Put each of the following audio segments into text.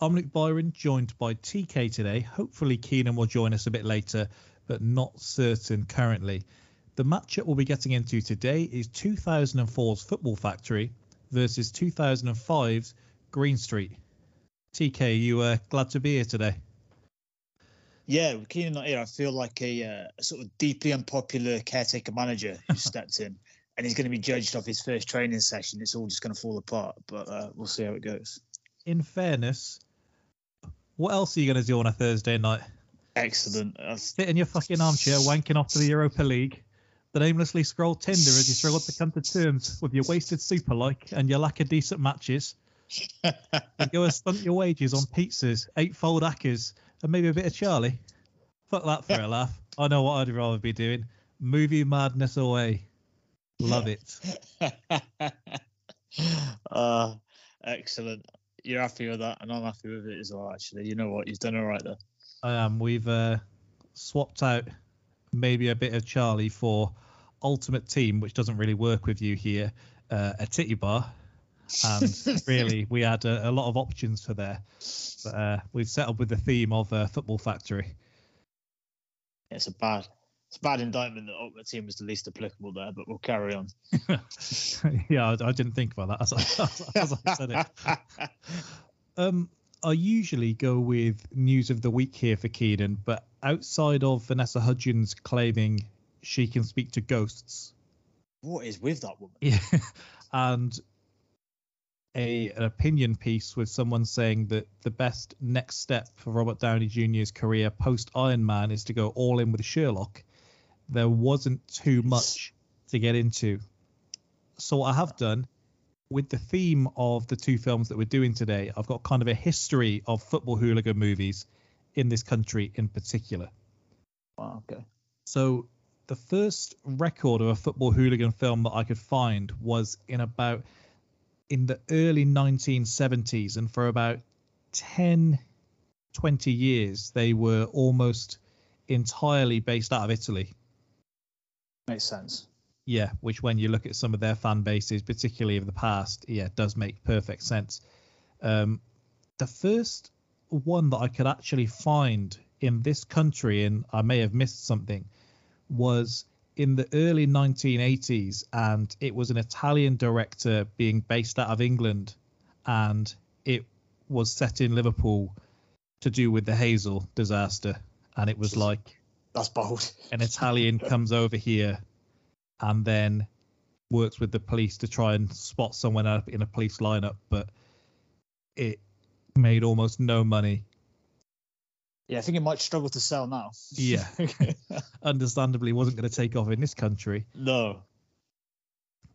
I'm Luke Byron, joined by TK today. Hopefully, Keenan will join us a bit later, but not certain currently. The matchup we'll be getting into today is 2004's Football Factory versus 2005's Green Street. TK, you uh, glad to be here today? Yeah, with Keenan not here, I feel like a, uh, a sort of deeply unpopular caretaker manager who stepped in and he's going to be judged off his first training session. It's all just going to fall apart, but uh, we'll see how it goes. In fairness, what else are you going to do on a Thursday night? Excellent. That's... Sit in your fucking armchair, wanking off to the Europa League, then aimlessly scroll Tinder as you struggle to come to terms with your wasted super like and your lack of decent matches. and go and stunt your wages on pizzas, eightfold accas, and maybe a bit of Charlie. Fuck that for a laugh. I know what I'd rather be doing. Movie madness away. Love it. uh, excellent. You're happy with that, and I'm happy with it as well. Actually, you know what? You've done all right there. I am. We've uh, swapped out maybe a bit of Charlie for Ultimate Team, which doesn't really work with you here, uh, a titty bar. And really, we had a, a, lot of options for there. But uh, we've set up with the theme of uh, Football Factory. It's a bad, it's a bad indictment that Ultimate Team was the least applicable there, but we'll carry on. yeah, I, I, didn't think about that as I, as, I said it. um, I usually go with news of the week here for Keenan, but outside of Vanessa Hudgens claiming she can speak to ghosts. What is with that woman? Yeah. and a an opinion piece with someone saying that the best next step for Robert Downey Jr.'s career post Iron Man is to go all in with Sherlock there wasn't too much to get into. So what I have done with the theme of the two films that we're doing today, I've got kind of a history of football hooligan movies in this country in particular. Wow, okay. So the first record of a football hooligan film that I could find was in about in the early 1970s and for about 10 20 years they were almost entirely based out of Italy Makes sense. Yeah, which when you look at some of their fan bases, particularly of the past, yeah, does make perfect sense. Um, the first one that I could actually find in this country, and I may have missed something, was in the early 1980s, and it was an Italian director being based out of England, and it was set in Liverpool to do with the Heysel disaster, and it was like that's bold. An Italian comes over here and then works with the police to try and spot someone up in a police lineup, but it made almost no money. Yeah, I think it might struggle to sell now. Yeah. Understandably, wasn't going to take off in this country. No.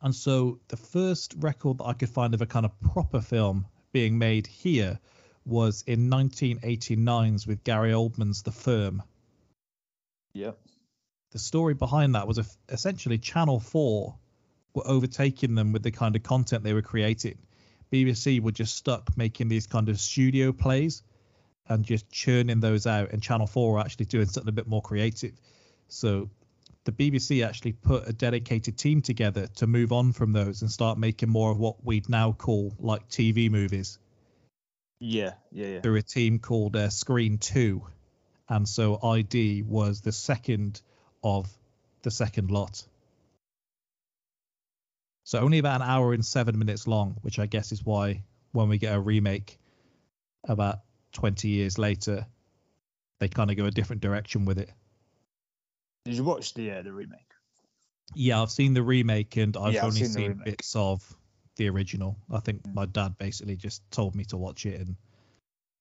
And so the first record that I could find of a kind of proper film being made here was in 1989's with Gary Oldman's The Firm. Yep. The story behind that was essentially Channel 4 were overtaking them with the kind of content they were creating. BBC were just stuck making these kind of studio plays and just churning those out, and Channel 4 were actually doing something a bit more creative. So the BBC actually put a dedicated team together to move on from those and start making more of what we'd now call like TV movies. Yeah, yeah, yeah. Through a team called uh, Screen 2 and so ID was the second of the second lot. So only about an hour and seven minutes long, which I guess is why when we get a remake about 20 years later, they kind of go a different direction with it. Did you watch the uh, the remake? Yeah, I've seen the remake and I've yeah, only seen, seen bits of the original. I think mm. my dad basically just told me to watch it and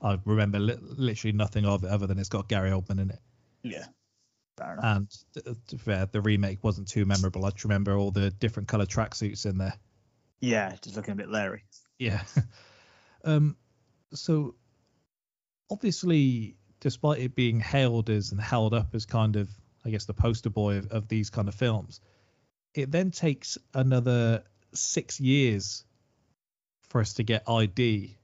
I remember li- literally nothing of it other than it's got Gary Oldman in it. Yeah. And to, to fair, the remake wasn't too memorable. I just remember all the different color tracksuits in there. Yeah, just looking a bit Larry. Yeah. um, so obviously, despite it being hailed as and held up as kind of, I guess, the poster boy of, of these kind of films, it then takes another six years for us to get ID,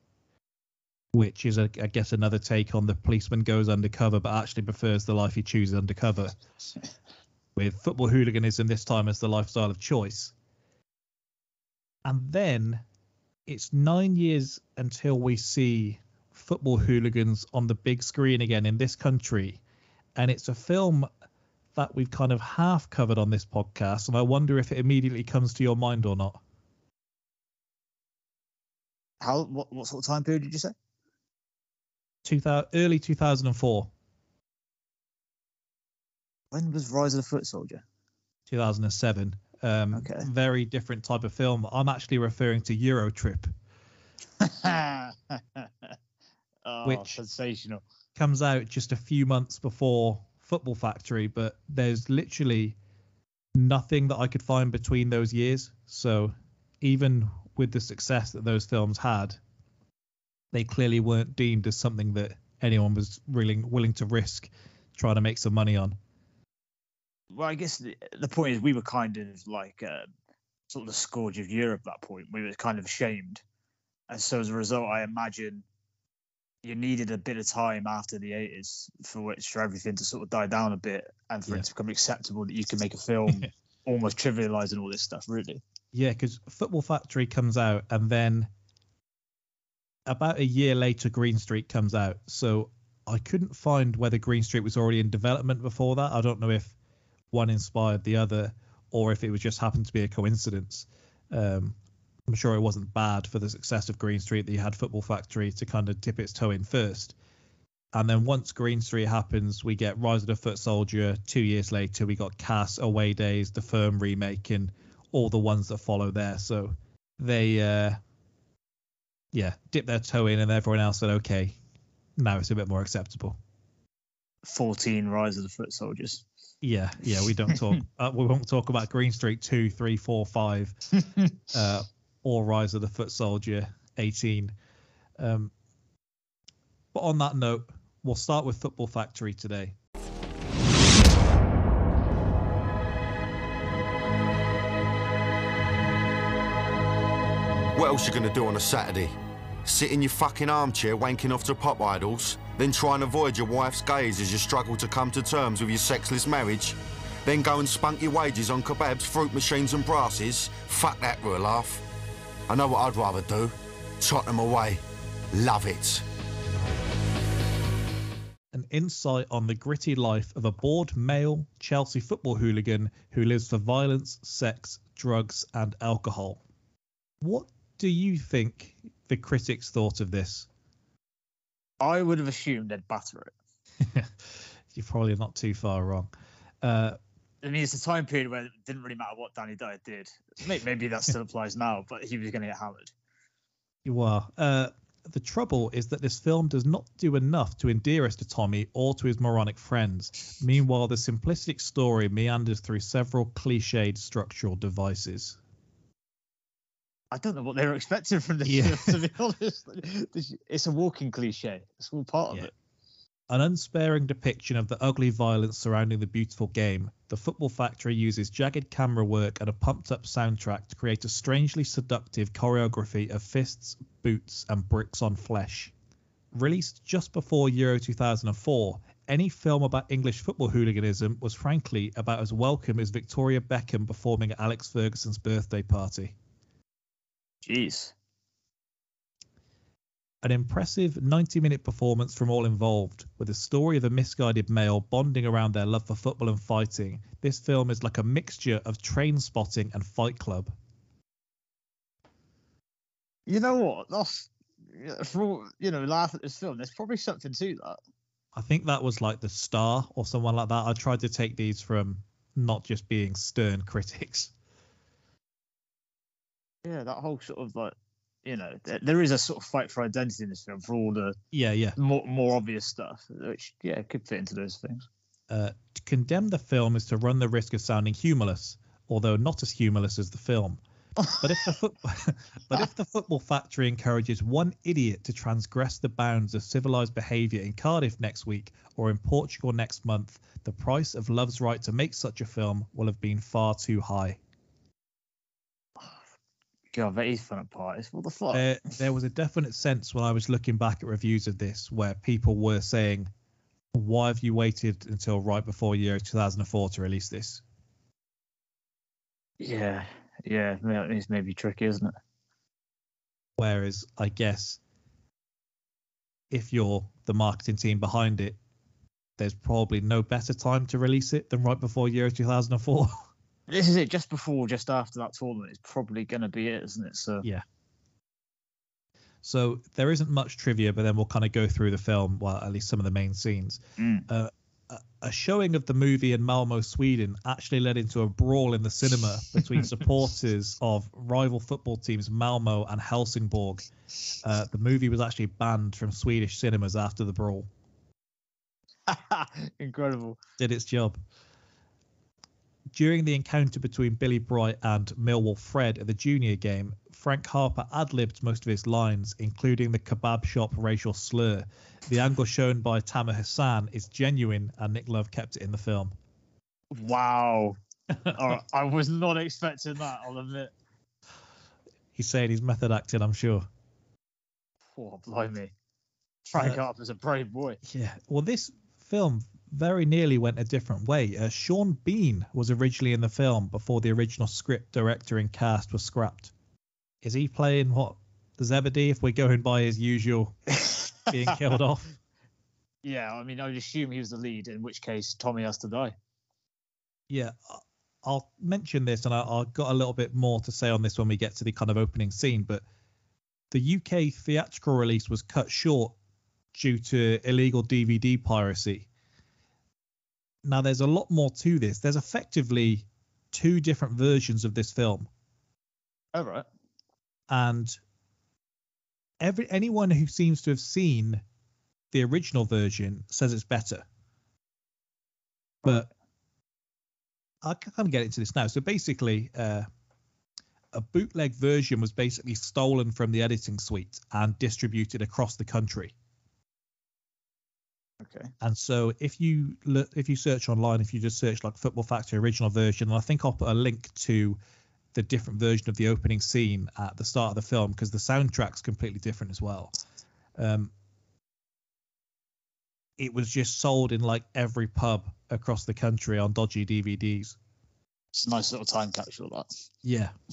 which is, a, I guess, another take on the policeman goes undercover but actually prefers the life he chooses undercover, with football hooliganism this time as the lifestyle of choice. And then it's nine years until we see football hooligans on the big screen again in this country. And it's a film that we've kind of half covered on this podcast. And I wonder if it immediately comes to your mind or not. How what, what sort of time period did you say? 2000, early 2004, When was Rise of the Foot Soldier? 2007. Um, Okay. Very different type of film. I'm actually referring to Euro Trip. oh, Which- sensational. comes out just a few months before Football Factory, but there's literally nothing that I could find between those years. So even with the success that those films had, they clearly weren't deemed as something that anyone was really willing to risk trying to make some money on. Well, I guess the, the point is we were kind of like uh, sort of the scourge of Europe at that point. We were kind of shamed, and so as a result, I imagine you needed a bit of time after the 80s for which for everything to sort of die down a bit and for Yeah. it to become acceptable that you can make a film almost trivializing all this stuff. Really, Yeah, because Football Factory comes out, and then about a year later, Green Street comes out. So I couldn't find whether Green Street was already in development before that. I don't know if one inspired the other, or if it was just happened to be a coincidence. Um, I'm sure it wasn't bad for the success of Green Street that you had Football Factory to kind of dip its toe in first. And then once Green Street happens, we get Rise of the Foot Soldier. Two years later, we got Cass, Away Days, the Firm remake, and all the ones that follow there. So they, uh, yeah, dip their toe in, and everyone else said, okay, now it's a bit more acceptable. 14 Rise of the Foot Soldiers. Yeah, yeah, we don't talk, uh, we won't talk about Green Street two, three, four, five, uh, or Rise of the Foot Soldier 18. Um, but on that note, we'll start with Football Factory today. What else you gonna do on a Saturday? Sit in your fucking armchair wanking off to pop idols, then try and avoid your wife's gaze as you struggle to come to terms with your sexless marriage? Then go and spunk your wages on kebabs, fruit machines and brasses? Fuck that for a laugh. I know what I'd rather do. Tottenham away. Love it. An insight on the gritty life of a bored male Chelsea football hooligan who lives for violence, sex, drugs, and alcohol. What do you think the critics thought of this? I would have assumed they'd batter it. You're probably not too far wrong. Uh, I mean, it's a time period where it didn't really matter what Danny Dyer did. Maybe that still applies now, but he was going to get hammered. you are. Uh, the trouble is that this film does not do enough to endear us to Tommy or to his moronic friends. Meanwhile, the simplistic story meanders through several cliched structural devices. I don't know what they were expecting from this Yeah. to be honest. It's a walking cliche. It's all part Yeah. of it. An unsparing depiction of the ugly violence surrounding the beautiful game, the Football Factory uses jagged camera work and a pumped up soundtrack to create a strangely seductive choreography of fists, boots, and bricks on flesh. Released just before Euro 2004, any film about English football hooliganism was frankly about as welcome as Victoria Beckham performing at Alex Ferguson's birthday party. Jeez. An impressive 90 minute performance from all involved, with a story of a misguided male bonding around their love for football and fighting. This film is like a mixture of Trainspotting and fight club. You know what? That's for all, you know, laugh at this film. There's probably something to that. I think that was like the star or someone like that. I tried to take these from not just being stern critics. Yeah, that whole sort of like, you know, there, there is a sort of fight for identity in this film for all the Yeah, yeah. more more obvious stuff, which yeah could fit into those things. Uh, to condemn the film is to run the risk of sounding humorless, although not as humorless as the film. But if the but if the football factory encourages one idiot to transgress the bounds of civilized behaviour in Cardiff next week or in Portugal next month, the price of Love's right to make such a film will have been far too high. God, that is fun at parties. What the fuck? There, there was a definite sense when I was looking back at reviews of this where people were saying, "Why have you waited until right before Euro 2004 to release this?" yeah, yeah, it's maybe tricky, isn't it? Whereas I guess if you're the marketing team behind it, there's probably no better time to release it than right before Euro 2004. This is it. Just before, just after that tournament, it's probably going to be it, isn't it? So Yeah. so there isn't much trivia, but then we'll kind of go through the film, well, at least some of the main scenes. Mm. Uh, a- showing of the movie in Malmo, Sweden, actually led into a brawl in the cinema between supporters of rival football teams Malmo and Helsingborg. Uh, the movie was actually banned from Swedish cinemas after the brawl. incredible. did its job. During the encounter between Billy Bright and Millwall Fred at the junior game, Frank Harper ad libbed most of his lines, including the kebab shop racial slur. The angle shown by Tamer Hassan is genuine, and Nick Love kept it in the film. Wow. Right, I was not expecting that. I'll admit. He's saying he's method acting, I'm sure. Oh, blimey. Frank Uh, Harper's a brave boy. Yeah. Well, this film very nearly went a different way. Uh, Sean Bean was originally in the film before the original script, director, and cast was scrapped. Is he playing what Zebedee if we're going by his usual being killed off? Yeah, I mean, I would assume he was the lead, in which case Tommy has to die. Yeah, I- I'll mention this, and I've got a little bit more to say on this when we get to the kind of opening scene. But the UK theatrical release was cut short due to illegal DVD piracy. Now, there's a lot more to this. There's effectively two different versions of this film, All right. and every anyone who seems to have seen the original version says it's better. But I can kind of get into this now. So basically, uh, a bootleg version was basically stolen from the editing suite and distributed across the country. Okay. And so if you look, if you search online, if you just search like Football Factory original version, and I think I'll put a link to the different version of the opening scene at the start of the film because the soundtrack's completely different as well. Um, it was just sold in like every pub across the country on dodgy DVDs. It's a nice little time capsule, that. Yeah.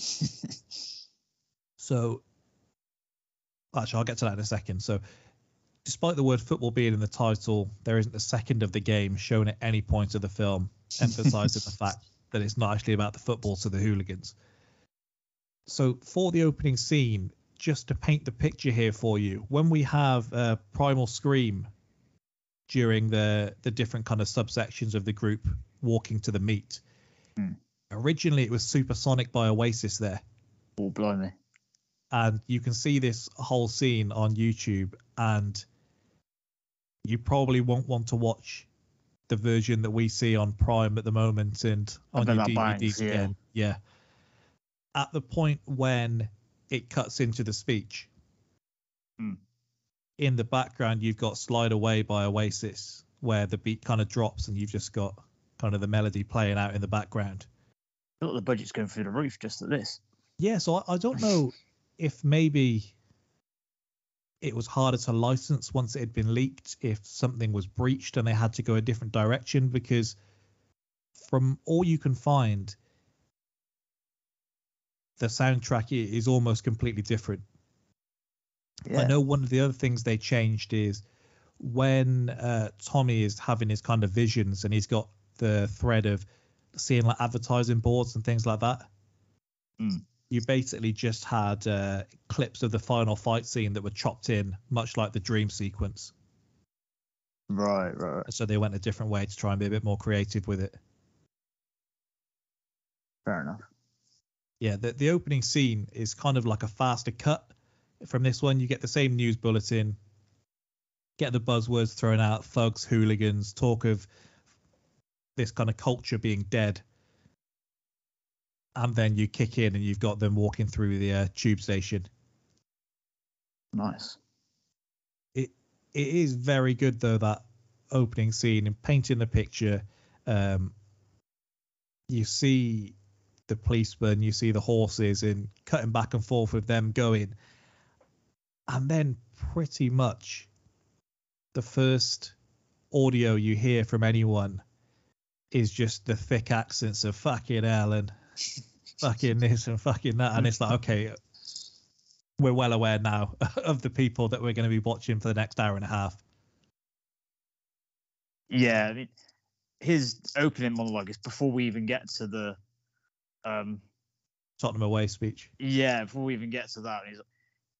so, actually, I'll get to that in a second. So, despite the word football being in the title, there isn't a second of the game shown at any point of the film, emphasizing the fact that it's not actually about the football to the hooligans. So, for the opening scene, just to paint the picture here for you, when we have uh, Primal Scream during the the different kind of subsections of the group walking to the meet, Hmm. originally it was Supersonic by Oasis there Oh, blimey. and you can see this whole scene on YouTube, and you probably won't want to watch the version that we see on Prime at the moment and on your DVDs yeah. again. Yeah. At the point when it cuts into the speech, Hmm. in the background you've got "Slide Away" by Oasis, where the beat kind of drops and you've just got kind of the melody playing out in the background. I thought the budget's going through the roof just at this. Yeah, so I, I don't know if maybe it was harder to license once it had been leaked, if something was breached and they had to go a different direction, because from all you can find, the soundtrack is almost completely different. I know one of the other things they changed is when uh, Tommy is having his kind of visions and he's got the thread of seeing like advertising boards and things like that. Mm. You basically just had uh, clips of the final fight scene that were chopped in, much like the dream sequence. Right, right, right. So they went a different way to try and be a bit more creative with it. Fair enough. Yeah, the the opening scene is kind of like a faster cut from this one. You get the same news bulletin, get the buzzwords thrown out, thugs, hooligans, talk of this kind of culture being dead. And then you kick in and you've got them walking through the uh, tube station. Nice. It it is very good though that opening scene and painting the picture. Um, you see the policemen, you see the horses, and cutting back and forth with them going, and then pretty much the first audio you hear from anyone is just the thick accents of fucking hell and fucking this and fucking that, and it's like okay, we're well aware now of the people that we're going to be watching for the next hour and a half. Yeah, I mean, his opening monologue is before we even get to the, um, Tottenham away speech. yeah, before we even get to that, he's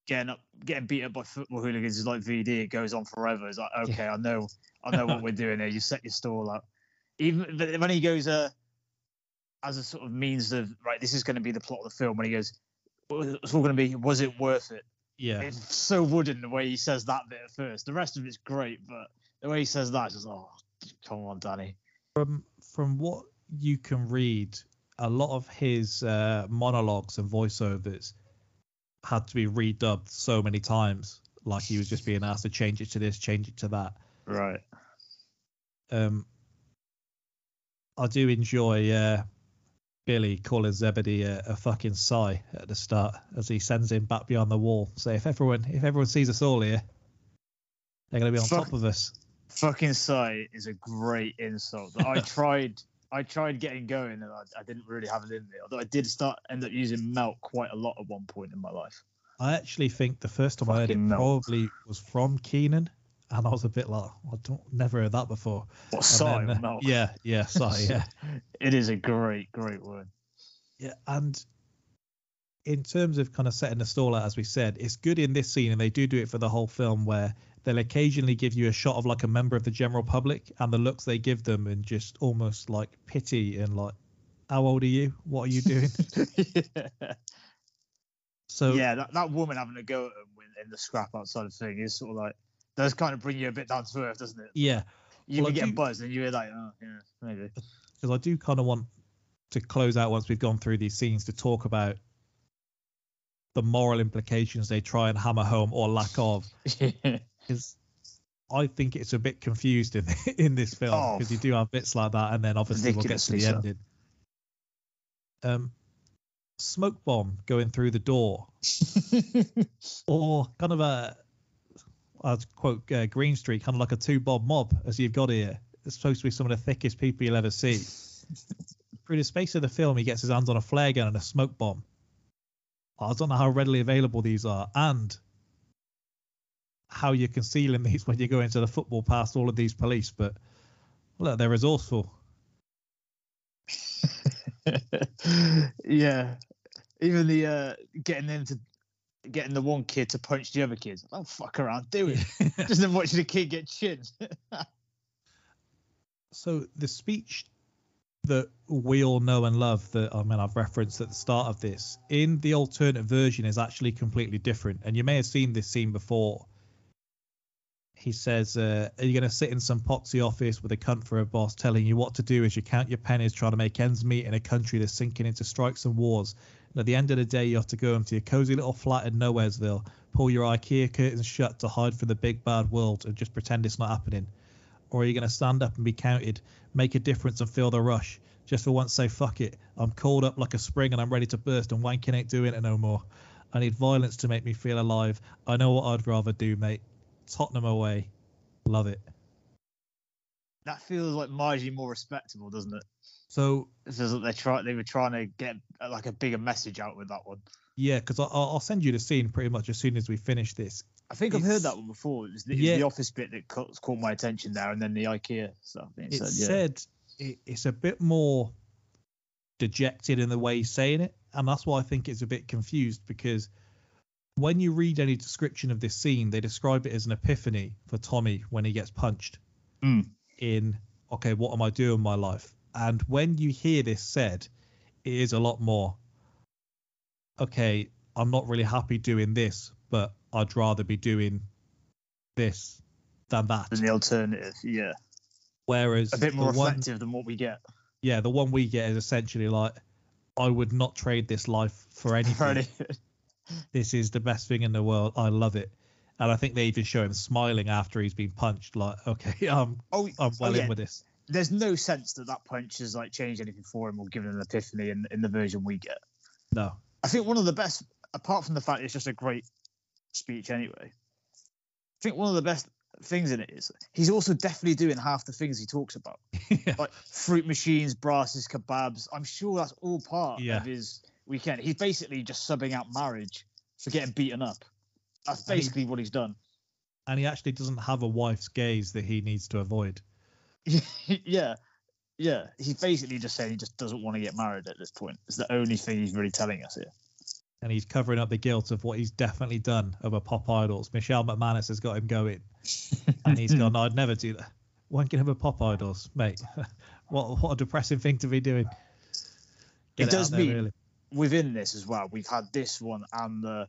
getting up, getting beat up by football hooligans is like VD. It goes on forever. It's like, okay, I know, I know what we're doing here. You set your stall up. Even but when he goes, uh, as a sort of means of right, this is going to be the plot of the film. When he goes, it's all going to be, was it worth it? Yeah, It's so wooden the way he says that bit at first. The rest of it's great, but the way he says that just, oh, come on, Danny. from from what you can read, a lot of his uh, monologues and voiceovers had to be redubbed so many times, like he was just being asked to change it to this, change it to that. Right. Um, I do enjoy uh, Billy calling Zebedee a, a fucking sigh at the start as he sends him back beyond the wall. So if everyone if everyone sees us all here, they're gonna be on Fuck. top of us. Fucking sigh is a great insult. I tried. I tried getting going and I, I didn't really have it in me. Although I did start end up using melt quite a lot at one point in my life. I actually think the first time I heard it melt. probably was from Keenan, and I was a bit like, I don't never heard that before. What sigh then, uh. Yeah, yeah, sigh, yeah, It is a great, great word. yeah. And in terms of kind of setting the stall out, as we said, it's good in this scene, and they do do it for the whole film, where they'll occasionally give you a shot of like a member of the general public, and the looks they give them, and just almost like pity and like, how old are you? What are you doing? yeah, So yeah that, that woman having a go at him in the scrap outside of thing is sort of like does kind of bring you a bit down to earth, doesn't it? yeah, You Well, getting do- buzzed and you're like, oh yeah, maybe. because I do kind of want to close out once we've gone through these scenes to talk about the moral implications they try and hammer home or lack of. Because I think it's a bit confused in in this film Oh. because you do have bits like that, and then obviously we'll get to the so. ending. Um, smoke bomb going through the door, or kind of a, I'd quote uh, Green Street, kind of like a two bob mob as you've got here. It's supposed to be some of the thickest people you'll ever see. Through the space of the film, he gets his hands on a flare gun and a smoke bomb. I don't know how readily available these are, and how you're concealing these when you go into the football past all of these police. But look, they're resourceful. yeah. Even the uh getting them to getting the one kid to punch the other kids. Don't fuck around, do it. Just then watching the kid get chinned. So the speech that we all know and love that I mean I've referenced at the start of this in the alternate version is actually completely different. And you may have seen this scene before. He says, uh, "Are you going to sit in some poxy office with a cunt for a boss telling you what to do as you count your pennies, trying to make ends meet in a country that's sinking into strikes and wars? At the end of the day, you have to go into your cozy little flat in Nowheresville, pull your IKEA curtains shut to hide from the big bad world, and just pretend it's not happening." or are you going to stand up and be counted, make a difference and feel the rush? Just for once say fuck it. I'm called up like a spring and I'm ready to burst and wanking ain't doing it no more. I need violence to make me feel alive. I know what I'd rather do, mate. Tottenham away. Love it. that feels like marginally more respectable, doesn't it? So It feels like they try they were trying to get uh, like a bigger message out with that one. yeah, because I'll, I'll send you the scene pretty much as soon as we finish this. I think I've heard that one before. It was the, it was the office bit that caught, caught my attention there, and then the IKEA stuff. being It said, yeah. said it, it's a bit more dejected in the way he's saying it, and that's why I think it's a bit confused because when you read any description of this scene, they describe it as an epiphany for Tommy when he gets punched Mm. in okay, what am I doing in my life? And when you hear this said, it is a lot more okay, I'm not really happy doing this, but I'd rather be doing this than that. Than the alternative, yeah, Whereas a bit more the one- than what we get. yeah, the one we get is essentially like, I would not trade this life for anything. Any- This is the best thing in the world. I love it. And I think they even show him smiling after he's been punched. Like, okay, I'm oh, I'm oh, well oh, yeah. in with this. There's no sense that that punch has like changed anything for him or given an epiphany in, in the version we get. No, I think one of the best, apart from the fact it's just a great speech anyway. I think one of the best things in it is he's also definitely doing half the things he talks about, Yeah. like fruit machines, brasses, kebabs. I'm sure that's all part Yeah. of his weekend. He's basically just subbing out marriage for getting beaten up. That's And he- basically what he's done. and he actually doesn't have a wife's gaze that he needs to avoid. yeah, yeah. He's basically just saying he just doesn't want to get married at this point. It's the only thing he's really telling us here. And he's covering up the guilt of what he's definitely done over pop idols. Michelle McManus has got him going, and he's gone. I'd never do that. Wanking over pop idols, mate. what what a depressing thing to be doing. Get It does there, mean- really. within this as well, we've had this one and the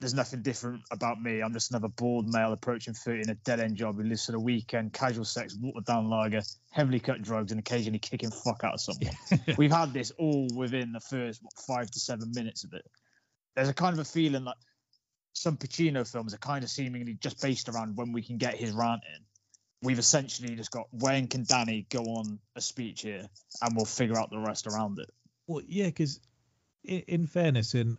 there's nothing different about me. I'm just another bald male approaching 30 in a dead end job who lives for the weekend, casual sex, watered down lager, heavily cut drugs, and occasionally kicking fuck out of someone. We've had this all within the first what, five to seven minutes of it. There's a kind of a feeling like some Pacino films are kind of seemingly just based around when we can get his rant in. We've essentially just got when can Danny go on a speech here, and we'll figure out the rest around it. Well, yeah, because in, in fairness, and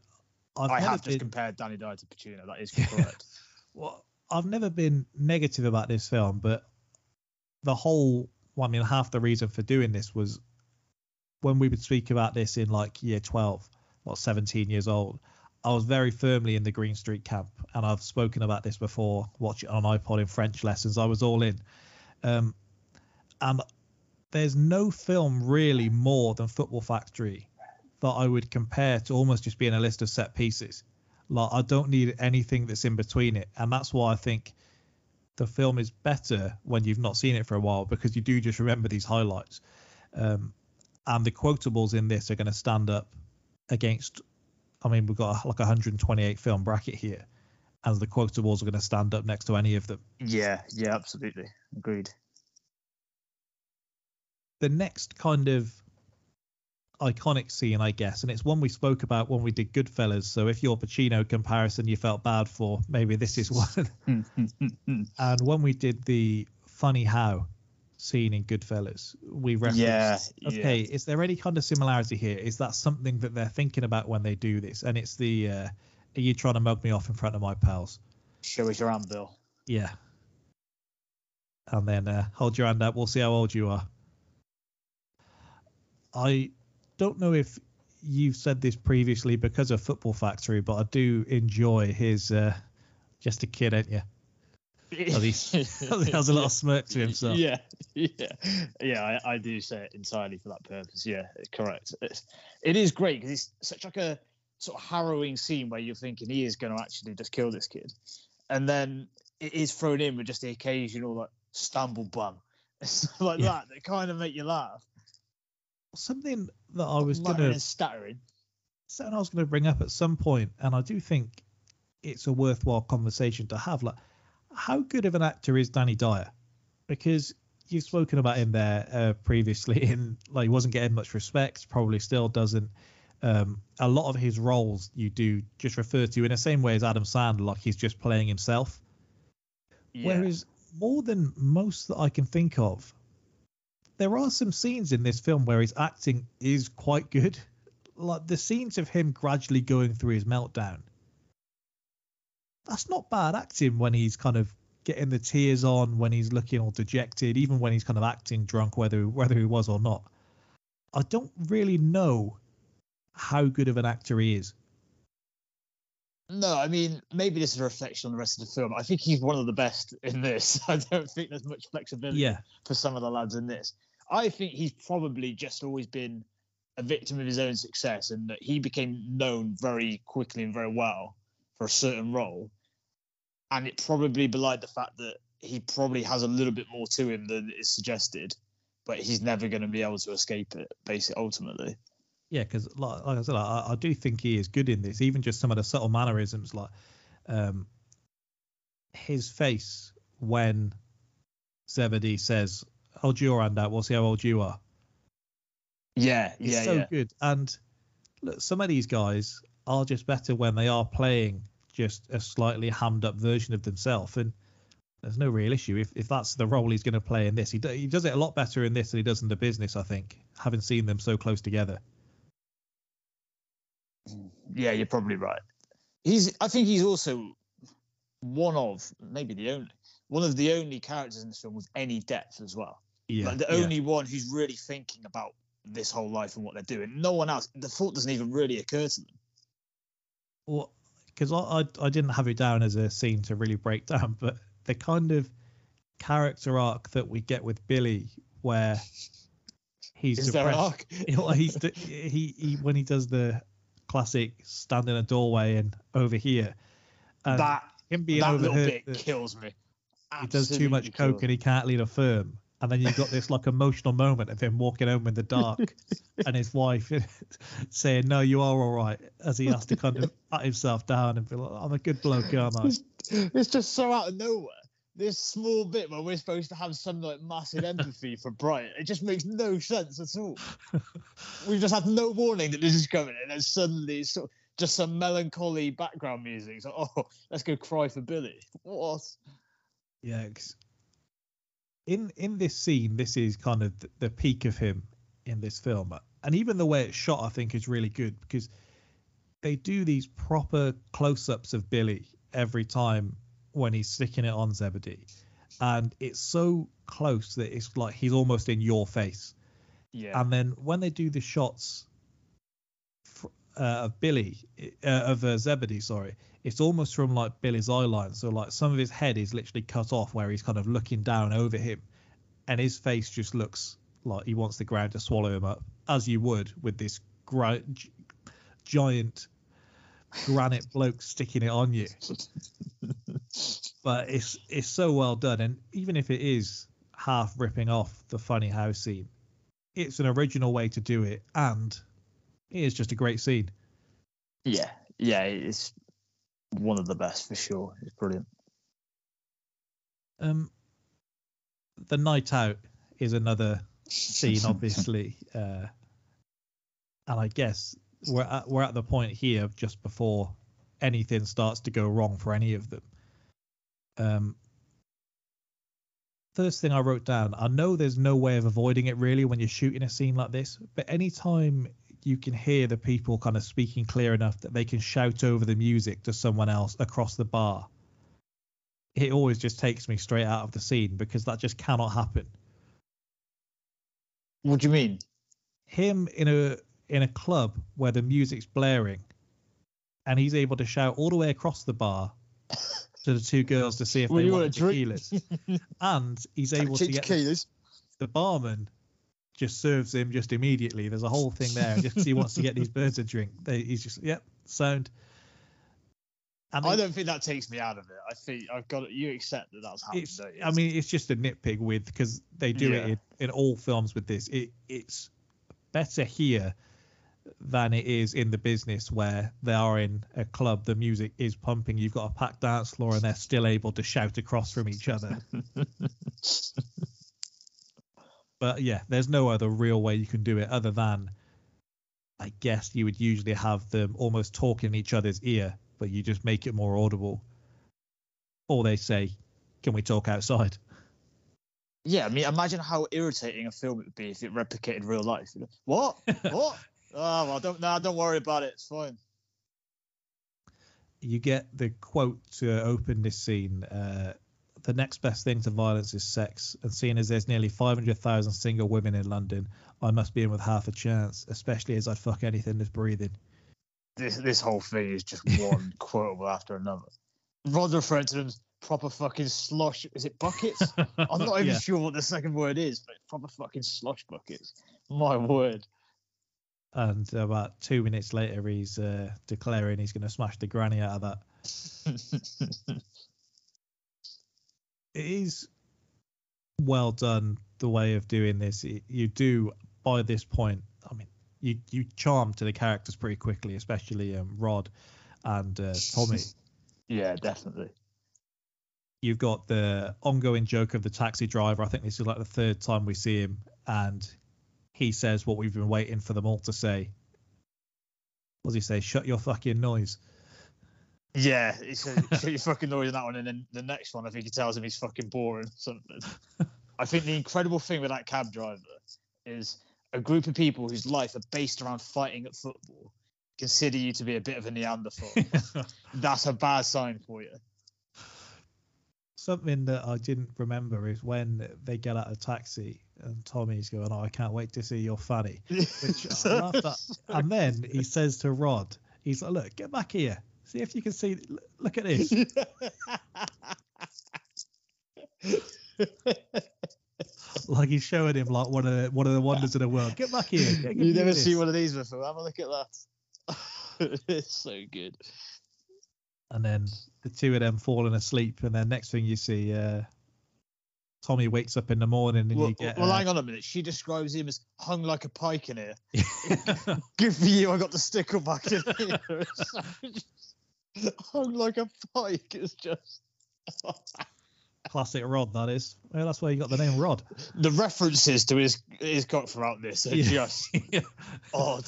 I've I have just compared Danny Dyer to Pacino. That is correct. well, I've never been negative about this film, but the whole, well, I mean, half the reason for doing this was when we would speak about this in like year 12 or 17 years old. I was very firmly in the Green Street camp, and I've spoken about this before. watching it on iPod in French lessons. I was all in, um, and there's no film really more than Football Factory that I would compare to almost just being a list of set pieces. Like I don't need anything that's in between it, and that's why I think the film is better when you've not seen it for a while because you do just remember these highlights. Um, and the quotables in this are going to stand up against. I mean, we've got like a 128 film bracket here, and the quotables are going to stand up next to any of them. yeah, yeah, absolutely. Agreed. the next kind of iconic scene, I guess, and it's one we spoke about when we did Goodfellas. So if your Pacino comparison you felt bad for, maybe this is one. and when we did the funny how scene in Goodfellas, we referenced. Yeah, Okay, is there any kind of similarity here? Is that something that they're thinking about when they do this? And it's the, uh, are you trying to mug me off in front of my pals? Show us your hand, Bill. Yeah. And then uh, hold your hand up. We'll see how old you are. I don't know if you've said this previously because of Football Factory, but I do enjoy his uh, just a kid, ain't you? Oh, he he has a little smirk to himself. Yeah, yeah, yeah. I, I do say it entirely for that purpose. Yeah, correct. It's, it is great because it's such like a sort of harrowing scene where you're thinking he is going to actually just kill this kid, and then it is thrown in with just the occasional like stumble bum, like Yeah. that that kind of make you laugh. Something that I was gonna stuttering. something I was going to bring up at some point, and I do think it's a worthwhile conversation to have. Like, how good of an actor is Danny Dyer? Because you've spoken about him there uh, previously, and like he wasn't getting much respect, probably still doesn't. Um, a lot of his roles you do just refer to in the same way as Adam Sandler, like he's just playing himself. Yeah. Whereas more than most that I can think of, there are some scenes in this film where his acting is quite good. Like the scenes of him gradually going through his meltdown. That's not bad acting when he's kind of getting the tears on, when he's looking all dejected, even when he's kind of acting drunk, whether whether he was or not. I don't really know how good of an actor he is. No, I mean maybe this is a reflection on the rest of the film. I think he's one of the best in this. I don't think there's much flexibility Yeah, for some of the lads in this. I think he's probably just always been a victim of his own success and that he became known very quickly and very well for a certain role. And it probably belied the fact that he probably has a little bit more to him than is suggested, but he's never going to be able to escape it, basically, ultimately. Yeah, because like, like I said, I, I do think he is good in this. Even just some of the subtle mannerisms, like um, his face when Zebedee says, "Hold your hand out. We'll see how old you are." Yeah, It's yeah, so yeah. good. And look, some of these guys are just better when they are playing just a slightly hammed up version of themselves, and there's no real issue if, if that's the role he's going to play in this. He, do, he does it a lot better in this than he does in the business, I think, having seen them so close together. Yeah, you're probably right. He's. I think he's also one of maybe the only one of the only characters in this film with any depth as well. Yeah, like the yeah. only one who's really thinking about this whole life and what they're doing. No one else. The thought doesn't even really occur to them. Well, because I, I I didn't have it down as a scene to really break down, but the kind of character arc that we get with Billy, where he's Is there an depressed. arc? You know, he's the, he, he when he does the classic stand in a doorway and over here, and that him being that little bit kills me. he does too much coke and he can't lead a firm. And then you've got this like emotional moment of him walking home in the dark and his wife saying, No, you are all right, as he has to kind of pat himself down and be like, I'm a good bloke, aren't I? It's, it's just so out of nowhere. This small bit where we're supposed to have some like massive empathy for Brian, it just makes no sense at all. We've just had no warning that this is coming, and then suddenly it's sort of just some melancholy background music. Like, oh, let's go cry for Billy. What? Yeah, in in this scene, this is kind of the peak of him in this film, and even the way it's shot, I think, is really good because they do these proper close-ups of Billy every time when he's sticking it on Zebedee, and it's so close that it's like he's almost in your face. Yeah. And then when they do the shots uh, of Billy, uh, of uh, Zebedee, sorry, it's almost from like Billy's eye line. So like some of his head is literally cut off where he's kind of looking down over him, and his face just looks like he wants the ground to swallow him up, as you would with this gra- gi- giant granite bloke sticking it on you. But it's it's so well done, and even if it is half ripping off the funny how scene, it's an original way to do it, and it is just a great scene. yeah. Yeah. It's one of the best for sure. It's brilliant. Um, the night out is another scene, obviously, uh, and I guess we're at, we're at the point here just before anything starts to go wrong for any of them. Um, first thing I wrote down, I know there's no way of avoiding it really when you're shooting a scene like this, but anytime you can hear the people kind of speaking clear enough that they can shout over the music to someone else across the bar, it always just takes me straight out of the scene because that just cannot happen. What do you mean? Him in a in a club where the music's blaring and he's able to shout all the way across the bar to the two girls to see if Well, they want want a drink? tequilas. and he's able to get the barman just serves him just immediately. There's a whole thing there just 'cause he wants to get these birds a drink. They, he's just yep, sound. And I don't think that takes me out of it. I think I've got it. You accept that that's happened. it's don't you? I mean it's just a nitpick with because they do Yeah. it in, in all films with this. It it's better here than it is in the business where they are in a club, the music is pumping, you've got a packed dance floor and they're still able to shout across from each other. but yeah, there's no other real way you can do it other than I guess you would usually have them almost talk in each other's ear, but you just make it more audible. Or they say, Can we talk outside? Yeah, I mean, imagine how irritating a film it would be if it replicated real life. What? what? Oh, well, don't. Nah, don't worry about it. It's fine. you get the quote to open this scene. Uh, the next best thing to violence is sex, and seeing as there's nearly 500,000 single women in London, I must be in with half a chance, especially as I'd fuck anything that's breathing. This this whole thing is just one quotable after another. Rod's referring to them as proper fucking slosh. Is it buckets? I'm not even Yeah. sure what the second word is, but proper fucking slosh buckets. My word. And about two minutes later, he's uh, declaring he's going to smash the granny out of that. It is well done the way of doing this. It- you do by this point. I mean, you you charm to the characters pretty quickly, especially um, Rod and uh, Tommy. yeah, definitely. You've got the ongoing joke of the taxi driver. I think this is like the third time we see him, and he says what we've been waiting for them all to say. what does he say? Shut your fucking noise. Yeah, he says shut fucking noise on that one, and then the next one, I think he tells him he's fucking boring. Something. I think the incredible thing with that cab driver is a group of people whose life are based around fighting at football consider you to be a bit of a Neanderthal. That's a bad sign for you. Something that I didn't remember is when they get out of taxi and Tommy's going, "Oh, I can't wait to see your fanny." Which I laughed at. And then he says to Rod, "He's like, look, get back here. See if you can see. Look at this." like he's showing him like one of the, one of the wonders of the world. Get back here. Get, you never see one of these before. Have a look at that. it's so good. And then the two of them falling asleep, and then next thing you see, uh, Tommy wakes up in the morning and well, you get. Well, uh, hang on a minute. She describes him as hung like a pike in here. Good for you. I got the sticker back in here. hung like a pike. It's just. Classic Rod, that is. Well, that's where you got the name Rod. The references to his his cock throughout this are Yeah. just yeah. odd.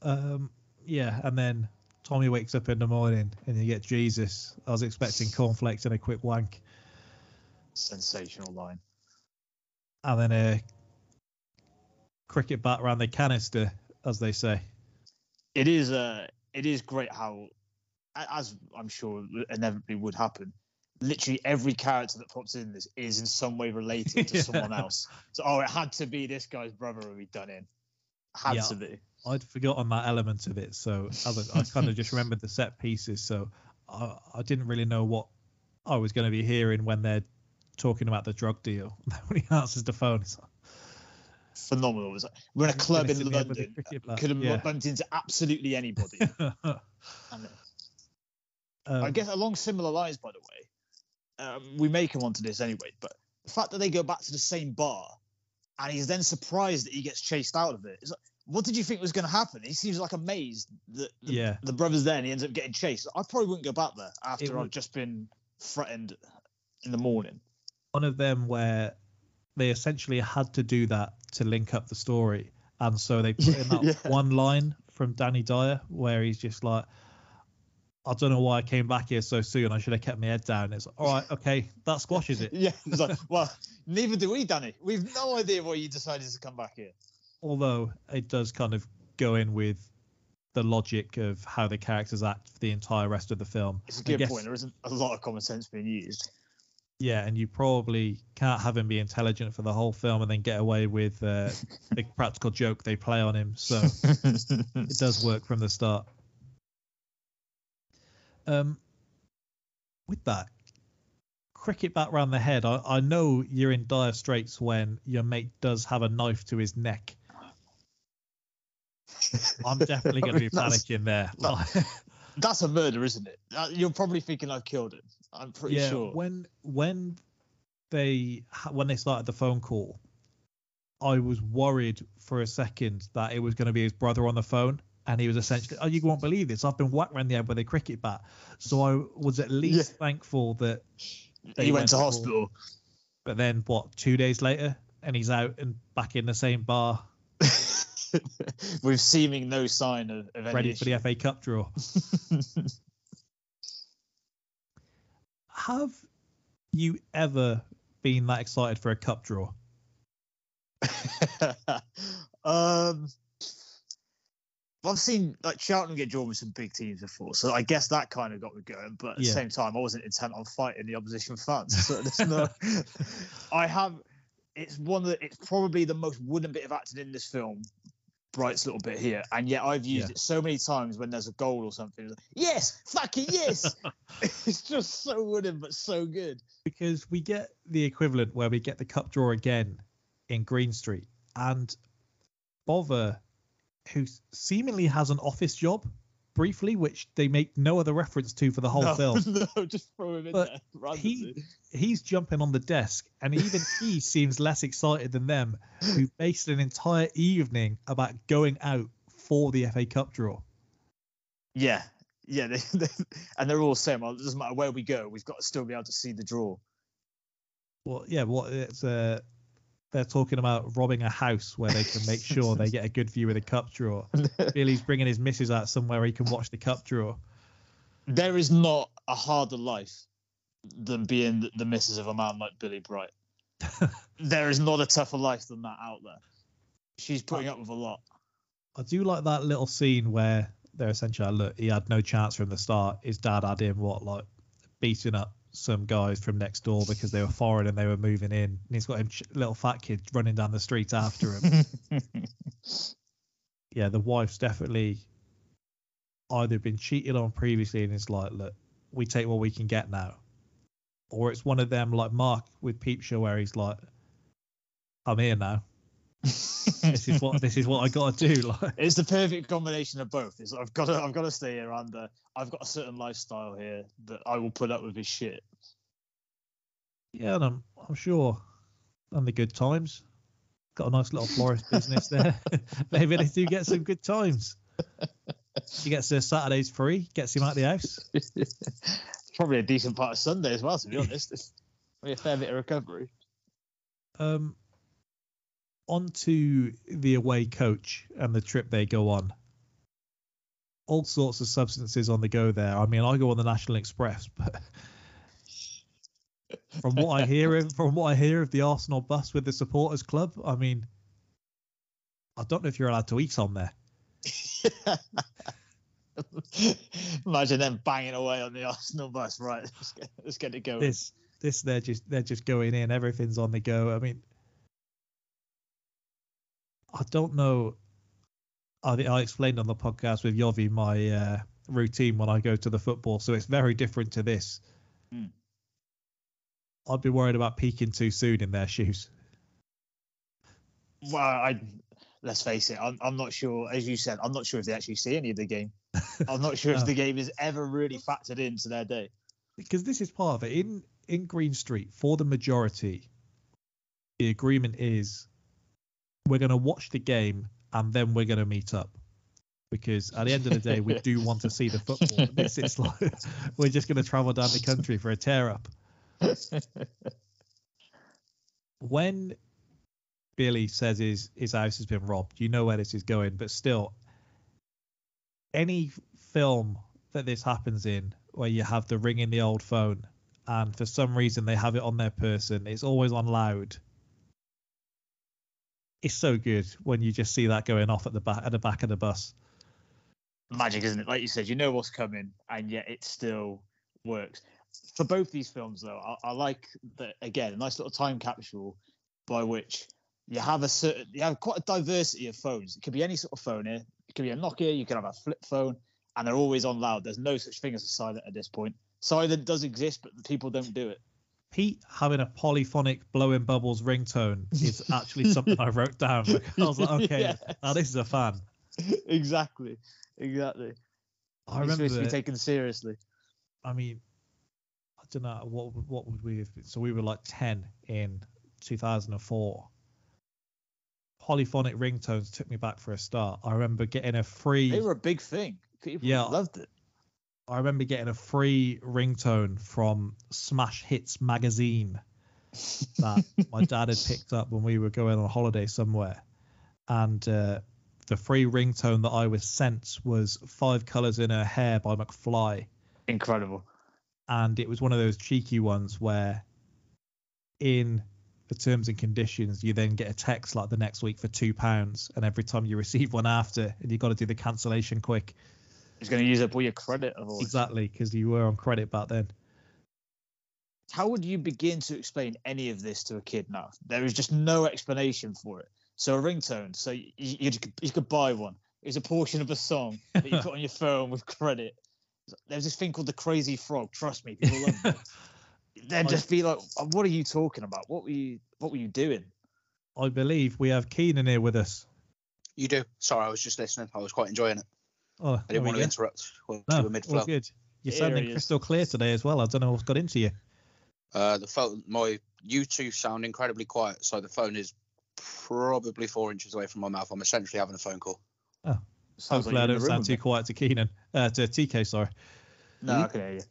Um, yeah, and then Tommy wakes up in the morning and you get Jesus. I was expecting cornflakes and a quick wank, Sensational line. and then a cricket bat around the canister, as they say. It is uh it is great how, as I'm sure inevitably would happen. Literally every character that pops in this is in some way related to Yeah. someone else. So oh, it had to be this guy's brother who we done in. Had Yeah. to be. I'd forgotten that element of it, so I, I kind of just remembered the set pieces. So I, I didn't really know what I was going to be hearing when they're talking about the drug deal. when he answers the phone, it's like, Phenomenal. It was like, we're in a club in sit me up with a London. Could have Yeah. bumped into absolutely anybody. And, Um, I guess along similar lines, by the way, um, we may come on to this anyway, but the fact that they go back to the same bar and he's then surprised that he gets chased out of it. It's like, what did you think was going to happen? He seems like amazed that the, Yeah. the brother's there and he ends up getting chased. I probably wouldn't go back there after I've just been threatened in the morning. one of them where they essentially had to do that to link up the story, and so they put in that Yeah. one line from Danny Dyer where he's just like, "I don't know why I came back here so soon. I should have kept my head down." It's like, all right, okay, that squashes it. Yeah, it's like, well, neither do we, Danny. We've no idea why you decided to come back here. Although it does kind of go in with the logic of how the characters act for the entire rest of the film. It's a good guess- point. There isn't a lot of common sense being used. Yeah, and you probably can't have him be intelligent for the whole film and then get away with uh, the practical joke they play on him. So it does work from the start. Um, with that, cricket bat round the head. I, I know you're in dire straits when your mate does have a knife to his neck. I'm definitely going to be panicking there. That's a murder, isn't it? Uh, You're probably thinking I've killed him. I'm pretty yeah, sure. when when they when they started the phone call, I was worried for a second that it was going to be his brother on the phone, and he was essentially, "Oh, you won't believe this! I've been whacked around the head with a cricket bat." So I was at least thankful that. he went to for- hospital. But then what? Two days later, and he's out and back in the same bar, with seeming no sign of, of any ready issue. for the FA Cup draw. Have you ever been that excited for a cup draw? um, well, I've seen like Cheltenham get drawn with some big teams before, so I guess that kind of got me going. But at the same time, I wasn't intent on fighting the opposition fans. So there's no. I have. It's one that it's probably the most wooden bit of acting in this film. Bright's little bit here, and yet I've used Yeah. it so many times when there's a goal or something. Like, yes, fucking yes. it's just so wooden, but so good. because we get the equivalent where we get the cup draw again in Green Street, and Bovver, who seemingly has an office job briefly, which they make no other reference to for the whole no, film. no, just throw him in But there. randomly. He's jumping on the desk, and even he seems less excited than them, who based an entire evening about going out for the FA Cup draw. Yeah, yeah, they, they, and they're all saying, "Well, it doesn't matter where we go, we've got to still be able to see the draw." Well, yeah, what it's uh, they're talking about robbing a house where they can make sure they get a good view of the cup draw. Billy's bringing his missus out somewhere he can watch the cup draw. There is not a harder life than being the, missus of a man like Billy Bright. there is not a tougher life than that out there. She's putting up with a lot. I do like that little scene where they're essentially like, look, he had no chance from the start. His dad had him what like beating up some guys from next door because they were foreign and they were moving in, and he's got him ch- little fat kid running down the street after him. yeah, the wife's definitely either been cheated on previously and it's like, look, we take what we can get now, or it's one of them like Mark with Peep Show where he's like, I'm here now. This is what this is what I got to do. Like, it's the perfect combination of both. It's I've got to I've got to stay here and uh, I've got a certain lifestyle here that I will put up with his shit. yeah, and I'm I'm sure, and the good times. Got a nice little florist business there. Maybe they do get some good times. He gets their Saturdays free, gets him out of the house. Probably a decent part of Sunday as well, to be honest. It's a fair bit of recovery. Um, on to the away coach and the trip they go on. All sorts of substances on the go there. I mean, I go on the National Express, but from what I hear, of, from what I hear of the Arsenal bus with the supporters club, I mean, I don't know if you're allowed to eat on there. Imagine them banging away on the Arsenal bus. Right, let's get, let's get it going. This, this, they're just they're just going in. Everything's on the go. I mean, I don't know. I, I explained on the podcast with Yovi my uh, routine when I go to the football, so it's very different to this. Hmm. I'd be worried about peaking too soon in their shoes. Well, I let's face it, I'm, I'm not sure. As you said, I'm not sure if they actually see any of the game. I'm not sure No. if the game is ever really factored into their day. because this is part of it in in Green Street for the majority. The agreement is we're going to watch the game and then we're going to meet up because at the end of the day we do want to see the football. This is like we're just going to travel down the country for a tear up. When Billy says his his house has been robbed, you know where this is going, but still, any film that this happens in where you have the ring in the old phone and for some reason they have it on their person it's always on loud it's so good when you just see that going off at the back at the back of the bus Magic, isn't it? Like you said, you know what's coming, and yet it still works. For both these films, though, I, I like that again, a nice little time capsule by which you have a certain, you have quite a diversity of phones. It could be any sort of phone here. It could be a Nokia. You can have a flip phone, and they're always on loud. There's no such thing as a silent at this point. Silent does exist, but people don't do it. Pete having a polyphonic blowing bubbles ringtone is actually something i wrote down i was like okay Yes. now this is a fan exactly, exactly. i It's supposed to be taken seriously. i mean i don't know what would- what would we have been? so we were like 10 in 2004 polyphonic ringtones took me back for a start i remember getting a free They were a big thing. People Yeah. loved it. I remember getting a free ringtone from Smash Hits magazine that my dad had picked up when we were going on holiday somewhere. And uh, the free ringtone that I was sent was Five Colours in Her Hair by McFly. Incredible. And it was one of those cheeky ones where in the terms and conditions, you then get a text like the next week for £2. And every time you receive one after, and you've got to do the cancellation quick. It's going to use up all your credit. Of all. Exactly, because you were on credit back then. How would you begin to explain any of this to a kid now? There is just no explanation for it. So a ringtone. So you, you, could, you could buy one. It's a portion of a song that you put on your phone with credit. There's this thing called the Crazy Frog. Trust me, people love it. They'd just be like, "What are you talking about? What were you? What were you doing?" I believe we have Keenan here with us. You do. Sorry, I was just listening. I was quite enjoying it. Oh, I didn't we want to go. interrupt when No, you were mid all flow. good. You're Here sounding crystal clear today as well. I don't know what's got into you. Uh, the phone, my U2 sound incredibly quiet, so the phone is probably four inches away from my mouth. I'm essentially having a phone call. Sounds Hopefully, like I you're in don't sound too quiet to Keenan. Uh, to TK, sorry. No, I can hear you.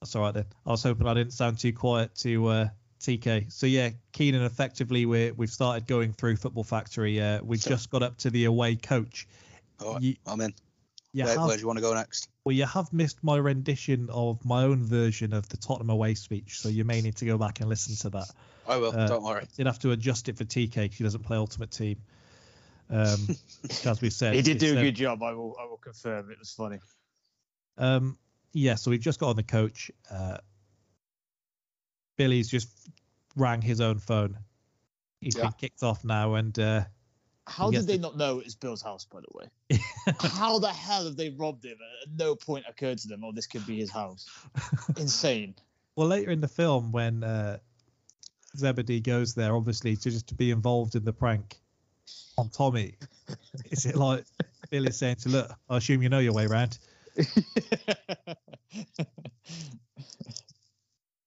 That's all right then. I was hoping I didn't sound too quiet to uh, TK. So yeah, Keenan. Effectively, we we've started going through Football Factory. Uh, we just got up to the away coach. All right, You, I'm in. You Where, have, where do you want to go next? well, you have missed my rendition of my own version of the Tottenham away speech, so you may need to go back and listen to that. I will. Uh, don't worry. Did have to adjust it for TK because he doesn't play Ultimate Team. Um, as we said, He did do a good job. I will. I will confirm. It was funny. Um, yeah, so we've just got on the coach. Uh, Billy's just rang his own phone. He's Yeah. been kicked off now, and uh, How did they not know it was Bill's house? By the way, how the hell have they robbed him? At no point occurred to them, oh, this could be his house. Insane. well, later in the film, when uh, Zebedee goes there, obviously to just to be involved in the prank on Tommy, is it like Bill is saying to look? I assume you know your way around.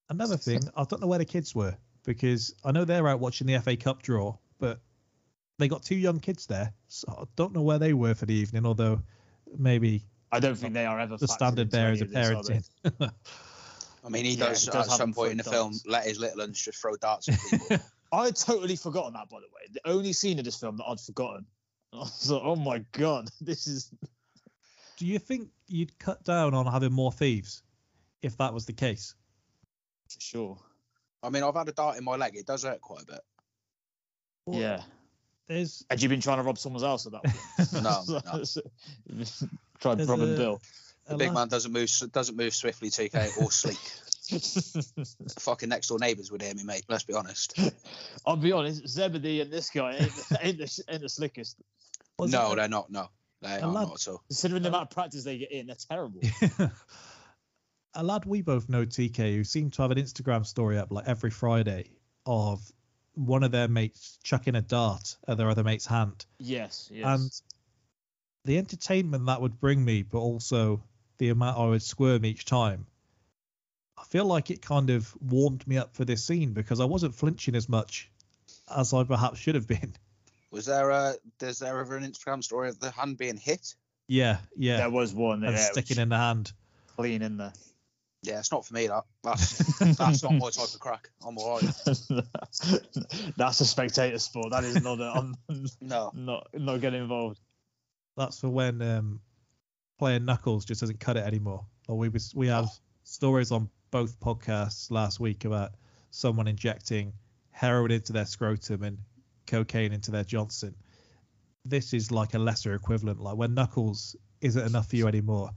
Another thing, I don't know where the kids were because I know they're out watching the FA Cup draw, but they got two young kids there, so I don't know where they were for the evening. Although maybe I don't think they are ever the standard into there any is a of are parenting. I mean, he Yeah, does, he does at some point in the throwing film let his little uns just throw darts at people. I had totally forgotten that, by the way. The only scene of this film that I'd forgotten. I was like, oh my god, this is. Do you think you'd cut down on having more thieves if that was the case? For sure. I mean, I've had a dart in my leg. It does hurt quite a bit. Well, yeah. There's Had you been trying to rob someone else at that point? No, no. Tried There's robbing a- Bill. The big lad- man doesn't move doesn't move swiftly, TK, or sleek. Fucking next door neighbours would hear me, mate. Let's be honest. I'll be honest, Zebedee and this guy ain't, ain't, the, ain't the slickest. was no, they're not. No, they are lad- not at all. Considering the amount of practice they get in, they're terrible. a lad we both know, TK, who seemed to have an Instagram story up like every Friday of one of their mates chucking a dart at their other mate's hand. yes, yes. And the entertainment that would bring me, but also the amount I would squirm each time, I feel like it kind of warmed me up for this scene because I wasn't flinching as much as I perhaps should have been. Was there a? Is there ever an Instagram story of the hand being hit? Yeah, yeah. there was one and there, sticking in the hand. clean in there. Yeah, it's not for me. That that's that's not my type of crack. I'm alright. That's a spectator sport. That is not. A, I'm No, not not getting involved. That's for when um, playing knuckles just doesn't cut it anymore. Or we was, we have stories on both podcasts last week about someone injecting heroin into their scrotum and cocaine into their Johnson. This is like a lesser equivalent. Like when knuckles isn't enough for you anymore,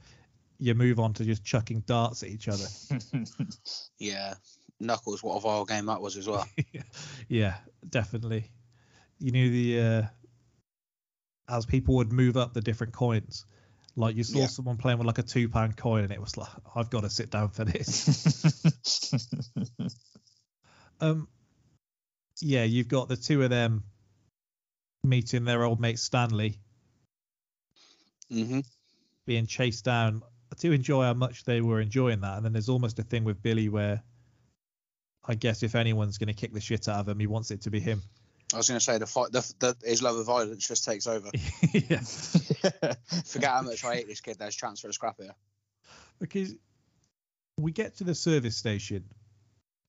you move on to just chucking darts at each other. yeah, Knuckles. What a vile game that was as well. yeah, definitely. You knew the uh, as people would move up the different coins. Like you saw Yeah. someone playing with like a two pound coin, and it was like, I've got to sit down for this. um, yeah, you've got the two of them meeting their old mate Stanley, hmm being chased down. I do enjoy how much they were enjoying that, and then there's almost a thing with Billy where, I guess if anyone's going to kick the shit out of him, he wants it to be him. I was going to say the fight. The, the his love of violence just takes over. yeah. Forget how much I hate this kid. There's for a scrap here. because we get to the service station.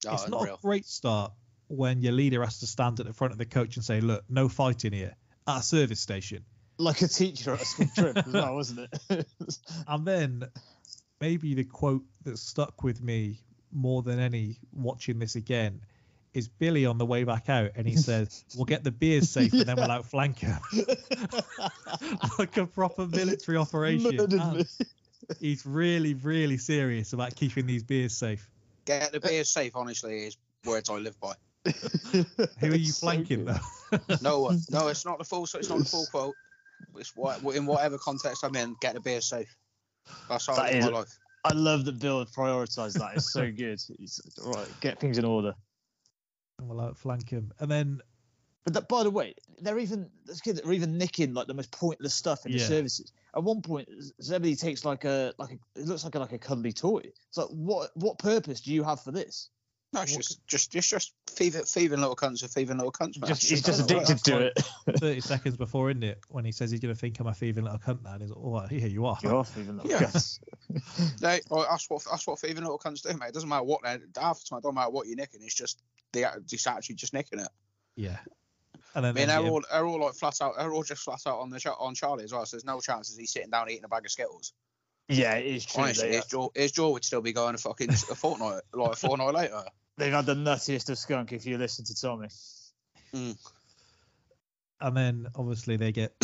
Oh, it's not a great start when your leader has to stand at the front of the coach and say, "Look, no fighting here at a service station." Like a teacher at a school trip as well, wasn't it? And then maybe the quote that stuck with me more than any watching this again is Billy on the way back out, and he says, "We'll get the beers safe, and then we'll outflank him." like a proper military operation. Murdered And me. he's really, really serious about keeping these beers safe. Get the beers safe. Honestly, is words I live by. Who are you flanking good. though? No, one- no, it's not the full. So It's not the full quote. It's what in whatever context I'm in. Get the beer safe. That's how I That live is- my life. I love that Bill prioritised that. It's so good. It's, right, get things in order. and we'll outflank him. And then But that, by the way, they're even those kids that are even nicking like the most pointless stuff in the Yeah. services. At one point, Zebedee takes like a like a it looks like a, like a cuddly toy. It's like what what purpose do you have for this? No, it's just, just, it's just thieving, thieving little cunts are thieving little cunts. Man. Just, he's just addicted to it. 30 seconds before, isn't it? When he says he's going to think I'm a thieving little cunt now. And he's like, oh, yeah, you are. You're off even. Yeah. Yes. They, well, that's what that's what thieving little cunts do, mate. It doesn't matter what they're half the time. It doesn't matter what you're nicking. It's just they just actually just nicking it. Yeah. And then, I mean, they they're get- all they're all like flat out. They're all just flat out on the Cha- on Charlie as well. So there's no chances he's sitting down eating a bag of skittles. Yeah, it is true. Honestly, They, his jaw his jaw would still be going a fucking a fortnight like a fortnight later. They've had the nuttiest of skunk if you listen to Tommy. Hmm. and then obviously they get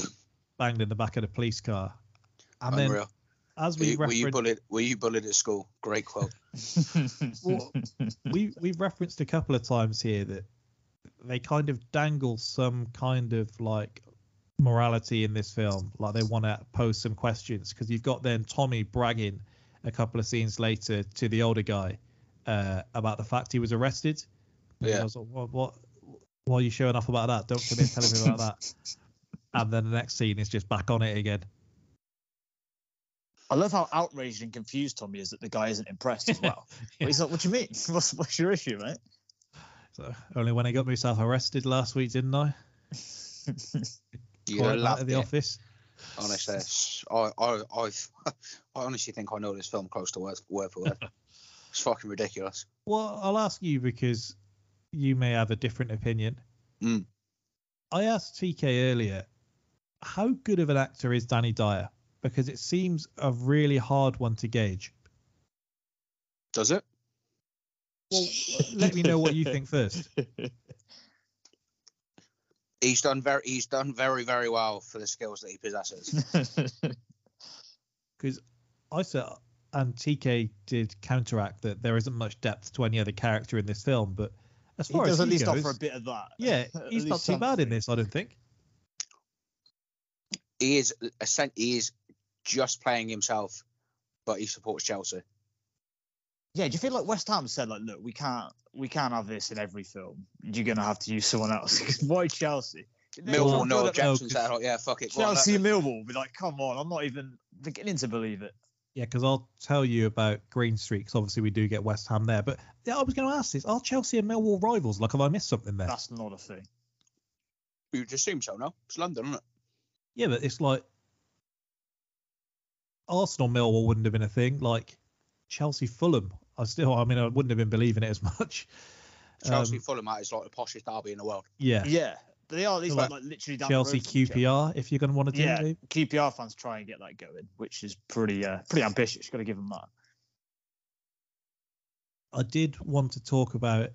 banged in the back of the police car. And then, Unreal. as Were we you, were you bullied? Were you bullied at school? Great quote. Well, we we've referenced a couple of times here that they kind of dangle some kind of like morality in this film, like they want to pose some questions because you've got then Tommy bragging a couple of scenes later to the older guy uh, about the fact he was arrested. And Yeah. I was like, what, what, why are you showing off about that? Don't come in telling me about that. And then the next scene is just back on it again. I love how outraged and confused Tommy is that the guy isn't impressed as well. But he's like, "What do you mean? What's, what's your issue, mate?" So only when I got myself arrested last week, didn't I? You'd Quite have that at the it. office. Honestly, I, I, I've, I honestly think I know this film close to word, word for word. It's fucking ridiculous. Well, I'll ask you because you may have a different opinion. Mm. I asked TK earlier, how good of an actor is Danny Dyer? Because it seems a really hard one to gauge. Does it? Well, let me know what you think first. He's done very, he's done very, very well for the skills that he possesses. Because I said, and TK did counteract that there isn't much depth to any other character in this film, but as far he far does as at he least goes, offer a bit of that. yeah, he's not least too bad in this, I don't think. he is, a essen- he is just playing himself, but he supports Chelsea. Yeah, do you feel like West Ham said like, look, we can't we can't have this in every film. You're gonna have to use someone else. Why Chelsea? Millwall, no objections. no, They're yeah, fuck it. go on, Chelsea Millwall be like, come on, I'm not even beginning to believe it. Yeah, because I'll tell you about Green Street, 'cause obviously we do get West Ham there. But yeah, I was going to ask this: Are Chelsea and Millwall rivals? Like, have I missed something there? That's not a thing. You'd assume so, no? It's London, isn't it? Yeah, but it's like Arsenal Millwall wouldn't have been a thing. Like Chelsea Fulham, I still, I mean, I wouldn't have been believing it as much. Chelsea Um, Fulham that is like the poshest derby in the world. yeah, Yeah, but they are at least like, like, literally down the Chelsea road from each other. QPR, if you're going to want to do Yeah, it. QPR fans try and get that going, which is pretty uh, pretty ambitious. Got to give them that. I did want to talk about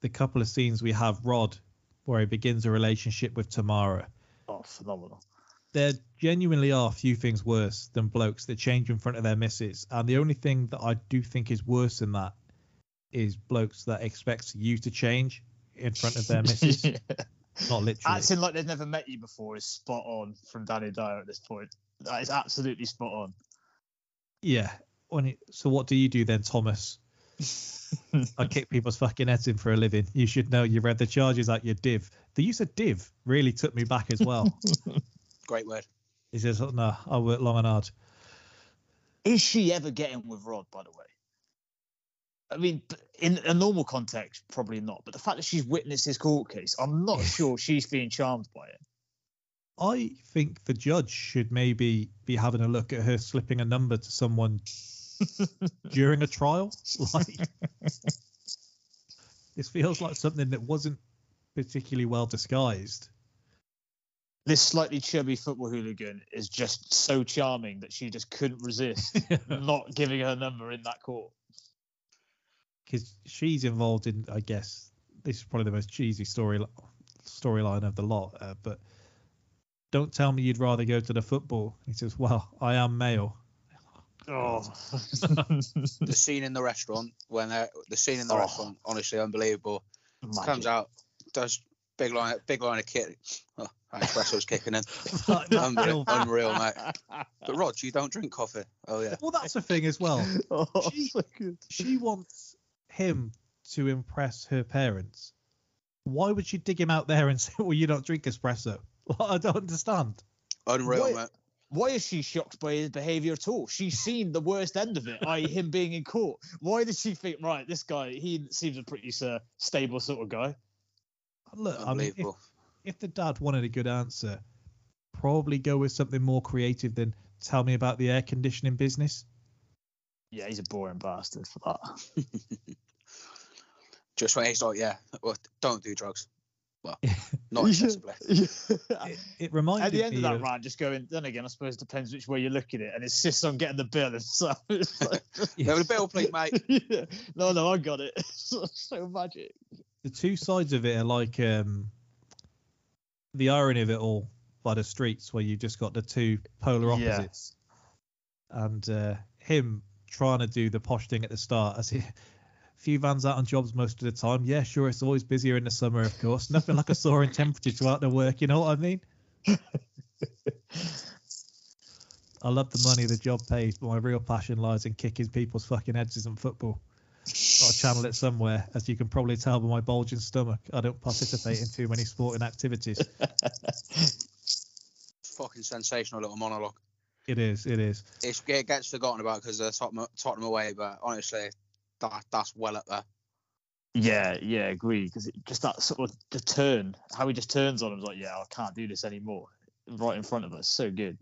the couple of scenes we have Rod, where he begins a relationship with Tamara. Oh, phenomenal. there genuinely are few things worse than blokes that change in front of their misses, And the only thing that I do think is worse than that is blokes that expect you to change in front of their missus. Not literally. Acting like they've never met you before is spot on from Danny Dyer at this point. That is absolutely spot on. Yeah. When it, so what do you do then, Thomas? I kick people's fucking heads in for a living. You should know you read the charges at your div. The use of div really took me back as well. Great word. he says, oh, no, I work long and hard. Is she ever getting with Rod, by the way? I mean, in a normal context, probably not. But the fact that she's witnessed his court case, I'm not sure she's being charmed by it. I think the judge should maybe be having a look at her slipping a number to someone during a trial. Like this feels like something that wasn't particularly well disguised. This slightly chubby football hooligan is just so charming that she just couldn't resist not giving her number in that court. Because she's involved in, I guess, this is probably the most cheesy story storyline of the lot. Uh, but don't tell me you'd rather go to the football. He says, "Well, I am male." Oh, The scene in the restaurant when they're, the scene in the Oh. restaurant, honestly unbelievable. magic. Comes out, does big line, big line of kit. Oh, that espresso's kicking in. Unreal, unreal, mate. But Rod, you don't drink coffee. Oh yeah. well, that's the thing as well. oh, She- so good. she wants him to impress her parents. Why would she dig him out there and say, "Well, you don't drink espresso"? I don't understand. Unreal, Wait. mate. why is she shocked by his behaviour at all? She's seen the worst end of it, i.e., him being in court. Why does she think, right, this guy, he seems a pretty uh, stable sort of guy? Look, I mean, if, Unbelievable. if the dad wanted a good answer, probably go with something more creative than tell me about the air conditioning business. Yeah, he's a boring bastard for that. Just when he's like, yeah, well, don't do drugs. Well, not Yeah. excessively. It, it reminded At the end of that of- rant, just going. Then again, I suppose it depends which way you look at it, and insists on getting the bill. And so, it's like, Have a bill, please, mate. yeah. no, no, I got it. so, so magic. the two sides of it are like um, the irony of it all by the streets, where you just got the two polar Yeah. opposites, and uh, him trying to do the posh thing at the start as he. Few vans out on jobs most of the time. Yeah, sure, it's always busier in the summer, of course. Nothing like a soaring temperature to out to work, you know what I mean? I love the money the job pays, but my real passion lies in kicking people's fucking heads in football. Got to channel it somewhere. As you can probably tell by my bulging stomach, I don't participate in too many sporting activities. Fucking sensational little monologue. It is, it is. It's, it gets forgotten about because they're Tottenham, Tottenham away, but honestly, that that's well up there. Yeah, yeah, agree. Because just that sort of the turn, how he just turns on him, is like, yeah, I can't do this anymore. Right in front of us, so good.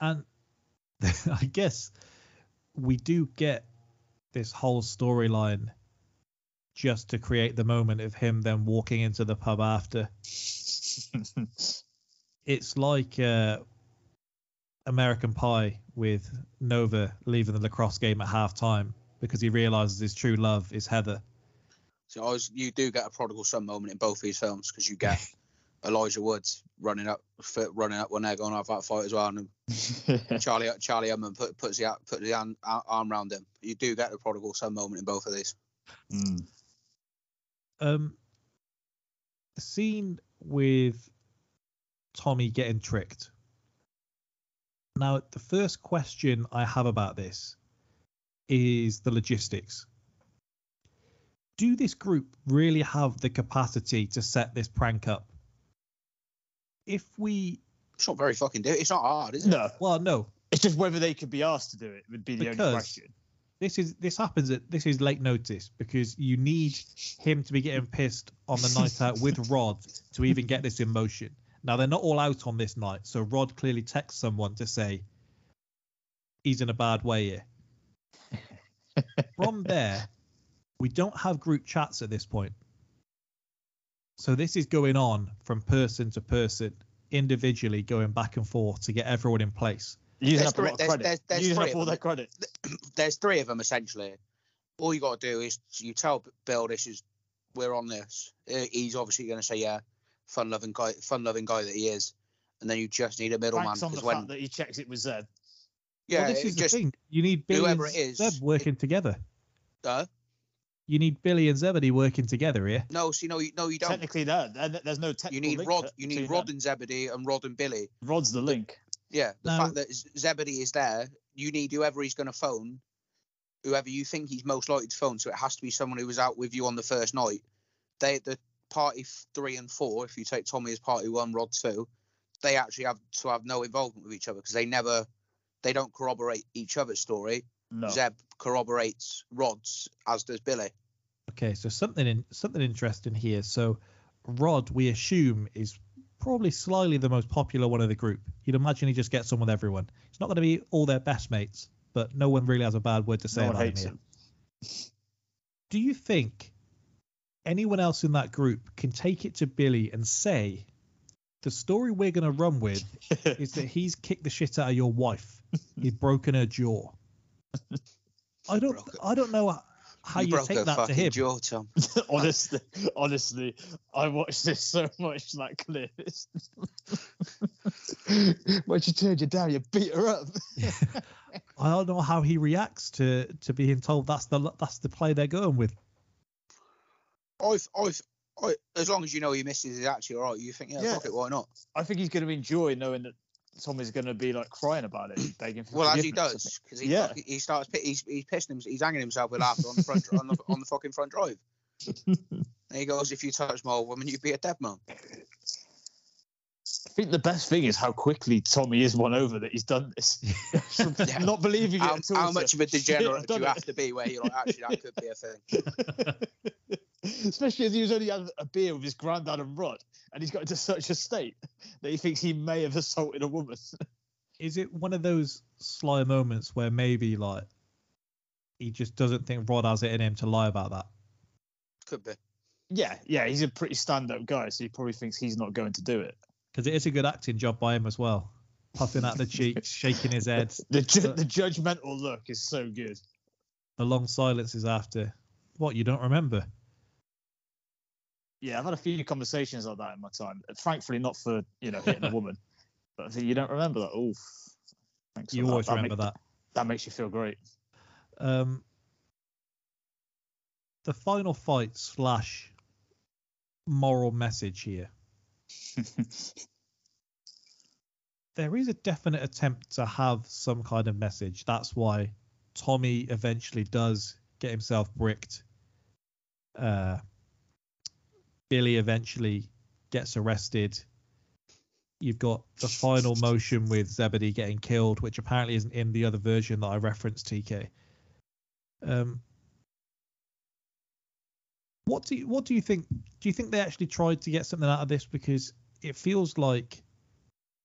And I guess we do get this whole storyline just to create the moment of him then walking into the pub after. It's like uh, American Pie with Nova leaving the lacrosse game at half time because he realizes his true love is Heather. So I was, you do get a prodigal son moment in both these films because you get Elijah Woods running up, fit- running up when they're going to have that fight as well, and Charlie Charlie Hunnam put, puts the puts the arm, arm around him. You do get the prodigal son moment in both of these. Mm. Um, the scene with Tommy getting tricked. Now, the first question I have about this is the logistics. Do this group really have the capacity to set this prank up? If we, It's not very fucking. Do- it's not hard, is it? No, well, no, it's just whether they could be asked to do it would be the Because- only question. this is this happens at this is late notice because you need him to be getting pissed on the night out with Rod to even get this in motion. Now they're not all out on this night, so Rod clearly texts someone to say he's in a bad way here. From there, we don't have group chats at this point. So this is going on from person to person, individually going back and forth to get everyone in place. Using There's up a lot of three- credit. there's- there's Using up of all them. their credit. There's three of them essentially. All you got to do is you tell Bill this is we're on this. Uh, He's obviously going to say yeah, fun loving guy, fun loving guy that he is, and then you just need a middleman Thanks on the because when fact that he checks it was Zed. yeah, well, this it is just the thing. You need Billy whoever and it is, Zeb working together. uh, You need Billy and Zebedee working together here. no, see, no, you, no, you don't. Technically, that and there's no technical You need link Rod. You need Rod them. and Zebedee and Rod and Billy. Rod's the link. Yeah, the Now- fact that Z- Zebedee is there, you need whoever he's going to phone, whoever you think he's most likely to phone. So it has to be someone who was out with you on the first night. They, the party three and four, if you take Tommy as party one, Rod two, they actually have to have no involvement with each other because they never, they don't corroborate each other's story. No. Zeb corroborates Rod's, as does Billy. Okay, so something in, something interesting here. So Rod, we assume, is probably slightly the most popular one of the group. You'd imagine he just gets on with everyone. It's not going to be all their best mates, but no one really has a bad word to say no about him here. him. Do you think anyone else in that group can take it to Billy and say, the story we're going to run with is that he's kicked the shit out of your wife. He's broken her jaw. I don't. Broke. I don't know how you, broke take her that to fucking him. jaw, Tom. honestly, honestly, I watched this so much that clip. It's- when she turned you down, you beat her up. I don't know how he reacts to to being told that's the that's the play they're going with. I've, I've, I, as long as you know your missus is actually all right, you think, yeah, Yeah. fuck it, why not? I think he's going to enjoy knowing that Tommy's going to be like crying about it, begging for Well, as he does, because he, Yeah. he starts he's he's pissing him, he's hanging himself with laughter on the front on the on the fucking front drive. and he goes, "If you touch my old woman, you'd be a dead man." I think the best thing is how quickly Tommy is won over that he's done this. Yeah. Not believing it How, how much of a degenerate do you done have to be where you're like, actually, that could be a thing? Especially as he was only had a beer with his granddad and Rod, and he's got into such a state that he thinks he may have assaulted a woman. Is it one of those sly moments where maybe like he just doesn't think Rod has it in him to lie about that? Could be. yeah, yeah, he's a pretty stand-up guy, so he probably thinks he's not going to do it. Because it is a good acting job by him as well. Puffing out the cheeks, shaking his head. The ju- the judgmental look is so good. The long silences after. What, you don't remember? Yeah, I've had a few conversations like that in my time. Thankfully, not for you know hitting a woman, but I think you don't remember that. Oof. Thanks. You always That remember make- that. That makes you feel great. Um, the final fight slash moral message here. There is a definite attempt to have some kind of message. That's why Tommy eventually does get himself bricked. Uh, Billy eventually gets arrested. You've got the final motion with Zebedee getting killed, which apparently isn't in the other version that I referenced, TK. Um, what do you, what do you think? Do you think they actually tried to get something out of this? Because it feels like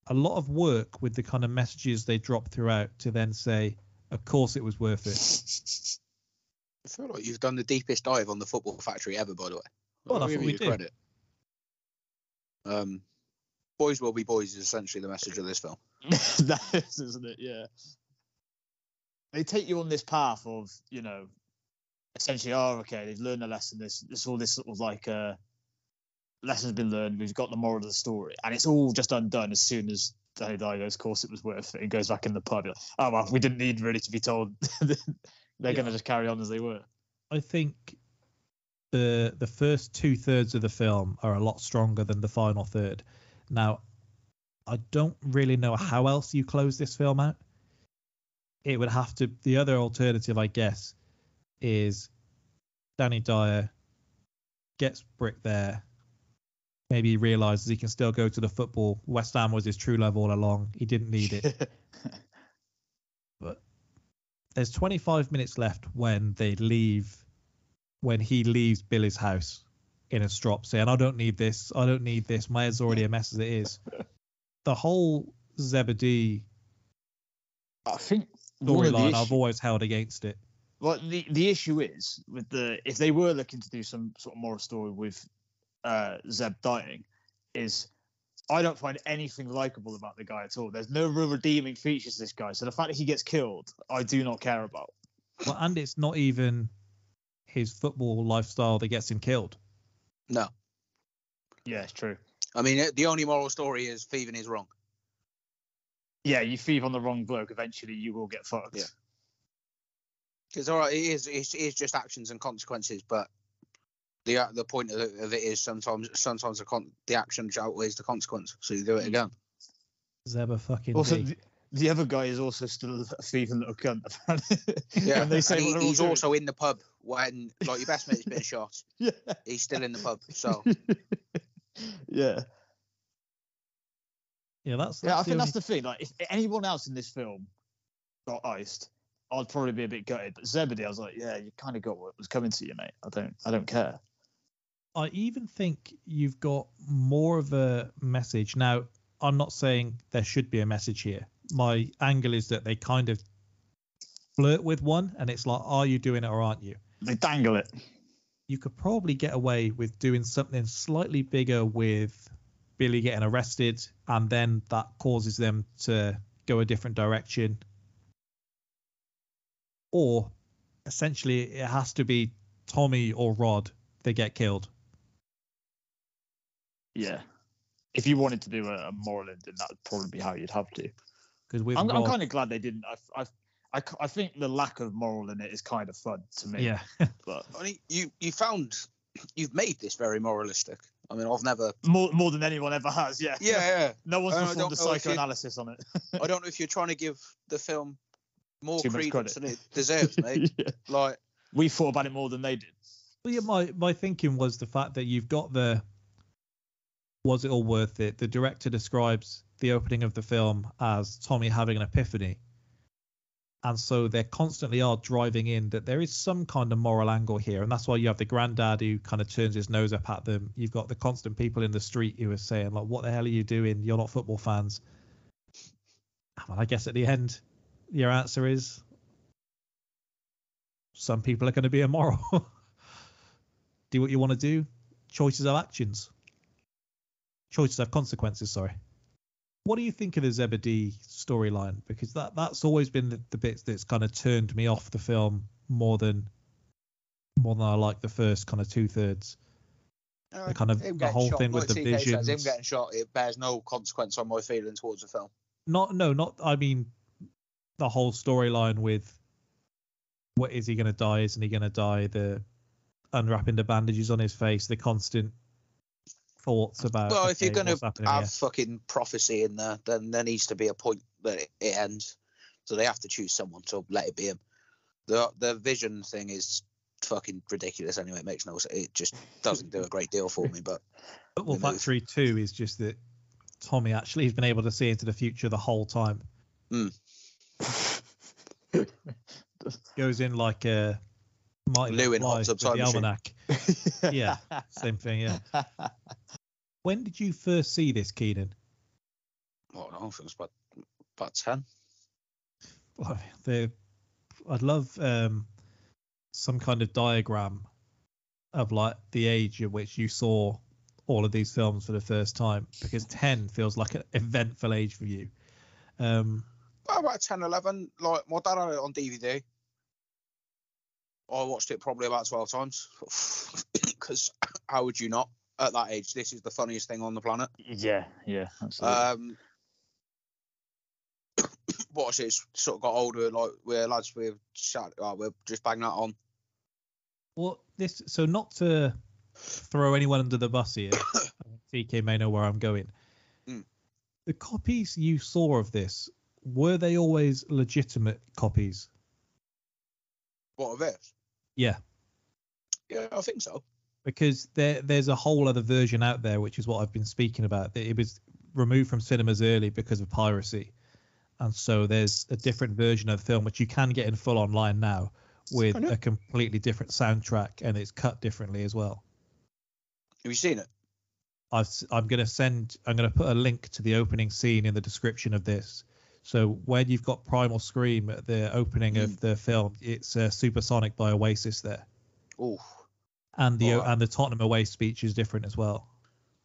a lot of work with the kind of messages they drop throughout to then say, "Of course, it was worth it." I feel like you've done the deepest dive on the football factory ever, by the way. Well, I'll that's what you we credit. Um, boys will be boys is essentially the message of this film. that is, isn't it? Yeah. They take you on this path of, you know, essentially, oh, okay, they've learned a lesson. This, this all this sort of like uh, lesson's been learned. We've got the moral of the story, and it's all just undone as soon as Danny Dyer goes, "Of course, it was worth it." And goes back in the pub. You're like, oh well, we didn't need really to be told. They're Yeah. gonna just carry on as they were. I think the the first two thirds of the film are a lot stronger than the final third. Now, I don't really know how else you close this film out. It would have to. The other alternative, I guess, is Danny Dyer gets brick there. Maybe he realizes he can still go to the football. West Ham was his true love all along. He didn't need it. but there's 25 minutes left when they leave when he leaves Billy's house in a strop saying I don't need this I don't need this my head's already a mess as it is the whole Zebedee I think the storyline I've always held against it Well, the the issue is with the if they were looking to do some sort of moral story with uh, Zeb dying, is I don't find anything likable about the guy at all. There's no real redeeming features to this guy. So the fact that he gets killed, I do not care about. well, and it's not even his football lifestyle that gets him killed No, Yeah, it's true. I mean the only moral story is thieving is wrong. Yeah, you thieve on the wrong bloke, eventually you will get fucked. Yeah. Because all right, it is it's, it is just actions and consequences, but the uh, the point of of it is sometimes sometimes the con- the action outweighs the consequence, so you do it again. Zeb a fucking Also, D. the, the other guy is also still a thieving little cunt. Yeah, and they say and he- what they're he's doing. also in the pub when like your best mate's been shot. yeah. He's still in the pub, so yeah. yeah that's, Yeah, I think the that's the thing. Like, if anyone else in this film got iced, I'd probably be a bit gutted. But Zebedee, I was like, yeah, you kind of got what was coming to you, mate. I don't, I don't care. I even think you've got more of a message. Now, I'm not saying there should be a message here. My angle is that they kind of flirt with one, and it's like, are you doing it or aren't you? They dangle it. You could probably get away with doing something slightly bigger with Billy getting arrested, and then that causes them to go a different direction. Or essentially, it has to be Tommy or Rod they get killed. Yeah. If you wanted to do a, a moral ending, that would probably be how you'd have to. Because with I'm, I'm kind of glad they didn't. I, I, I, I think the lack of moral in it is kind of fun to me. yeah. But I mean, you you found you've made this very moralistic. I mean, I've never. more, more than anyone ever has. Yeah. Yeah, yeah. No one's I don't performed a know if you- psychoanalysis on it. I don't know if you're trying to give the film more Too credence credit. than it deserves, mate. Yeah. Like, We thought about it more than they did. Well, yeah, my my thinking was the fact that you've got the was it all worth it? The director describes the opening of the film as Tommy having an epiphany. And so they constantly are driving in that there is some kind of moral angle here. And that's why you have the granddad who kind of turns his nose up at them. You've got the constant people in the street who are saying, like, what the hell are you doing? You're not football fans. Ah, well, I guess at the end, your answer is some people are going to be immoral. do what you want to do. Choices are actions. Choices have consequences, sorry. What do you think of the Zebedee storyline? Because that that's always been the, the bits that's kind of turned me off the film more than more than I like the first kind of two thirds. Uh, The kind of the whole shot, thing with the says, him getting shot, it bears no consequence on my feeling towards the film. Not no, not I mean the whole storyline with what is he going to die? Isn't he going to die? The unwrapping the bandages on his face, the constant thoughts about. well, if you're going to have here? fucking prophecy in there, then there needs to be a point that it, it ends. So they have to choose someone to let it be him. The the vision thing is fucking ridiculous anyway. It makes no sense. It just doesn't do a great deal for me. But well. Factory 2 is just that Tommy actually has been able to see into the future the whole time. Hmm. Goes in like a Marty Lou in Hot Tub with the Machine. almanac. Yeah, same thing. Yeah. When did you first see this, Keenan? I don't know. I think it was about about ten. Well, the I'd love um, some kind of diagram of like the age at which you saw all of these films for the first time because 10 feels like an eventful age for you. Um, Well, about 10, 11. Like my dad had it on DVD. I watched it probably about twelve times. Because how would you not at that age? This is the funniest thing on the planet. Yeah, yeah, absolutely. Um, watched it. Sort of got older. Like we're lads. We're sat. Oh, we're just banging that on. well, this so not to throw anyone under the bus here. TK may know where I'm going. Mm. The copies you saw of this were they always legitimate copies? What of it? Yeah. Yeah, I think so. because there there's a whole other version out there, which is what I've been speaking about. that It was removed from cinemas early because of piracy, and so there's a different version of the film which you can get in full online now with a completely different soundtrack and it's cut differently as well. Have you seen it? I've, I'm going to send I'm going to put a link to the opening scene in the description of this. So when you've got Primal Scream at the opening of the film, it's uh, Supersonic by Oasis there, Oh, and the Alright. and the Tottenham away speech is different as well.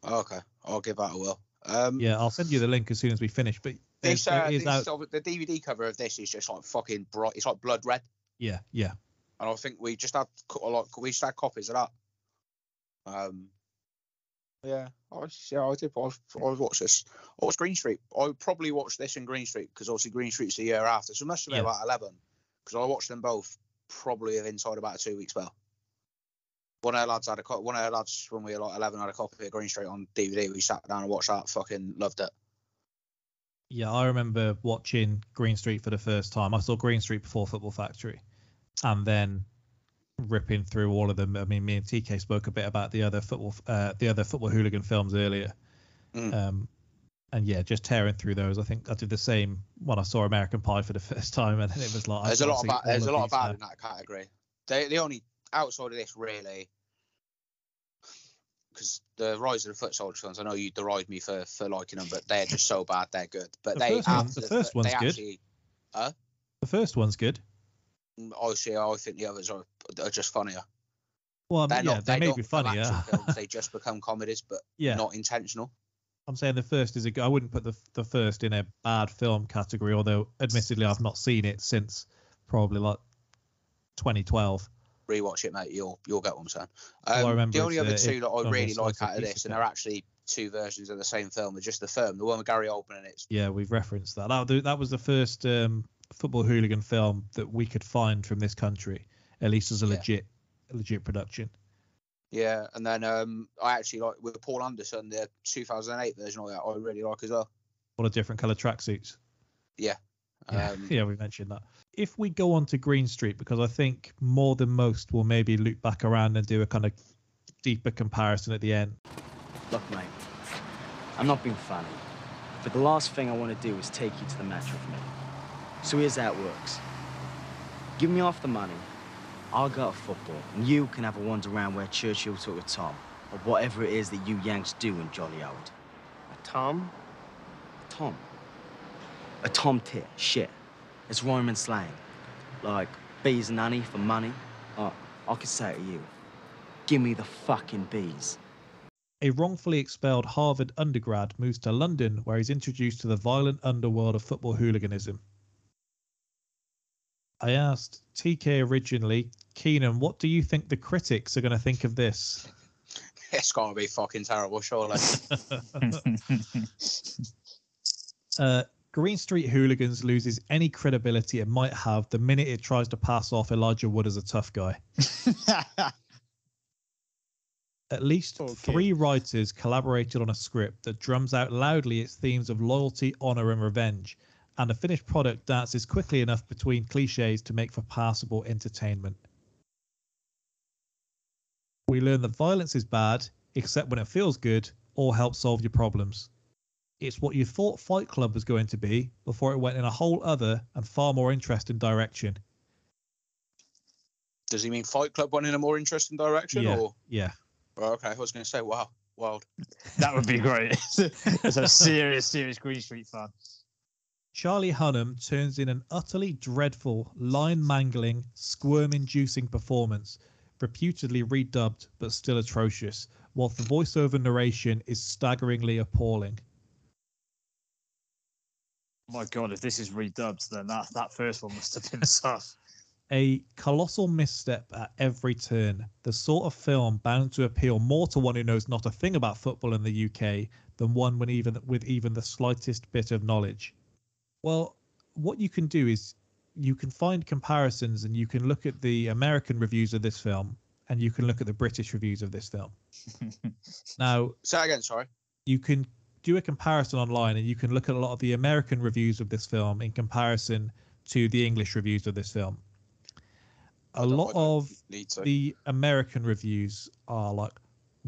okay. I'll give that a whirl. Um, Yeah, I'll send you the link as soon as we finish. But This, uh, is this out- the DVD cover of this is just like fucking bright. It's like blood red, yeah, yeah. and I think we just had a lot. we just had copies of that. Um, yeah, I yeah, I did. I, I watched this. I watched Green Street. I probably watched this in Green Street because obviously Green Street's the year after, so it must have been Yeah. about eleven because I watched them both probably inside about a two week spell. One of our lads had a co- one of our lads when we were like eleven had a copy of Green Street on DVD. We sat down and watched that. Fucking loved it. Yeah, I remember watching Green Street for the first time. I saw Green Street before Football Factory, and then ripping through all of them. I mean, me and TK spoke a bit about the other football, uh, the other football hooligan films earlier. Mm. Um, and yeah, just tearing through those. I think I did the same when I saw American Pie for the first time, and it was like There's a lot bad, there's a lot of bad now. in that category. They the only outside of this really, because the Rise of the Foot Soldier films. I know you deride me for for liking them, but they're just so bad. They're good, but The they first one- the first one's good. actually, The first one's good. I see. I think the others are, are just funnier. Well, They're yeah, not. they, may be funnier. films, they just become comedies, but yeah, not intentional. I'm saying the first is a good. I wouldn't put the the first in a bad film category, although admittedly I've not seen it since probably like 2012. Rewatch it, mate. You'll you'll get what I'm saying. All I Um, remember the only other uh, two that I really like out of this, and they're actually two versions of the same film, are just the film. The one with Gary Oldman in it. Yeah, we've referenced that. That, that was the first um, football hooligan film that we could find from this country, at least as a Yeah. legit a legit production. Yeah, and then um, I actually like with Paul Anderson, the 2008 version of that, I really like as well. What a different colour tracksuits. Yeah. Um, yeah, we mentioned that. If we go on to Green Street, because I think more than most will maybe loop back around and do a kind of deeper comparison at the end. Look, mate, I'm not being funny, but the last thing I want to do is take you to the match with me. So here's how it works. Give me half the money, I'll go to football, and you can have a wander around where Churchill took a Tom, or whatever it is that you Yanks do in Jolly Old. A Tom? A Tom. A Tom tit, shit. It's rhyming slang. Like bees and honey for money. Uh, I could say it to you. Give me the fucking bees. A wrongfully expelled Harvard undergrad moves to London where he's introduced to the violent underworld of football hooliganism. I asked TK originally, Keenan, what do you think the critics are going to think of this? It's gonna be fucking terrible, surely. Uh, Green Street Hooligans loses any credibility it might have the minute it tries to pass off Elijah Wood as a tough guy. At least Okay. three writers collaborated on a script that drums out loudly its themes of loyalty, honor, and revenge, and the finished product dances quickly enough between cliches to make for passable entertainment. We learn that violence is bad, except when it feels good or helps solve your problems. It's what you thought Fight Club was going to be before it went in a whole other and far more interesting direction. Does he mean Fight Club went in a more interesting direction, Yeah. or Yeah. oh, okay? I was gonna say, wow, wild. that would be great. It's a serious, serious Green Street fan. Charlie Hunnam turns in an utterly dreadful, line mangling, squirm inducing performance, reputedly redubbed but still atrocious, whilst the voiceover narration is staggeringly appalling. Oh my God, if this is redubbed, then that, that first one must have been tough. A colossal misstep at every turn, the sort of film bound to appeal more to one who knows not a thing about football in the UK than one when even with even the slightest bit of knowledge. Well, what you can do is you can find comparisons and you can look at the American reviews of this film and you can look at the British reviews of this film. now, Say that again, sorry. you can do a comparison online and you can look at a lot of the American reviews of this film in comparison to the English reviews of this film. A lot of the American reviews are like,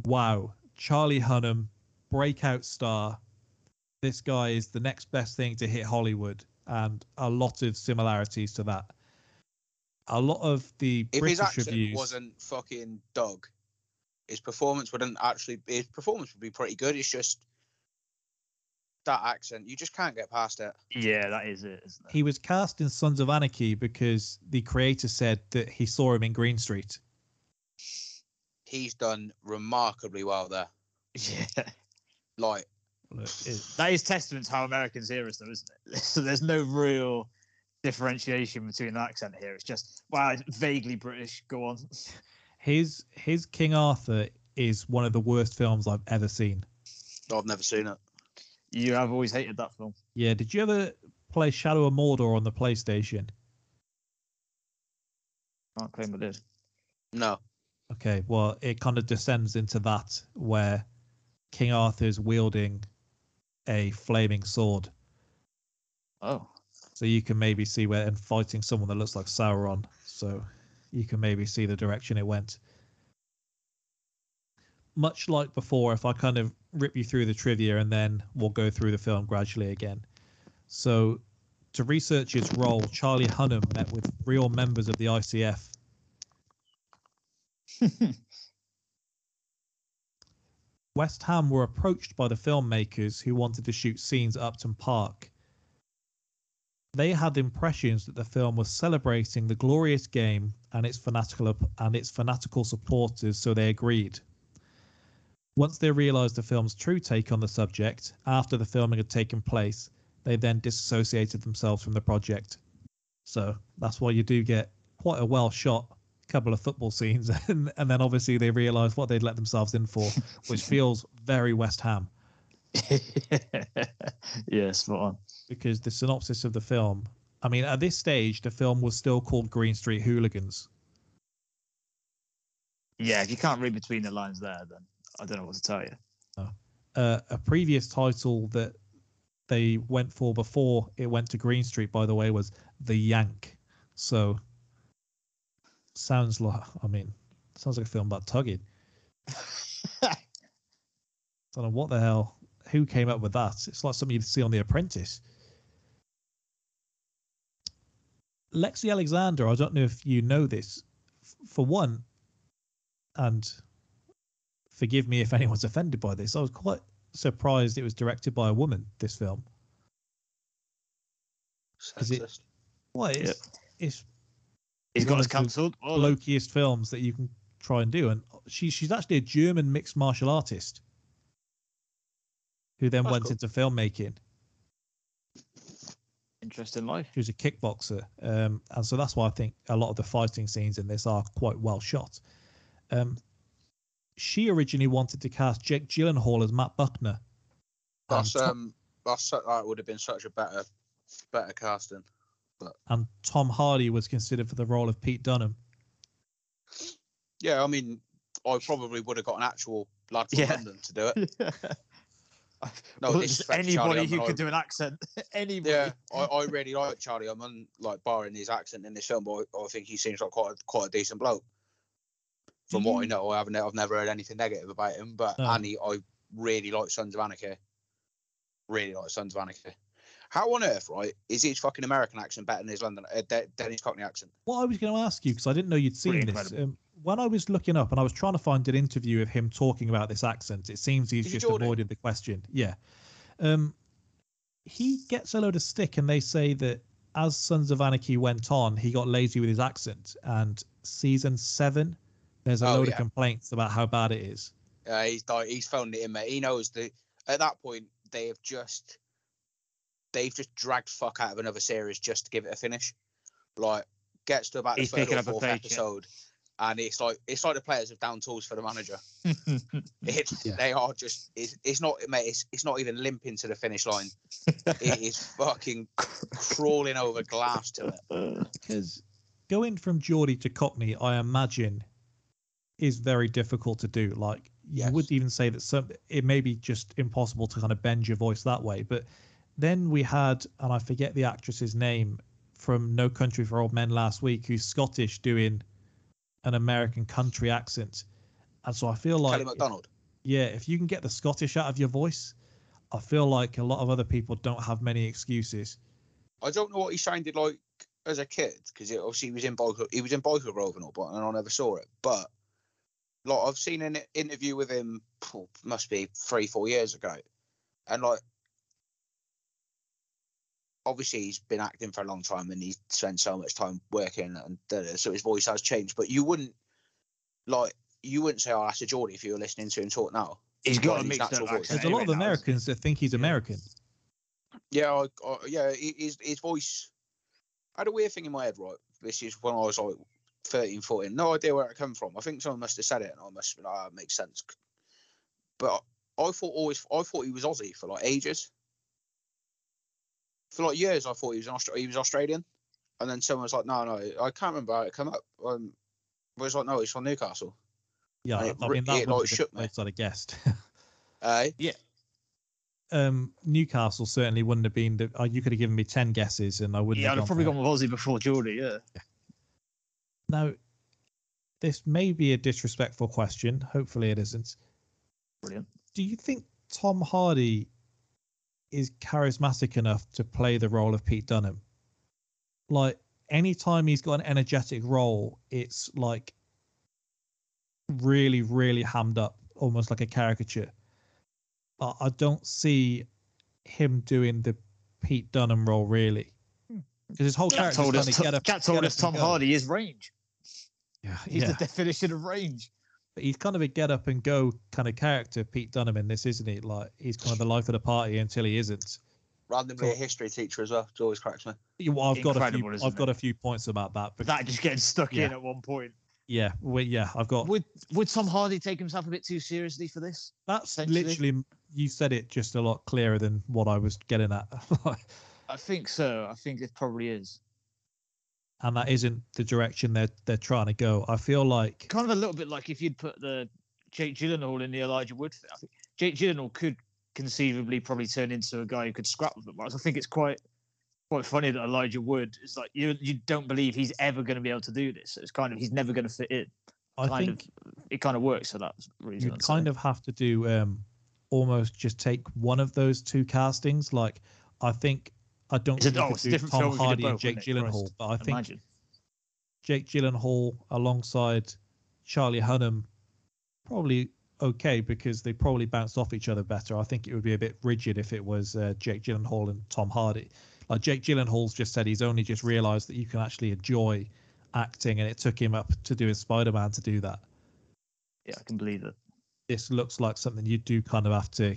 wow, Charlie Hunnam, breakout star. This guy is the next best thing to hit Hollywood, and a lot of similarities to that. A lot of the if British his accent reviews. wasn't fucking dog, his performance wouldn't actually. His performance would be pretty good. It's just that accent. You just can't get past it. Yeah, that is it, isn't it? He was cast in Sons of Anarchy because the creator said that he saw him in Green Street. He's done remarkably well there. Yeah. Like Look, it- That is testament to how Americans hear us, though, isn't it? So there's no real differentiation between the accent here. It's just, wow, it's vaguely British. Go on. his his King Arthur is one of the worst films I've ever seen. Oh, I've never seen it. You have always hated that film. Yeah, did you ever play Shadow of Mordor on the PlayStation? Can't claim I did. No. Okay, well, it kind of descends into that where King Arthur's wielding a flaming sword. Oh. So you can maybe see where and fighting someone that looks like Sauron. So you can maybe see the direction it went. Much like before, if I kind of rip you through the trivia and then we'll go through the film gradually again. So to research his role, Charlie Hunnam met with real members of the ICF. West Ham were approached by the filmmakers who wanted to shoot scenes at Upton Park. They had impressions that the film was celebrating the glorious game and its fanatical and its fanatical supporters, so they agreed. Once they realized the film's true take on the subject, after the filming had taken place, they then disassociated themselves from the project. So that's why you do get quite a well shot couple of football scenes, and, and then obviously they realised what they'd let themselves in for, which feels very West Ham yeah, spot on. because the synopsis of the film. I mean, at this stage, the film was still called Green Street Hooligans. Yeah, if you can't read between the lines there, then I don't know what to tell you. Uh, a previous title that they went for before it went to Green Street, by the way, was The Yank. So sounds like, I mean, sounds like a film about tugging. I don't know what the hell who came up with that? It's like something you'd see on The Apprentice. Lexi Alexander, I don't know if you know this. For one, and forgive me if anyone's offended by this, I was quite surprised it was directed by a woman. This film, Is it- Sexist. why it's it's He's one got us the cancelled. Well, blokiest films that you can try and do, and she she's actually a German mixed martial artist who then That's went cool. into filmmaking. interesting life. She was a kickboxer, um, and so that's why I think a lot of the fighting scenes in this are quite well shot. Um, she originally wanted to cast Jake Gyllenhaal as Matt Buckner. and That's Tom, um, that's that would have been such a better, better casting. And Tom Hardy was considered for the role of Pete Dunham. Yeah, I mean, I probably would have got an actual lad from Yeah. London to do it. No, Well, just anybody who could do an accent. anybody. Yeah, I, I really like Charlie. I'm like barring his accent in this film, but I, I think he seems like quite a, quite a decent bloke. From what I mm. know, I haven't I've never heard anything negative about him. But No. Annie, I really like Sons of Anarchy. Really like Sons of Anarchy. How on earth, right, is his fucking American accent better than his London uh, De- than his Cockney accent? What I was going to ask you because I didn't know you'd seen Pretty this. Um, when I was looking up and I was trying to find an interview of him talking about this accent, it seems he's Is just Geordie? avoided the question. Yeah. Um, he gets a load of stick, and they say that as Sons of Anarchy went on, he got lazy with his accent. And season seven, there's a Oh, load yeah. of complaints about how bad it is. Uh, he's he's phoned it in, mate. He knows that at that point they have just they've just dragged fuck out of another series just to give it a finish. Like gets to about the He's third or fourth paycheck. episode, and it's like it's like the players have down tools for the manager. It, Yeah. They are just it's, it's not mate. It's, it's not even limping to the finish line. it is fucking crawling over glass to it. Because going from Geordie to Cockney, I imagine, is very difficult to do. Like you would even say that some it may be just impossible to kind of bend your voice that way. But then we had, and I forget the actress's name from No Country for Old Men last week, who's Scottish doing an American country accent. And so I feel like Kelly Macdonald. yeah, if you can get the Scottish out of your voice, I feel like a lot of other people don't have many excuses. I don't know what he sounded like as a kid because obviously he was in Biker, he was in Byker Grove and all, but and I never saw it. But like I've seen an interview with him, must be three, four years ago, and like obviously he's been acting for a long time and he's spent so much time working and da- da, so his voice has changed. But you wouldn't like you wouldn't say, "Oh, that's a Geordie" if you were listening to him talk now. He's got a mixed natural up voice. There's a lot of anyway now, Americans that think he's American. Yeah, I, I, yeah, his his voice. I had a weird thing in my head, right? This is when I was like 13, 14. No idea where it came from. I think someone must have said it, and I must have been like, ah, it makes sense. But I thought always, I thought he was Aussie for like ages. For like years, I thought he was an Austra- he was Australian, and then someone was like, no, no, I can't remember how it came up. Um, but it was like, no, he's from Newcastle. Yeah, It I re- mean that it, would like, have shook been me. the place I'd have guessed. Uh, um, Newcastle certainly wouldn't have been. The, uh, you could have given me ten guesses, and I wouldn't. Yeah, I'd have have probably there. gone with Aussie before Geordie. Yeah. Now, this may be a disrespectful question. Hopefully, it isn't. Brilliant. Do you think Tom Hardy is charismatic enough to play the role of Pete Dunham? Like, anytime he's got an energetic role, it's like really, really hammed up, almost like a caricature. I, I don't see him doing the Pete Dunham role really. Hmm. Because his whole character told us. up. Jack told us Tom. Hardy is range. Yeah, He's yeah. the definition of range. But he's kind of a get up and go kind of character, Pete Dunham in this, isn't he? Like he's kind of the life of the party until he isn't. randomly a history teacher as well. It always cracks me. Well, I've got a few. Isn't I've got a few points about that. But That just getting stuck in at one point. yeah, well, yeah, I've got. Would Would Tom Hardy take himself a bit too seriously for this? That's literally you said it just a lot clearer than what I was getting at, I think so. I think it probably is. And that isn't the direction they're they're trying to go. I feel like Kind of a little bit like if you'd put the Jake Gyllenhaal in the Elijah Wood. thing. I think Jake Gyllenhaal could conceivably probably turn into a guy who could scrap with them. I think it's quite quite funny that Elijah Wood is like you you don't believe he's ever going to be able to do this. It's kind of he's never going to fit in. I kind think of it kind of works for that reason. you kind of have to do um almost just take one of those two castings. Like I think I don't It's a- think oh, could do Tom film if you Hardy and Jake? Gyllenhaal, but I think Imagine. Jake Gyllenhaal alongside Charlie Hunnam probably okay because they probably bounced off each other better. I think it would be a bit rigid if it was uh, Jake Gyllenhaal and Tom Hardy. Like Jake Gyllenhaal's just said he's only just realised that you can actually enjoy acting, and it took him up to doing Spider Man to do that. Yeah, I can believe it. This looks like something you do kind of have to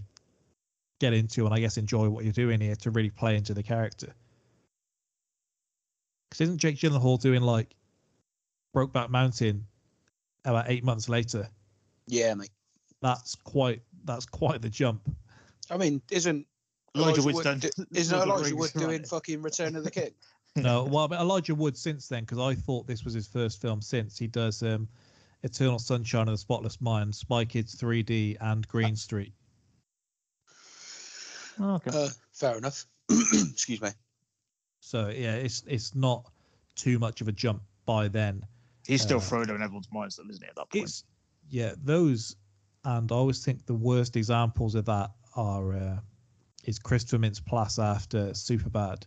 get into, and I guess enjoy what you're doing here to really play into the character. Because isn't Jake Gyllenhaal doing like Brokeback Mountain about eight months later? Yeah, mate. That's quite that's quite the jump. I mean, isn't Elijah Elijah Wood, done- do- isn't of the Elijah Rings, Wood right? doing fucking Return of the King? No, well, but Elijah Wood since then, because I thought this was his first film since he does um, Eternal Sunshine of the Spotless Mind, Spy Kids 3D, and Green Street. Oh, okay. Uh, fair enough. Excuse me. So yeah, it's it's not too much of a jump by then. He's still uh, Frodo in everyone's minds, though, isn't he? At that point. It's yeah, those, and I always think the worst examples of that are uh, is Christopher Mintz-Plasse after Superbad,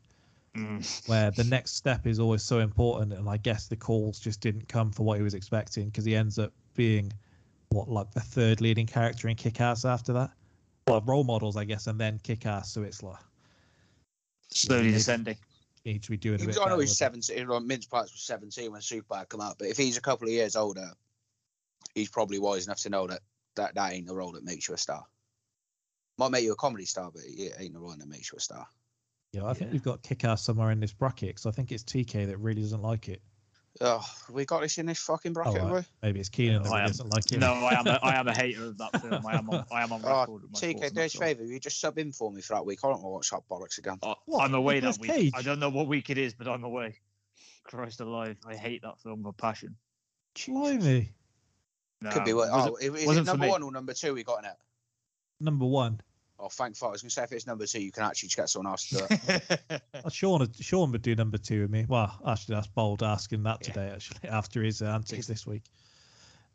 Mm. where the next step is always so important, and I guess the calls just didn't come for what he was expecting because he ends up being what like the third leading character in Kick-Ass after that. Well, role models, I guess, and then Kick-Ass, so it's like Slowly maybe- descending. you need to be doing a He bit. I know he's seventeen. Like, Mintz-Plasse was seventeen when Superbad come out, but if he's a couple of years older, he's probably wise enough to know that that, that ain't the role that makes you a star. Might make you a comedy star, but it ain't the role that makes you a star. Yeah, I think Yeah. we've got Kick-Ass somewhere in this bracket because I think it's TK that really doesn't like it. Oh, we got this in this fucking Oh, bracket, right. have Maybe it's Keenan that I am- doesn't like it. No, I am. A, I am a hater of that film. I am. On, I am on we? Oh, with my TK, on do us a favour. You just sub in for me for that week. I don't want to watch that bollocks again. Oh, What? I'm away that week. Cage? I don't know what week it is, but I'm away. Christ alive, I hate that film with passion. Blimey. No, Could be. What, was oh, it wasn't for number me. one or number two we got in it? Number one. Oh, thank fuck. I was going to say if it's number two, you can actually get someone else to do it. Sean, Sean would do number two with me. Well, actually, that's bold asking that Yeah. today. Actually, after his uh, antics this week,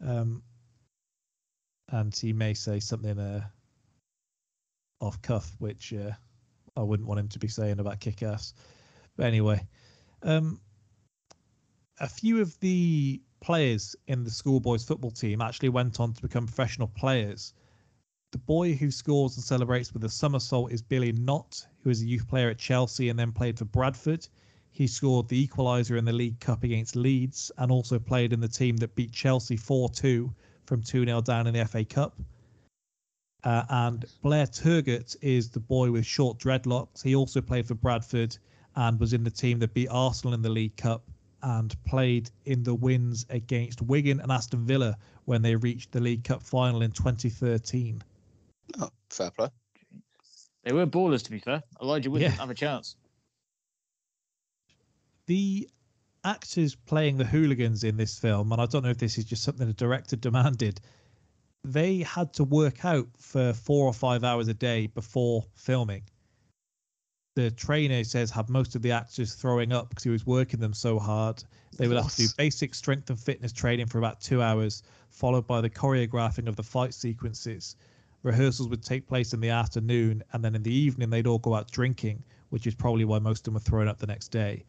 um, and he may say something uh, off cuff, which uh, I wouldn't want him to be saying about kick-ass. But anyway, um, a few of the players in the schoolboys football team actually went on to become professional players. The boy who scores and celebrates with a somersault is Billy Knott, who is a youth player at Chelsea and then played for Bradford. He scored the equaliser in the League Cup against Leeds and also played in the team that beat Chelsea 4 2 from 2 0 down in the FA Cup. Uh, and Blair Turgott is the boy with short dreadlocks. He also played for Bradford and was in the team that beat Arsenal in the League Cup and played in the wins against Wigan and Aston Villa when they reached the League Cup final in 2013. Oh, fair play. they were ballers, to be fair. Elijah Wood Yeah. didn't have a chance. the actors playing the hooligans in this film, and I don't know if this is just something the director demanded, they had to work out for four or five hours a day before filming. The trainer says had most of the actors throwing up because he was working them so hard. They would have to do basic strength and fitness training for about two hours, followed by the choreographing of the fight sequences. Rehearsals would take place in the afternoon, and then in the evening they'd all go out drinking, which is probably why most of them were thrown up the next day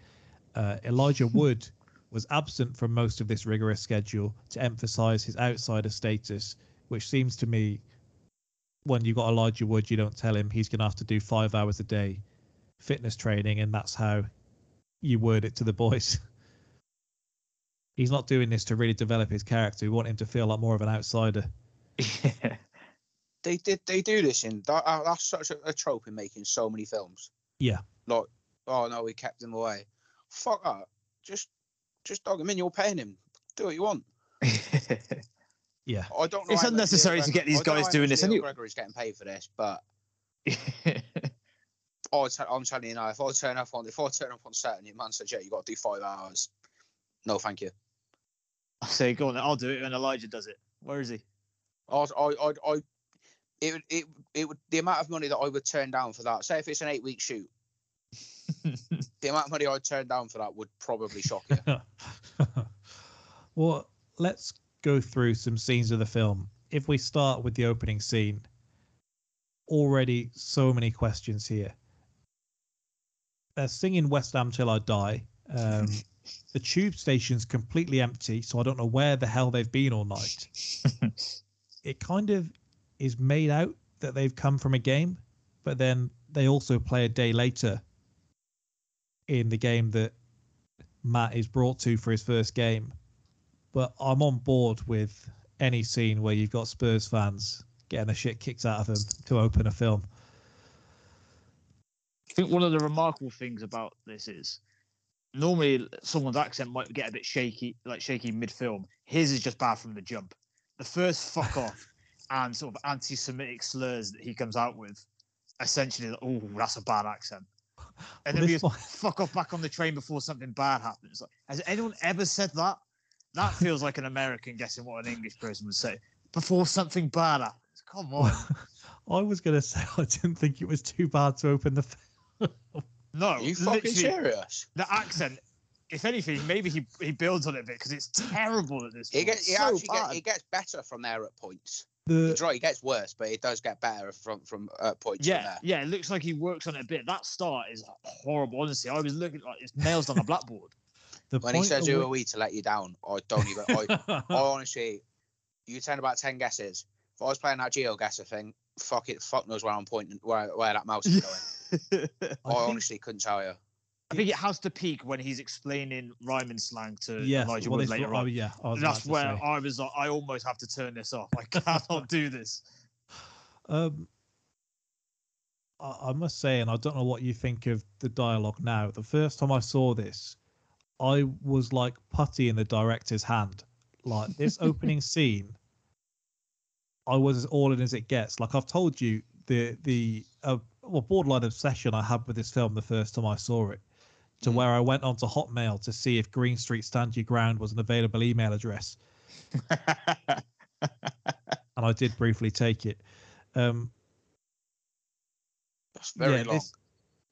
uh, Elijah Wood was absent from most of this rigorous schedule to emphasize his outsider status, which seems to me when you got Elijah Wood, you don't tell him he's going to have to do five hours a day fitness training, and that's how you word it to the boys. he's not doing this to really develop his character. We want him to feel like more of an outsider. They did. They do this in that, uh, that's such a, a trope in making so many films. Yeah. Like, oh no, we kept him away. Fuck that. Just, just dog him in. You're paying him. Do what you want. Yeah. I don't know. It's unnecessary to get these I don't know guys doing this Leo anyway. Gregory's getting paid for this, but oh, it's- I'm telling you now, if I turn up on if I turn up on set and your man says, "Yeah, you got to do five hours," no, thank you. I say, go on, I'll do it when Elijah does it. Where is he? I, I, I, I it would, it, it would, the amount of money that I would turn down for that. Say if it's an eight week shoot, the amount of money I'd turn down for that would probably shock you. well, let's go through some scenes of the film. If we start with the opening scene, already so many questions here. They're singing West Ham Till I Die. Um, the tube station's completely empty, so I don't know where the hell they've been all night. it kind of is made out that they've come from a game, but then they also play a day later in the game that Matt is brought to for his first game. But I'm on board with any scene where you've got Spurs fans getting the shit kicked out of them to open a film. I think one of the remarkable things about this is normally someone's accent might get a bit shaky, like shaky mid film. His is just bad from the jump. The first fuck off and sort of anti Semitic slurs that he comes out with, essentially, oh, that's a bad accent. And Well, then we just one- fuck off back on the train before something bad happens. Like, has anyone ever said that? That feels like an American guessing what an English person would say. Before something bad happens. Come on. I was going to say I didn't think it was too bad to open the. No, Are you fucking serious? the accent. If anything, maybe he, he builds on it a bit because it's terrible at this It point. gets, it so actually bad. get, it gets better from there at points. The It's right, it gets worse, but it does get better from from uh, points from yeah, there. yeah, it looks like he works on it a bit. That start is horrible. Honestly, I was looking like it's nails on a blackboard. the When he says who are we to let you down, I don't even. I, I honestly, you turn about ten guesses. If I was playing that GeoGuessr thing, fuck it, fuck knows where I'm pointing, where where that mouse is going. I, I think- honestly couldn't tell you. I think it has to peak when he's explaining rhyming slang to yeah, Elijah well, Wood later what- oh, yeah, I was That's where say. I was like, I almost have to turn this off. I cannot do this. Um, I, I must say, and I don't know what you think of the dialogue now. The first time I saw this, I was like putty in the director's hand. Like this opening scene, I was as all in as it gets. Like I've told you, the the uh, well borderline obsession I had with this film the first time I saw it, to Mm. where I went onto Hotmail to see if Green Street Stand Your Ground was an available email address, and I did briefly take it. Um, That's very yeah, long. This,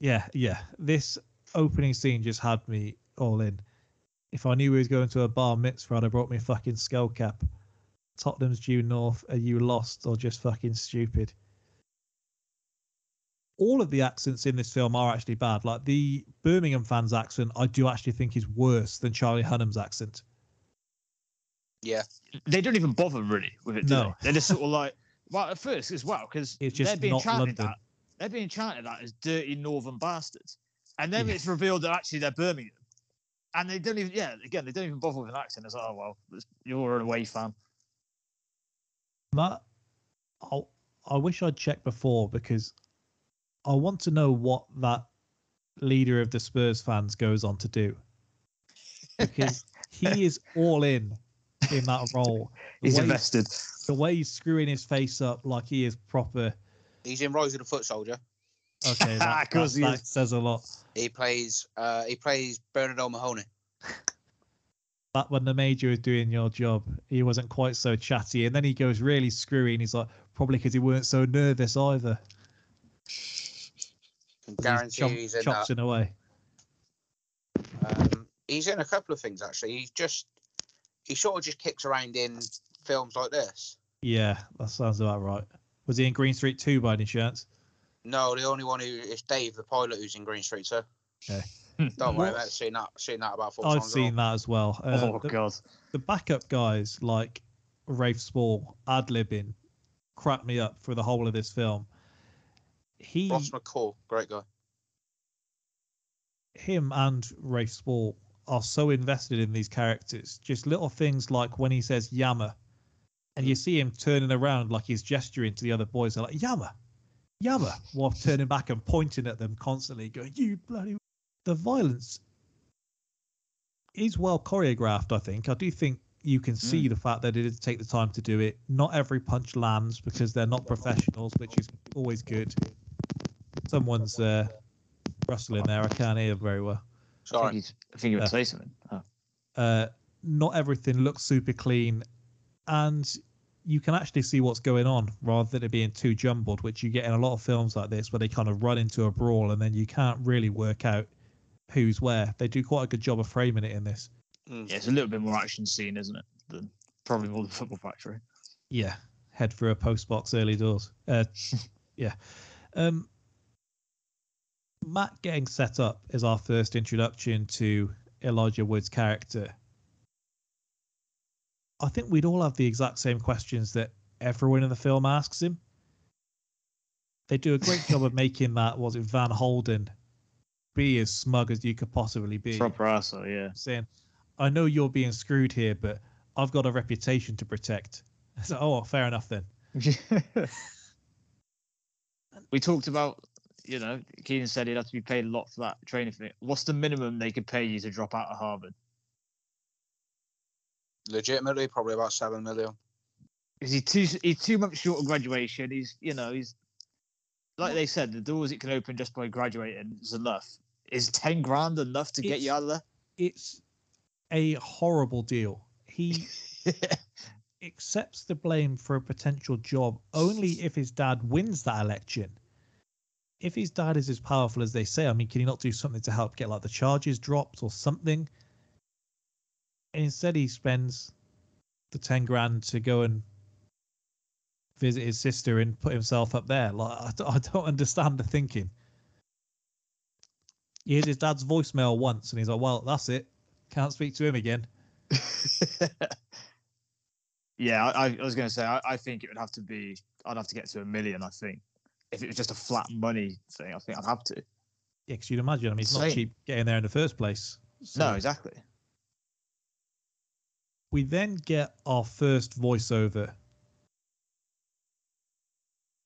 yeah, yeah. This opening scene just had me all in. If I knew we was going to a bar mitzvah, I'd have brought me a fucking skull cap. Tottenham's due north. Are you lost or just fucking stupid? All of the accents in this film are actually bad. Like the Birmingham fans' accent, I do actually think is worse than Charlie Hunnam's accent. Yeah, they don't even bother really with it, do No. they? They're just sort of like, well, at first as well, because they're just being not chanted London. that. They're being chanted that as dirty northern bastards, and then Yeah. it's revealed that actually they're Birmingham, and they don't even. Yeah, again, they don't even bother with an accent. It's like, oh well, you're an away fan. That I I wish I'd checked before because I want to know what that leader of the Spurs fans goes on to do because he is all in in that role. The He's way, invested. the way he's screwing his face up like he is proper. he's in Rise of the Foot Soldier. Okay, that, Of course that- he says a lot. He plays uh he plays Bernard O'Mahoney. That when the major was doing your job, he wasn't quite so chatty, and then he goes really screwy, and he's like, probably because he weren't so nervous either. Can 'cause guarantee chomp- he's in chops that. in a way. Um, he's in a couple of things actually. He's just he sort of just kicks around in films like this. Yeah, that sounds about right. Was he in Green Street 2 by any chance? No, the only one who is Dave, the pilot, who's in Green Street, sir. Okay. Don't worry What- about it. Seen that. Seen that about four I've times. seen that as well. Uh, oh the, god. the backup guys like Rafe Spall, ad libbing, cracked me up for the whole of this film. He, Ross McCall, great guy. him, and Rafe Spall are so invested in these characters. Just little things like when he says Yammer, and you mm. see him turning around like he's gesturing to the other boys. They're like Yammer, Yammer, while turning back and pointing at them constantly, going, "You bloody." The violence is well choreographed. I think. I do think you can see mm. the fact that it did take the time to do it. Not every punch lands because they're not professionals, which is always good. Someone's uh, rustling there. I can't hear very well. I think, Sorry. I think you would Yeah. say something. Oh. uh, not everything looks super clean, and you can actually see what's going on rather than it being too jumbled, which you get in a lot of films like this where they kind of run into a brawl and then you can't really work out who's where. They do quite a good job of framing it in this. Mm. Yeah, it's a little bit more action scene, isn't it? Than probably more the Football Factory. Yeah, head for a post box early doors. Uh, yeah. Um, Matt getting set up is our first introduction to Elijah Wood's character. I think we'd all have the exact same questions that everyone in the film asks him. They do a great job of making that, was it Van Holden, be as smug as you could possibly be. Proper asshole, yeah. Saying, I know you're being screwed here, but I've got a reputation to protect. So, oh, fair enough then. we talked about, you know, Keenan said he'd have to be paid a lot for that training thing. What's the minimum they could pay you to drop out of Harvard? Legitimately, probably about seven million. Is he too? He's two months short of graduation. He's, you know, he's like they said, the doors it can open just by graduating is enough. Is ten grand enough to get you out of there? It's a horrible deal. He accepts the blame for a potential job only if his dad wins that election. If his dad is as powerful as they say, I mean, can he not do something to help get like the charges dropped or something? And instead, he spends the ten grand to go and visit his sister and put himself up there. Like, I don't, I don't understand the thinking. He hears his dad's voicemail once, and he's like, "Well, that's it. Can't speak to him again." yeah, I, I was going to say, I, I think it would have to be. I'd have to get to a million. I think if it was just a flat money thing, I think I'd have to. Yeah, because you'd imagine. I mean, it's not cheap getting there in the first place. So No, exactly. we then get our first voiceover.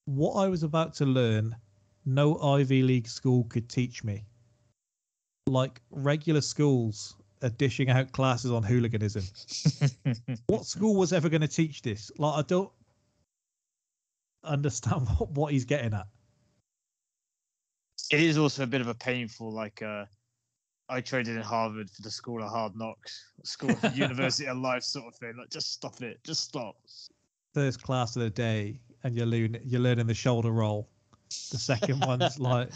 What I was about to learn, no Ivy League school could teach me. Like regular schools are dishing out classes on hooliganism. what school was ever going to teach this? Like, I don't understand what, what he's getting at. it is also a bit of a painful like uh I traded in Harvard for the School of Hard Knocks, School of University of Life sort of thing. Like, just stop it. Just stop. First class of the day, and you're learning, you're learning the shoulder roll. The second one's like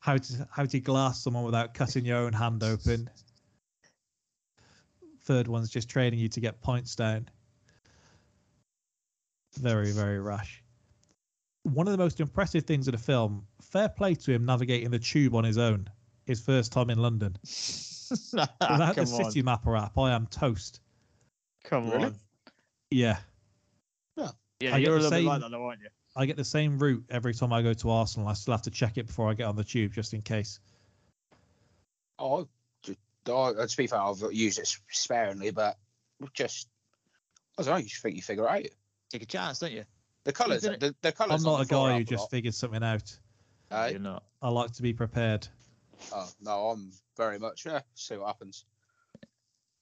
how to how to glass someone without cutting your own hand open. Third one's just training you to get points down. Very very rash. One of the most impressive things of the film, fair play to him navigating the tube on his own. His first time in London. Without Come the city mapper app, I am toast. Come Really? on. Yeah. Yeah, I you're a the little bit like same- that, though, aren't you? I get the same route every time I go to Arsenal. I still have to check it before I get on the tube just in case. Oh, just, oh, to be fair, I've used it sparingly, but just I don't know. You think you figure it out. Take a chance, don't you? The colours, the, the colours. I'm not a guy who just lot. figures something out. Eh? You're not. I like to be prepared. Oh no, I'm very much yeah. See what happens.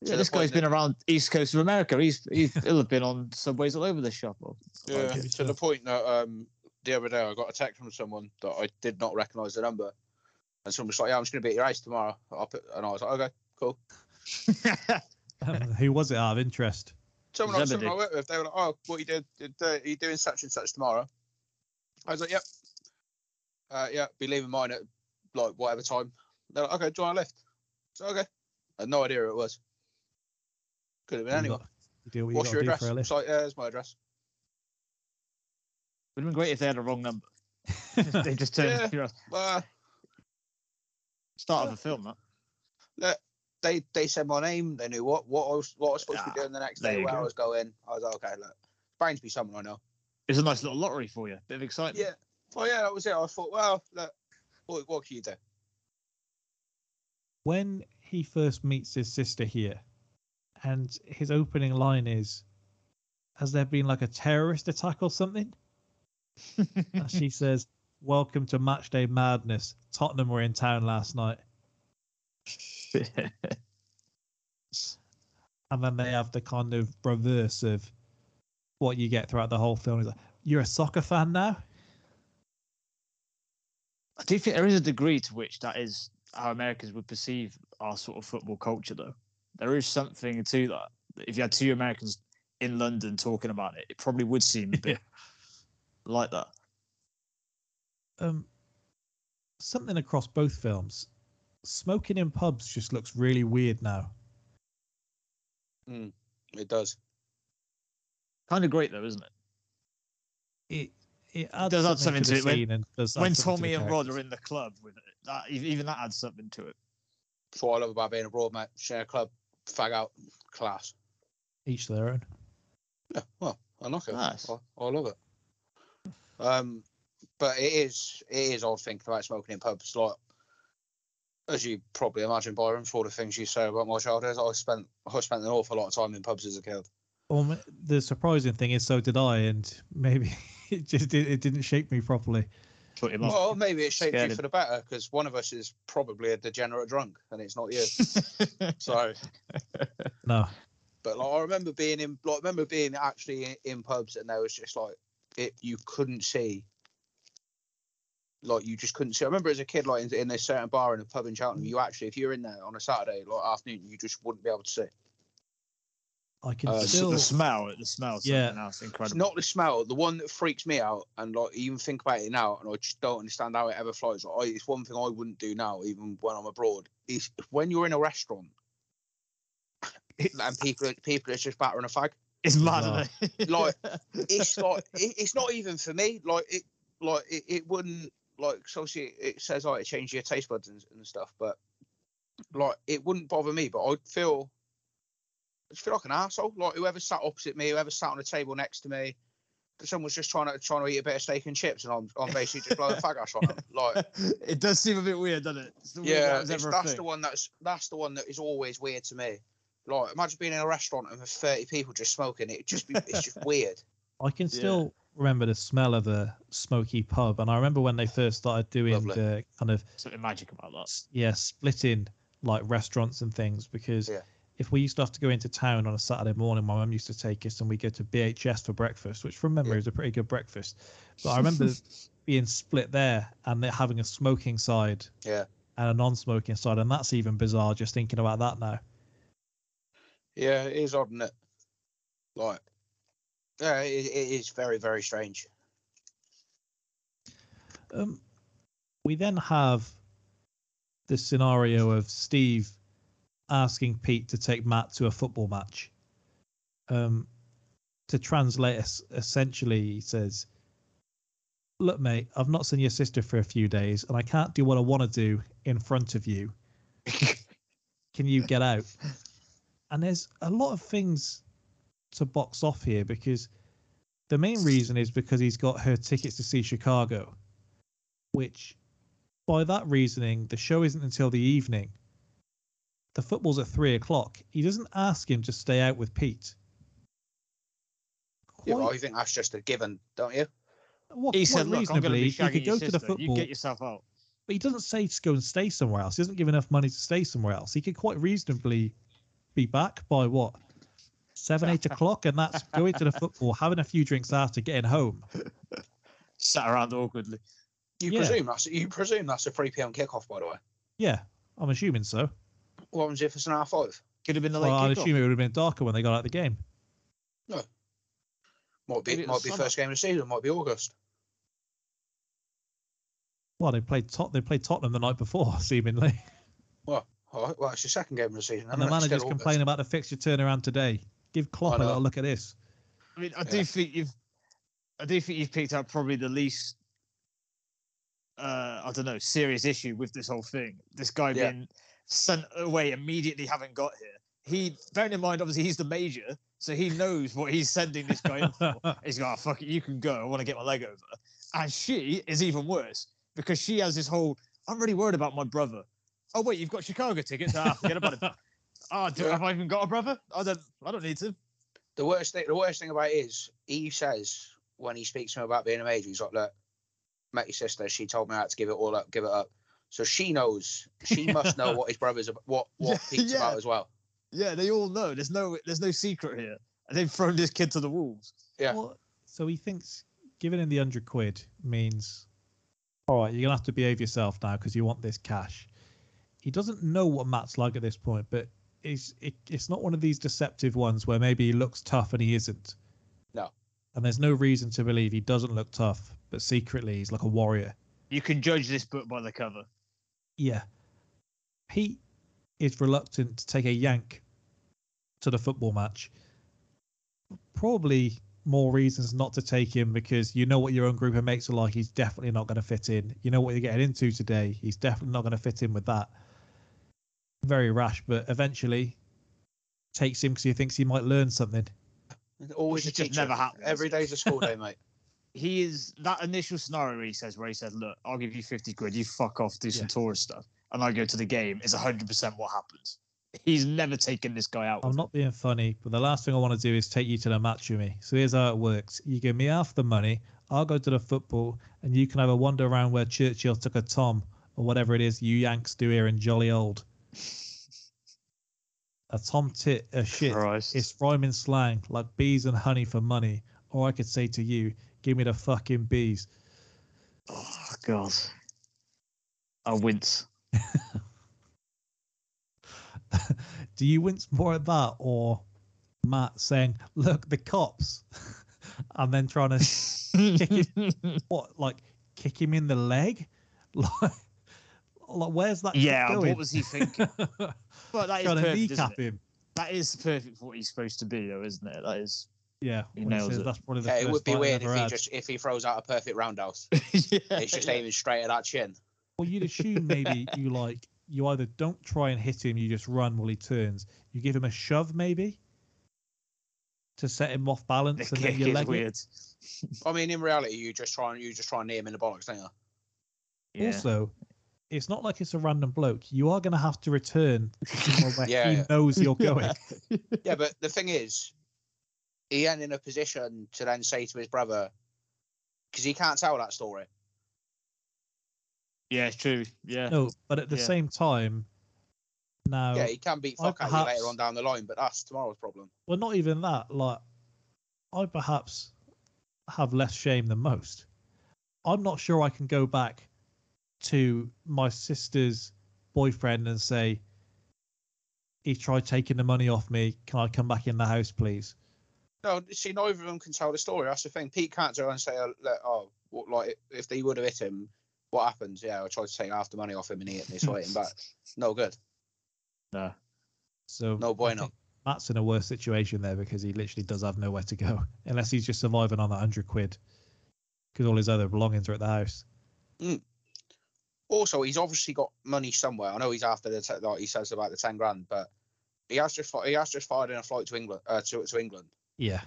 Yeah, the this guy's point been around East Coast of America. He's he's he'll have been on subways all over the shop. Or, Yeah, Okay, to so- the point that um the other day I got a text from someone that I did not recognise the number, and someone was like, "Yeah, I'm just going to be at your house tomorrow." I'll put, and I was like, "Okay, cool." Um, who was it out of interest? Someone, I, Zebedee. someone I work with, they were like, "Oh, what you did? did uh, are you doing such and such tomorrow?" I was like, "Yep, uh, yeah, be leaving mine at like whatever time." They're like, "Okay, do you want a lift?" So okay, I had no idea who it was. Could have been You anyone. got- You do what you your address? for a. It's like, yeah, it's my address. Would have been great if they had a wrong number. they just turned Yeah. you know, Well, start of a film. That they they said my name. They knew what what I was what I was supposed to be Ah, doing the next day, you where I was going. I was like, okay, look, Brains be someone I know. it's a nice little lottery for you. Bit of excitement. Yeah. Oh yeah, that was it. I thought, well, look, what, what can you do? when he first meets his sister here, and his opening line is, "Has there been like a terrorist attack or something?" and she says, "Welcome to Matchday Madness. Tottenham were in town last night." And then they have the kind of reverse of what you get throughout the whole film. Like, "You're a soccer fan now." I do think there is a degree to which that is how Americans would perceive our sort of football culture, though. There is something to that. If you had two Americans in London talking about it, it probably would seem a bit like that. um, something across both films. Smoking in pubs just looks really weird now. It does. Kind of great, though, isn't it? It it adds does add something, something to, to the it when- and does when something to Tommy the and Rod are in the club with it, that even that adds something to it. That's what I love about being abroad, mate. Share a club, fag out, class. each their own. Yeah, well, I like it. Nice. I, I love it. Um, but it is it is odd thinking about smoking in pubs. Like as you probably imagine, Byron, for all the things you say about my childhood, I spent I spent an awful lot of time in pubs as a kid. Well, the surprising thing is, so did I, and maybe it just did, it didn't shape me properly. Put. Well, maybe it shaped Scared you for the better because one of us is probably a degenerate drunk, and it's not you. so, No, but like I remember being in, like I remember being actually in, in pubs, and there was just like it you couldn't see. Like you just couldn't see. I remember as a kid, like in, in a certain bar in a pub in Cheltenham, you actually, if you're in there on a Saturday, like afternoon, you just wouldn't be able to see. I can Uh, so still. the smell, the smell, Yeah. something else It's incredible. not the smell. The one that freaks me out, and like even think about it now, and I just don't understand how it ever flows. Like, I, it's one thing I wouldn't do now, even when I'm abroad. Is when you're in a restaurant and people people are just battering a fag. it's bizarre. mad. isn't? Like, It's like it, it's not even for me. Like it, like it, it wouldn't like. So obviously it says like it changes your taste buds and, and stuff, but like it wouldn't bother me. But I'd feel, I feel like an asshole. Like whoever sat opposite me, whoever sat on the table next to me. Someone's just trying to trying to eat a bit of steak and chips, and I'm, I'm basically just blowing fag ash on them. Like, it does seem a bit weird, doesn't it? It's the yeah, that it's, that's thing. the one that's that's the one that is always weird to me. Like, imagine being in a restaurant and with 30 people just smoking. It just be, it's just weird. I can Yeah. still remember the smell of the smoky pub, and I remember when they first started doing Lovely. the kind of Something magic about that. yeah splitting like restaurants and things because Yeah. if we used to have to go into town on a Saturday morning, my mum used to take us and we go to BHS for breakfast, which from memory Yeah. is a pretty good breakfast. But I remember being split there and it having a smoking side Yeah. and a non-smoking side, and that's even bizarre just thinking about that now. Yeah, it is odd, isn't it? Like, yeah, it, it is very, very strange. Um, we then have the scenario of Steve asking Pete to take Matt to a football match. Um, to translate, essentially, he says, "Look, mate, I've not seen your sister for a few days, and I can't do what I want to do in front of you. Can you get out?" And there's a lot of things to box off here because the main reason is because he's got her tickets to see Chicago which by that reasoning, the show isn't until the evening. The football's at three o'clock. He doesn't ask him to stay out with Pete. Yeah, but Quite- I think that's just a given, don't you? well, He quite said, "Look, I'm going to reasonably, be he shagging could go your to the football, You get yourself out." but he doesn't say to go and stay somewhere else. He doesn't give enough money to stay somewhere else. He could quite reasonably be back by what seven, eight o'clock, and that's going to the football, having a few drinks after getting home. Sat around awkwardly. You Yeah. presume that's you presume that's a 3 p.m. kickoff, by the way. Yeah, I'm assuming so. What happens if it's an hour five? Could have been the Well, I'd assume it would have been darker when they got out of the game. No, might be Maybe might be summer. first game of the season, might be August. Well, they played Tot- they played Tottenham the night before, seemingly. Well, all right, well, it's the second game of the season. And the isn't it? It's manager's still complaining about the fixture turnaround today. Give Klopp a little look at this. I mean, I do think you've, I do think you've picked up probably the least, uh, I don't know, serious issue with this whole thing. This guy Yeah. being sent away immediately, having got here. He, bearing in mind, obviously he's the major, so he knows what he's sending this guy in for. He's like, oh, fuck it, you can go. I want to get my leg over. And she is even worse because she has this whole, I'm really worried about my brother. Oh wait, you've got Chicago tickets. Ah, forget about it. Ah, oh, do, Yeah. have I even got a brother? I don't. I don't need to. The worst thing, the worst thing about it is he says when he speaks to him about being a major, he's like, "Look, met your sister. She told me I had to give it all up, give it up." So she knows. She must know what his brother's ab- what what Yeah, Pete's yeah. about as well. Yeah, they all know. There's no there's no secret here. And they've thrown this kid to the wolves. Yeah. Well, so he thinks giving him the hundred quid means, all right, you're gonna have to behave yourself now because you want this cash. He doesn't know what Matt's like at this point, but it's it, it's not one of these deceptive ones where maybe he looks tough and he isn't. No. And there's no reason to believe he doesn't look tough, but secretly he's like a warrior. You can judge this book by the cover. Yeah. Pete is reluctant to take a yank to the football match. Probably more reasons not to take him because you know what your own group of mates are like. He's definitely not going to fit in. You know what you're getting into today. He's definitely not going to fit in with that. Very rash, but eventually takes him because he thinks he might learn something. Always a Which just teacher. never happens. Every day's a school day, mate. he is that initial scenario he says where he said, "Look, I'll give you fifty quid. You fuck off, do some Yeah. tourist stuff, and I go to the game." Is hundred percent what happens. He's never taken this guy out. I'm with not being funny, but the last thing I want to do is take you to the match with me. So here's how it works: you give me half the money, I'll go to the football, and you can have a wander around where Churchill took a Tom or whatever it is you Yanks do here in jolly old. A Tom tit a shit. Christ. It's rhyming slang like bees and honey for money. Or I could say to you, give me the fucking bees. Oh God. I wince. Do you wince more at that or Matt saying, look, the cops? and then trying to kick what like kick him in the leg like, like where's that kick yeah, going? what was he thinking? But that is trying to perfect. isn't kneecap him That is perfect for what he's supposed to be, though, isn't it? That is. yeah He when he nails says it. that's probably the Yeah, it would be weird if he had. just if he throws out a perfect roundhouse. yeah. It's just aiming straight at that chin. well you'd assume maybe you like you either don't try and hit him you just run while he turns you give him a shove maybe to set him off balance The and then kick you is leg it. weird. I mean, in reality, you just try and you just try and knee him in the bollocks, don't you? Yeah. Also, it's not like it's a random bloke. You are going to have to return somewhere where Yeah, he yeah. knows you're going. Yeah, but the thing is, he ain't in a position to then say to his brother, because he can't tell that story. yeah, it's true. Yeah. No, but at the Yeah. same time, now, yeah, he can beat I fuck out you later on down the line, but that's tomorrow's problem. well, not even that. Like, I perhaps have less shame than most. I'm not sure I can go back to my sister's boyfriend and say, he tried taking the money off me. Can I come back in the house, please? No, see, neither of them can tell the story. That's the thing. Pete can't go and say, oh, like, "Oh, what, like if they would have hit him, what happens?" Yeah, I tried to take half the money off him and he hit me, so I hit him back. No good. No. So No bueno. think Matt's in a worse situation there because he literally does have nowhere to go unless he's just surviving on that hundred quid because all his other belongings are at the house. Mm. Also, he's obviously got money somewhere. I know he's after the te- like he says about the ten grand, but he has just fi- he has just fired in a flight to England uh, to to England. Yeah.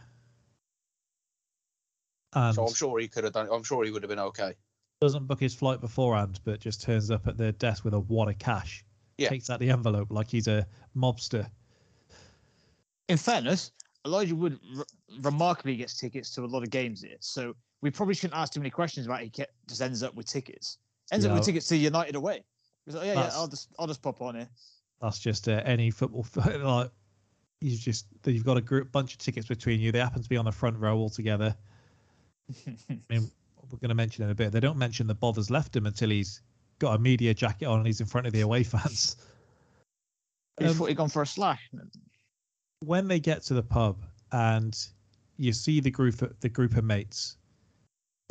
And So I'm sure he could have done. I'm sure he would have been okay. doesn't book his flight beforehand, but just turns up at the desk with a wad of cash. Yeah. Takes out the envelope like he's a mobster. In fairness, Elijah Wood r- remarkably gets tickets to a lot of games here, so we probably shouldn't ask too many questions about. He ke- just ends up with tickets. Ends up with tickets to United away. He's like, yeah, yeah, I'll just I'll just pop on here. That's just uh, any football. like you just you've got a group bunch of tickets between you. They happen to be on the front row all together. I mean, we're going to mention in a bit. They don't mention that Bovver's left him until he's got a media jacket on and he's in front of the away fans. He's Um, thought he'd gone for a slash. when they get to the pub and you see the group of, the group of mates,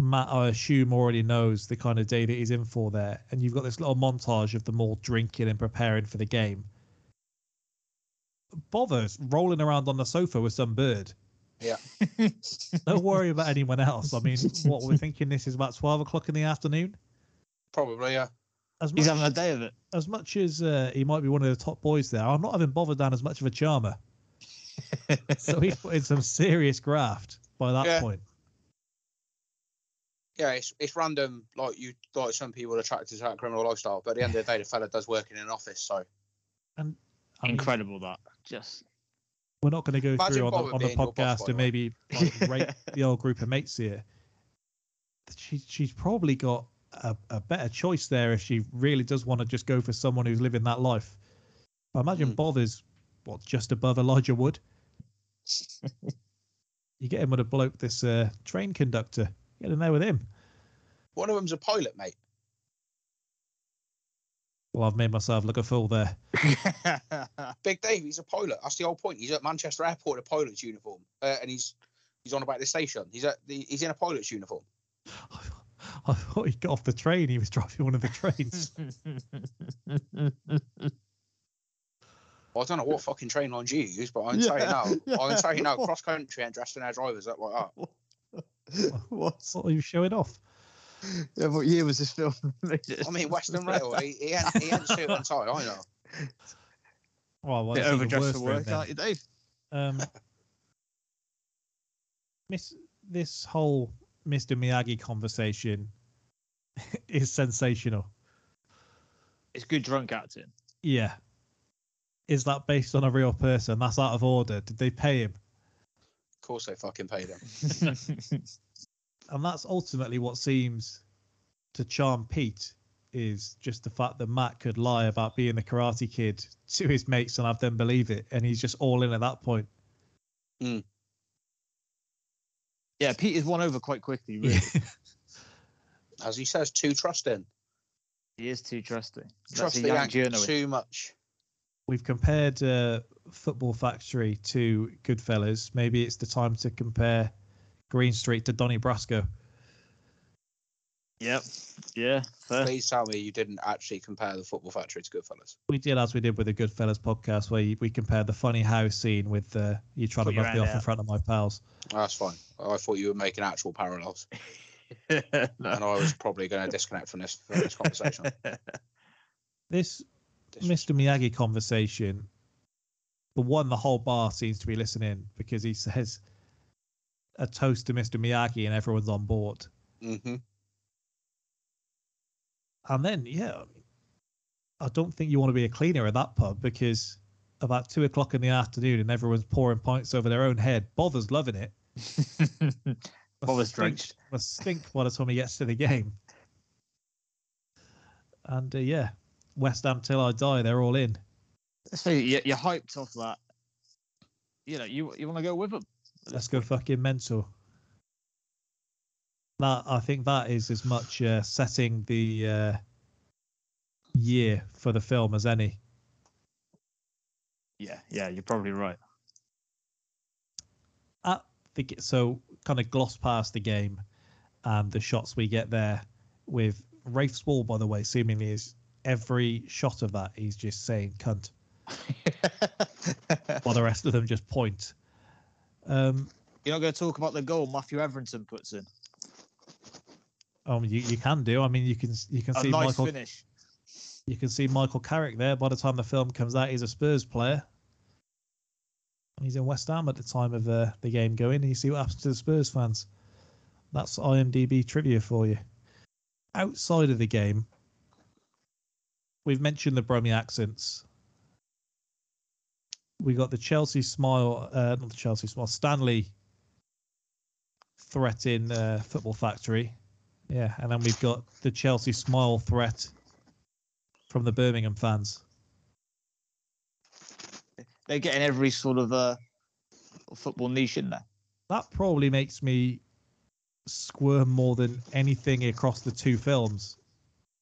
Matt, I assume, already knows the kind of day that he's in for there, and you've got this little montage of them all drinking and preparing for the game. Bovver's rolling around on the sofa with some bird. Yeah. Don't worry about anyone else. I mean, what we're thinking this is about twelve o'clock in the afternoon. Probably, yeah. As much, He's having a day of it. as much as uh, he might be one of the top boys there, I'm not having bothered down as much of a charmer. so he's put in some serious graft by that Yeah. point. Yeah, it's it's random. Like you, like some people are attracted to that criminal lifestyle, but at the end of the day, the fella does work in an office. So I mean, Incredible that. Just we're not going to go Imagine through on the, on the being your boss, podcast and maybe like, rate the old group of mates here. She, she's probably got a, a better choice there if she really does want to just go for someone who's living that life. I imagine Hmm. is what, just above Elijah Wood? you get him with a bloke, this uh, train conductor. Get in there with him. one of them's a pilot, mate. Well, I've made myself look a fool there. Big Dave, he's a pilot. That's the whole point. He's at Manchester Airport in a pilot's uniform, uh, and he's he's on about the station. He's at the, he's in a pilot's uniform. I thought he got off the train. He was driving one of the trains. I don't know what fucking train lines you use, but I'm saying now, Yeah, I'm saying now, cross country and dressed in our drivers up like that. What? What are you showing off? Yeah, what year was this film? I mean, Western Rail, he, he ain't, he ain't suit and tie, I know. Well, Bit that's even overdressed worse for for work, then. aren't you, Dave? Um, miss this whole Mr. Miyagi conversation is sensational. It's good drunk acting. Yeah. Is that based on a real person? That's out of order. Did they pay him? Of course they fucking paid him. And that's ultimately what seems to charm Pete is just the fact that Matt could lie about being the karate kid to his mates and have them believe it, and he's just all in at that point. Hmm. yeah, Pete is won over quite quickly. Really. As he says, too trusting. He is too trusting. That's Trust a the young journalist. too much. We've compared uh, Football Factory to Goodfellas. Maybe it's the time to compare Green Street to Donnie Brasco. Yep. Yeah. Fair. Please tell me you didn't actually compare the Football Factory to Goodfellas. We did as we did with the Goodfellas podcast, where we compared the funny house scene with uh, you trying Put to your rub me hand off in front of my pals. That's fine. I thought you were making actual parallels, no. and I was probably going to disconnect from this, from this conversation. This This- Mr. Miyagi conversation, the one the whole bar seems to be listening because he says a toast to Mr. Miyagi and everyone's on board. hmm And then, yeah, I, don't think you want to be a cleaner at that pub because about two o'clock in the afternoon and everyone's pouring pints over their own head. Bovver's loving it. Bovver's stink- drenched. Must stink by the time he gets to the game. And uh, yeah, West Ham till I die, they're all in. So you, you're hyped off that. You know, you you want to go with them. Let's go fucking mental. That I think that is as much uh, setting the uh, year for the film as any. Yeah, yeah, you're probably right. At the so kind of gloss past the game and the shots we get there with Rafe Spall, by the way, seemingly is every shot of that he's just saying cunt, while the rest of them just point. Um, You're not going to talk about the goal Matthew Etherington puts in. um, you you can do. I mean, you can you can A see nice Michael finish. You can see Michael Carrick there. By the time the film comes out, he's a Spurs player. He's in West Ham at the time of uh, the game going, and you see what happens to the Spurs fans. That's IMDb trivia for you. Outside of the game, we've mentioned the Brummie accents. We got the Chelsea smile, uh, not the Chelsea smile, Stanley threat in uh, Football Factory. Yeah, and then we've got the Chelsea smile threat from the Birmingham fans. They're getting every sort of uh, football niche in there. That probably makes me squirm more than anything across the two films.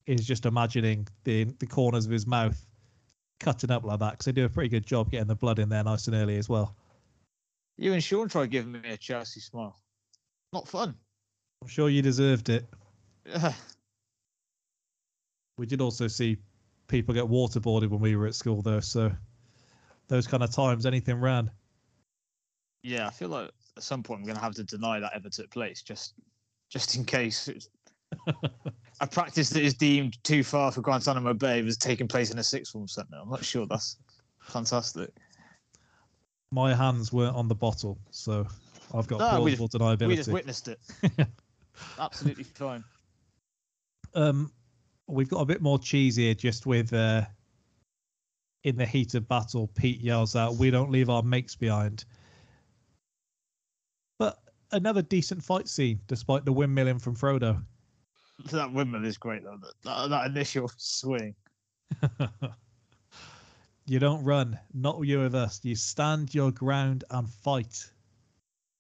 Is just imagining the the corners of his mouth cutting up like that because they do a pretty good job getting the blood in there nice and early as well. You and Sean tried giving me a Chelsea smile. Not fun. I'm sure you deserved it. We did also see people get waterboarded when we were at school though, so those kind of times anything ran. yeah, I feel like at some point I'm going to have to deny that ever took place, just just in case. a practice that is deemed too far for Guantanamo Bay was taking place in a sixth form centre. I'm not sure that's fantastic. My hands weren't on the bottle, so I've got No, plausible We just deniability. witnessed it. Absolutely fine. um, we've got a bit more cheese here, just with uh, in the heat of battle, Pete yells out, "We don't leave our mates behind." But another decent fight scene, despite the windmilling from Frodo. That windmill is great though. That, that, that initial swing. you don't run, not you with us. You stand your ground and fight.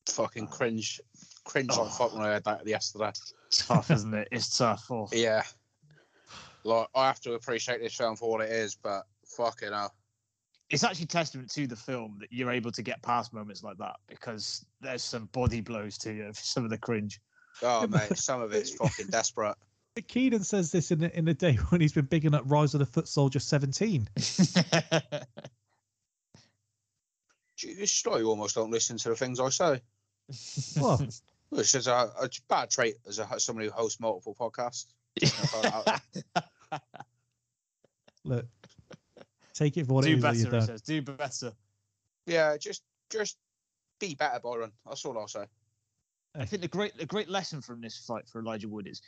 Fucking cringe, cringe Oh. like fuck when I heard that yesterday. It's tough, isn't it? It's tough. Oh. Yeah. Like I have to appreciate this film for what it is, but fucking hell. It's actually testament to the film that you're able to get past moments like that because there's some body blows to you, some of the cringe. Oh mate, some of it's fucking desperate. Keenan says this in the, in the day when he's been bigging up Rise of the Foot Soldier 17. It's like you almost don't listen to the things I say. Well, It's just a, a bad trait as a, somebody who hosts multiple podcasts. look, take it for what it do is better, he says. Do better. yeah, just just be better, Byron. That's all I'll say. I think the great the great lesson from this fight for Elijah Wood is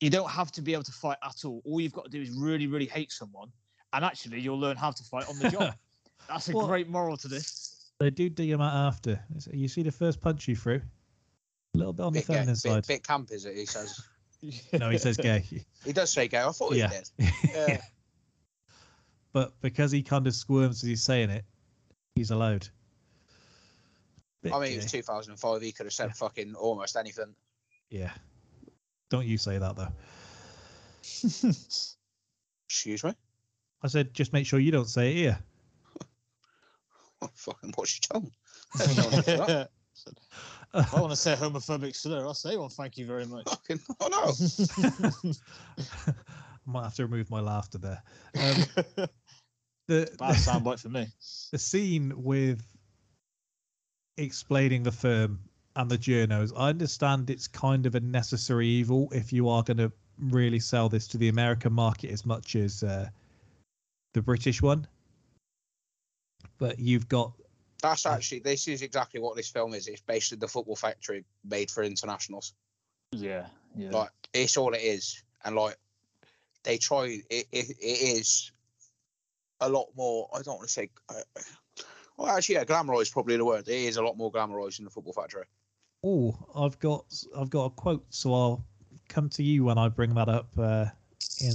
you don't have to be able to fight at all. All you've got to do is really, really hate someone, and actually you'll learn how to fight on the job. That's a Well- great moral to this. They do dig him out after. You see the first punch he threw? A little bit on the Bit, gay, feminine bit, bit camp, is it? He says. No, he says gay. He does say gay. I thought yeah. he did. Yeah. but because he kind of squirms as he's saying it, he's allowed. Bit I mean, it was 2005. He could have said fucking almost anything. Yeah. Don't you say that though. Excuse me. I said just make sure you don't say it here. fucking watch your tongue. There's no need for that. If I want to say a homophobic slur, I'll say one. Thank you very much. Fucking, oh no. I might have to remove my laughter there. Um, the, Bad soundbite for me. the scene with explaining the firm and the journos, I understand it's kind of a necessary evil if you are going to really sell this to the American market as much as uh, the British one. But you've got That's actually this is exactly what this film is. It's basically the football factory made for internationals. Yeah, yeah. Like it's all it is, and like they try. It, it, it is a lot more. I don't want to say. Uh, well, actually, yeah, glamorized is probably the word. It is a lot more glamorized in the football factory. oh, I've got I've got a quote, so I'll come to you when I bring that up uh, in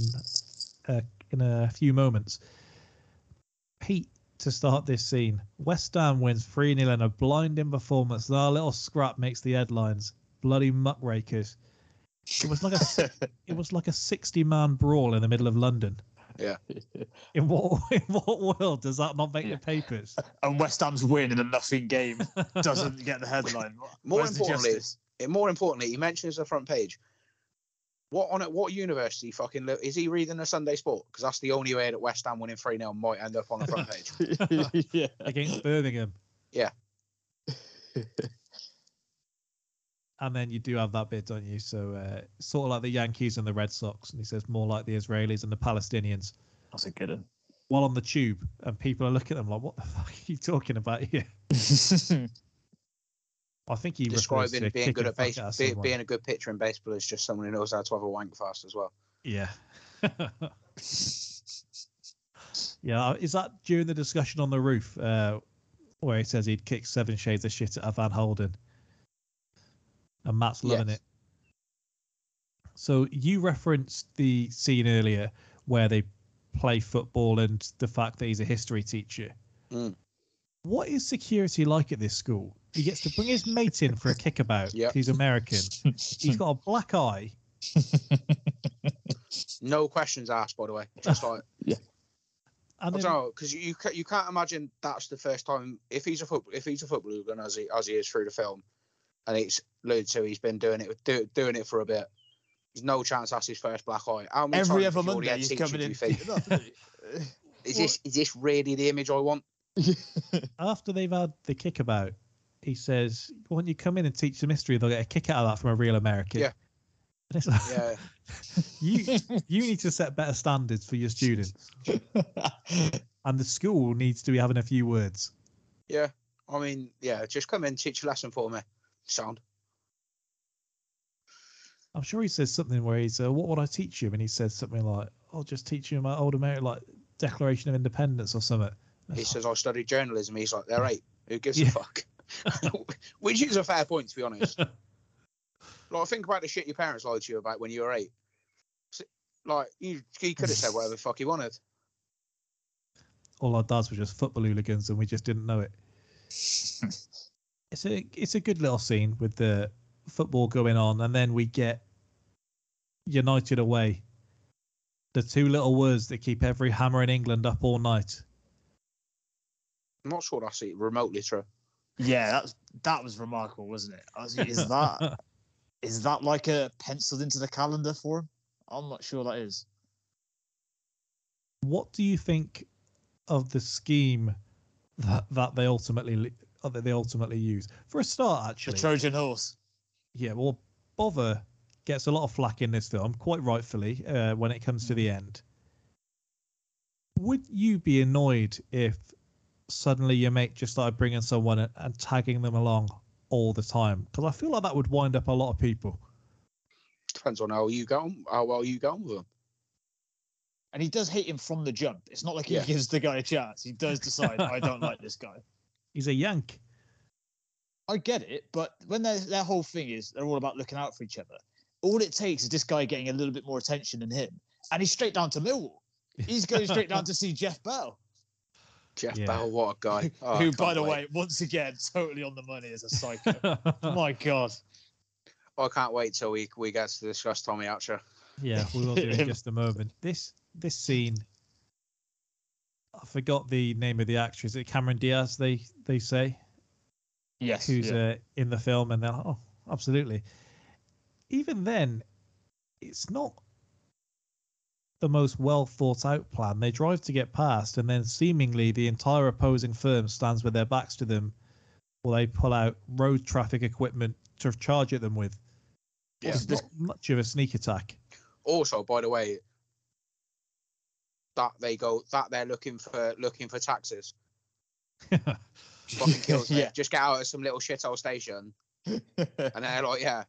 uh, in a few moments. Pete to start this scene. West Ham wins 3 0 in a blinding performance. Our little scrap makes the headlines. Bloody muckrakers. It was like a it was like a 60 man brawl in the middle of London. Yeah. In what in what world does that not make Yeah. the papers? and West Ham's win in a nothing game doesn't get the headline. More Where's importantly, more importantly, he mentions the front page. What on it? What university fucking li- is he reading the Sunday Sport? Because that's the only way that West Ham winning three 0 might end up on the front page. yeah. against Birmingham. Yeah. And then you do have that bit, don't you? So uh, sort of like the Yankees and the Red Sox, and he says more like the Israelis and the Palestinians. That's a good one. While on the tube, and people are looking at them like, "What the fuck are you talking about here?" I think he refers Describing being good at the base, be, being a good pitcher in baseball is just someone who knows how to have a wank fast as well. Yeah. yeah. uh, Is that during the discussion on the roof uh, where he says he'd kick seven shades of shit at Van Holden? And Matt's loving Yes. it. So you referenced the scene earlier where they play football and the fact that he's a history teacher. Mm. What is security like at this school? He gets to bring his mate in for a kickabout. Yep. He's American. He's got a black eye. No questions asked, by the way. Just like And I then, don't know because you you can't imagine that's the first time if he's a football if he's a footballer hooligan as he as he is through the film, and it's alluded to he's been doing it do, doing it for a bit. There's no chance that's his first black eye. How many Every times other has Monday he's teacher, coming do in. you think? isn't he? Is this is this really the image I want? after they've had the kickabout, he says, "Why don't you come in and teach the mystery? They'll get a kick out of that from a real American." Yeah. And it's like, Yeah, you you need to set better standards for your students, and the school needs to be having a few words. yeah. I mean, yeah. Just come in, teach a lesson for me. Sound. I'm sure he says something where he's, uh, "What would I teach you?" And he says something like, "I'll just teach you my old American, like Declaration of Independence or something." He says I studied journalism. He's like, they're eight. Who gives Yeah. a fuck? Which is a fair point, to be honest. like, think about the shit your parents lied to you about when you were eight. Like, you, he could have said whatever the fuck he wanted. All our dads were just football hooligans, and we just didn't know it. it's a it's a good little scene with the football going on, and then we get United away. The two little words that keep every hammer in England up all night. I'm not sure that's it remotely true. yeah, that's that was remarkable, wasn't it? Was, is that is that like a penciled into the calendar for him? I'm not sure that is. what do you think of the scheme that that they ultimately li- that they ultimately use. For a start, actually, The Trojan horse. yeah. Well, Bovver gets a lot of flack in this film, quite rightfully, uh, when it comes to the end. Would you be annoyed if suddenly your mate just started bringing someone and, and tagging them along all the time? Because I feel like that would wind up a lot of people. Depends on how you go, how well you go with them. And he does hate him from the jump. It's not like he Yeah. gives the guy a chance. He does decide, I don't like this guy. He's a yank. I get it, but when their their whole thing is they're all about looking out for each other, all it takes is this guy getting a little bit more attention than him, and he's straight down to Millwall. He's going straight down to see Geoff Bell, Geoff Yeah. Bell, what a guy. Oh, who, by the wait. way, once again, totally on the money as a psycho. My God. I can't wait till we we get to discuss Tommy Hatcher. Yeah, we will do in just a moment. This this scene, I forgot the name of the actress. Is it Cameron Diaz? They they say Yes. who's yeah. uh, in the film, and they're like, oh, absolutely. Even then, it's not the most well thought out plan. They drive to get past, and then seemingly the entire opposing firm stands with their backs to them, while they pull out road traffic equipment to charge at them with. Yeah. It's not much of a sneak attack. Also, by the way, that they go that they're looking for looking for taxes. Fucking kills me. Yeah. Just get out of some little shithole station, and they're like, yeah,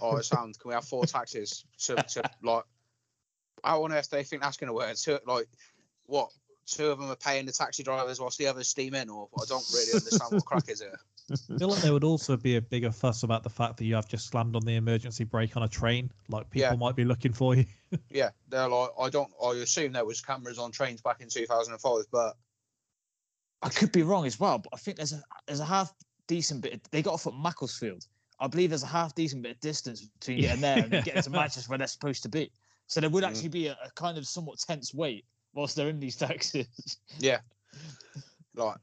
oh, it sounds. Can we have four taxis to, to like? How on earth do they think that's going to work? Two, like, what? Two of them are paying the taxi drivers whilst the others steam in, or I don't really understand what crack is here. I feel like there would also be a bigger fuss about the fact that you have just slammed on the emergency brake on a train. Like people Yeah. might be looking for you. Yeah, they're like, I don't. I assume there was cameras on trains back in 2005, but I could be wrong as well, but I think there's a there's a half decent bit. They got off at Macclesfield. I believe there's a half decent bit of distance between getting there and then getting to Manchester where they're supposed to be. So there would Mm. actually be a, a kind of somewhat tense wait whilst they're in these taxis. Yeah, like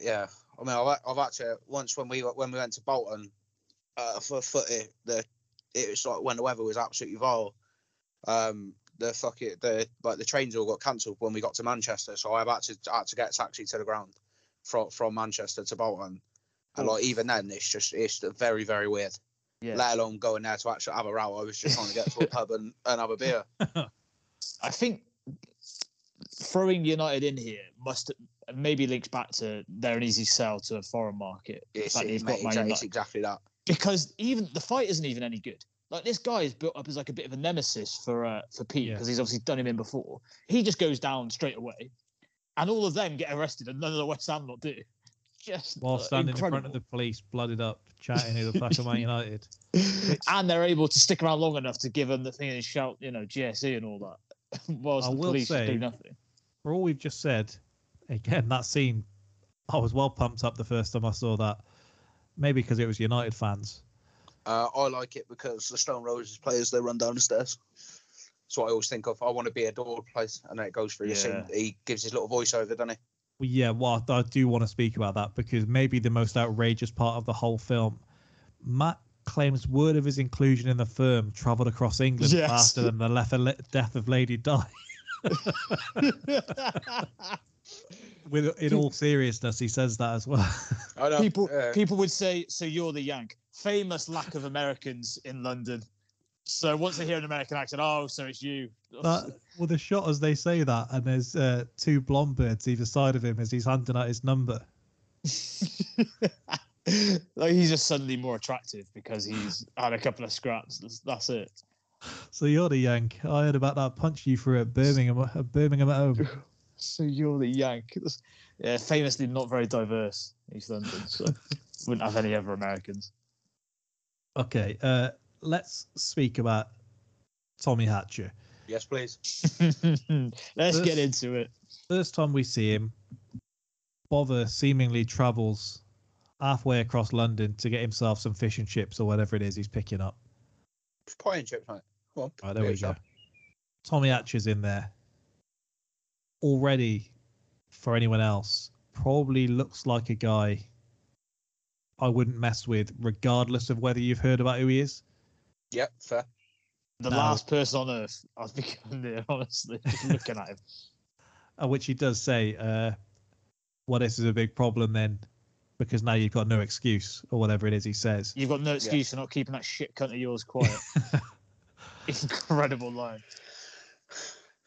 yeah. I mean, I've, I've actually once when we when we went to Bolton uh, for footy, the it was like when the weather was absolutely vile. Um, the fuck it, the like the trains all got cancelled when we got to Manchester, so I've had to had to get a taxi to the ground from from Manchester to Bolton, and like even then, it's just it's very very weird. Yeah. Let alone going there to actually have a row. I was just trying to get to a pub and, and have a beer. I think throwing United in here must maybe links back to they're an easy sell to a foreign market. It's, fact that got mate, Man it's, it's exactly that. because even the fight isn't even any good. Like this guy is built up as like a bit of a nemesis for uh, for Pete Yeah. because he's obviously done him in before. He just goes down straight away, and all of them get arrested, and none of the West Ham lot do. Just While uh, standing in front of the police, blooded up, chatting who the fuck am I United? and they're able to stick around long enough to give him the thing and shout, you know, GSE and all that, whilst I the will police say- do nothing. For all we've just said, again, that scene, I was well pumped up the first time I saw that. Maybe because it was United fans. Uh, I like it because the Stone Roses players they run down the stairs. That's what I always think of. I want to be a door place, and then it goes through the scene. He gives his little voiceover, doesn't he? Well, yeah, well, I do want to speak about that because maybe the most outrageous part of the whole film, Matt claims word of his inclusion in the firm travelled across England Yes. faster than the death of Lady Di. With in all seriousness, he says that as well. I know. people yeah. people would say, "So you're the Yank." Famous lack of Americans in London. So once they hear an American accent, oh, so it's you. That, well, the shot as they say that, and there's uh, two blonde birds either side of him as he's handing out his number. like he's just suddenly more attractive because he's had a couple of scraps. That's, that's it. So you're the Yank. I heard about that punch you threw at Birmingham, at Birmingham at home. So you're the Yank. That's- Yeah, famously not very diverse, East London. So wouldn't have any other Americans. Okay, uh, let's speak about Tommy Hatcher. Yes, please. Let's get into it. First time we see him, Bovver seemingly travels halfway across London to get himself some fish and chips or whatever it is he's picking up. Pie and chips, mate. Come on. Right, there do we it, go. Sam. Tommy Hatcher's in there. Already, for anyone else, probably looks like a guy I wouldn't mess with, regardless of whether you've heard about who he is. Yep, fair. The No. last person on earth. I was becoming there, honestly, just looking at him. Uh, which he does say, uh, well, this is a big problem then, because now you've got no excuse or whatever it is he says. You've got no excuse for not keeping that shit cunt of yours quiet. Incredible line.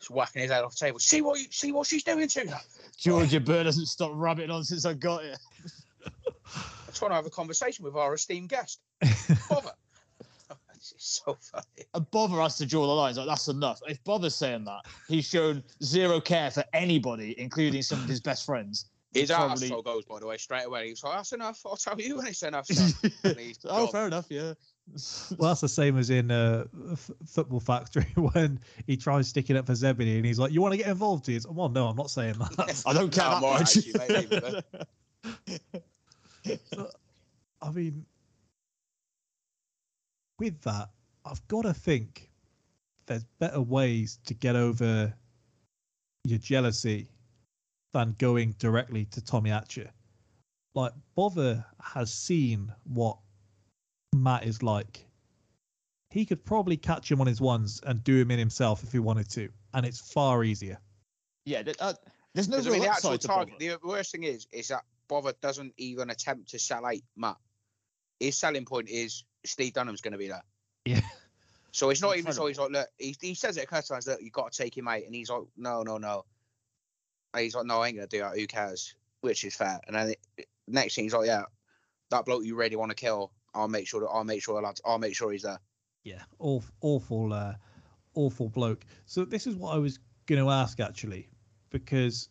Whacking his head off the table. See what you, see what she's doing to you. Georgia Bird doesn't stop rabbiting on since I got here. I'm trying to have a conversation with our esteemed guest. Bovver. is so funny. And Bovver has to draw the lines. Like that's enough. If Bovver's saying that, he's shown zero care for anybody, including some of his best friends. His Probably- arsehole goes, by the way, straight away. He's like, that's enough. I'll tell you when it's enough. son." And he's oh, gone. fair enough. Yeah. Well, that's the same as in uh, F- Football Factory when he tries sticking up for Zebedee and he's like, "You want to get involved?" He's, "Well, no, I'm not saying that." I don't care No, that much. actually, mate, leave it I mean, with that, I've got to think there's better ways to get over your jealousy than going directly to Tommy Hatcher. Like, Bovver has seen what Matt is like. He could probably catch him on his ones and do him in himself if he wanted to, and it's far easier. yeah. th- Uh, there's no 'Cause, I mean, real the actual to target. Bovver. The worst thing is, is that Bovver doesn't even attempt to sell out Matt. His selling point is Steve Dunham's going to be there. Yeah. So it's not even so he's like, look, he, he says it a couple times, look, you got to take him out. And he's like, no, no, no. And he's like, no, I ain't going to do that. Who cares? Which is fair. And then it, next thing he's like, yeah, that bloke you really want to kill, I'll make sure that I'll make sure lads, I'll make sure he's there. yeah, awful, awful, uh, awful bloke. So this is what I was going to ask actually, because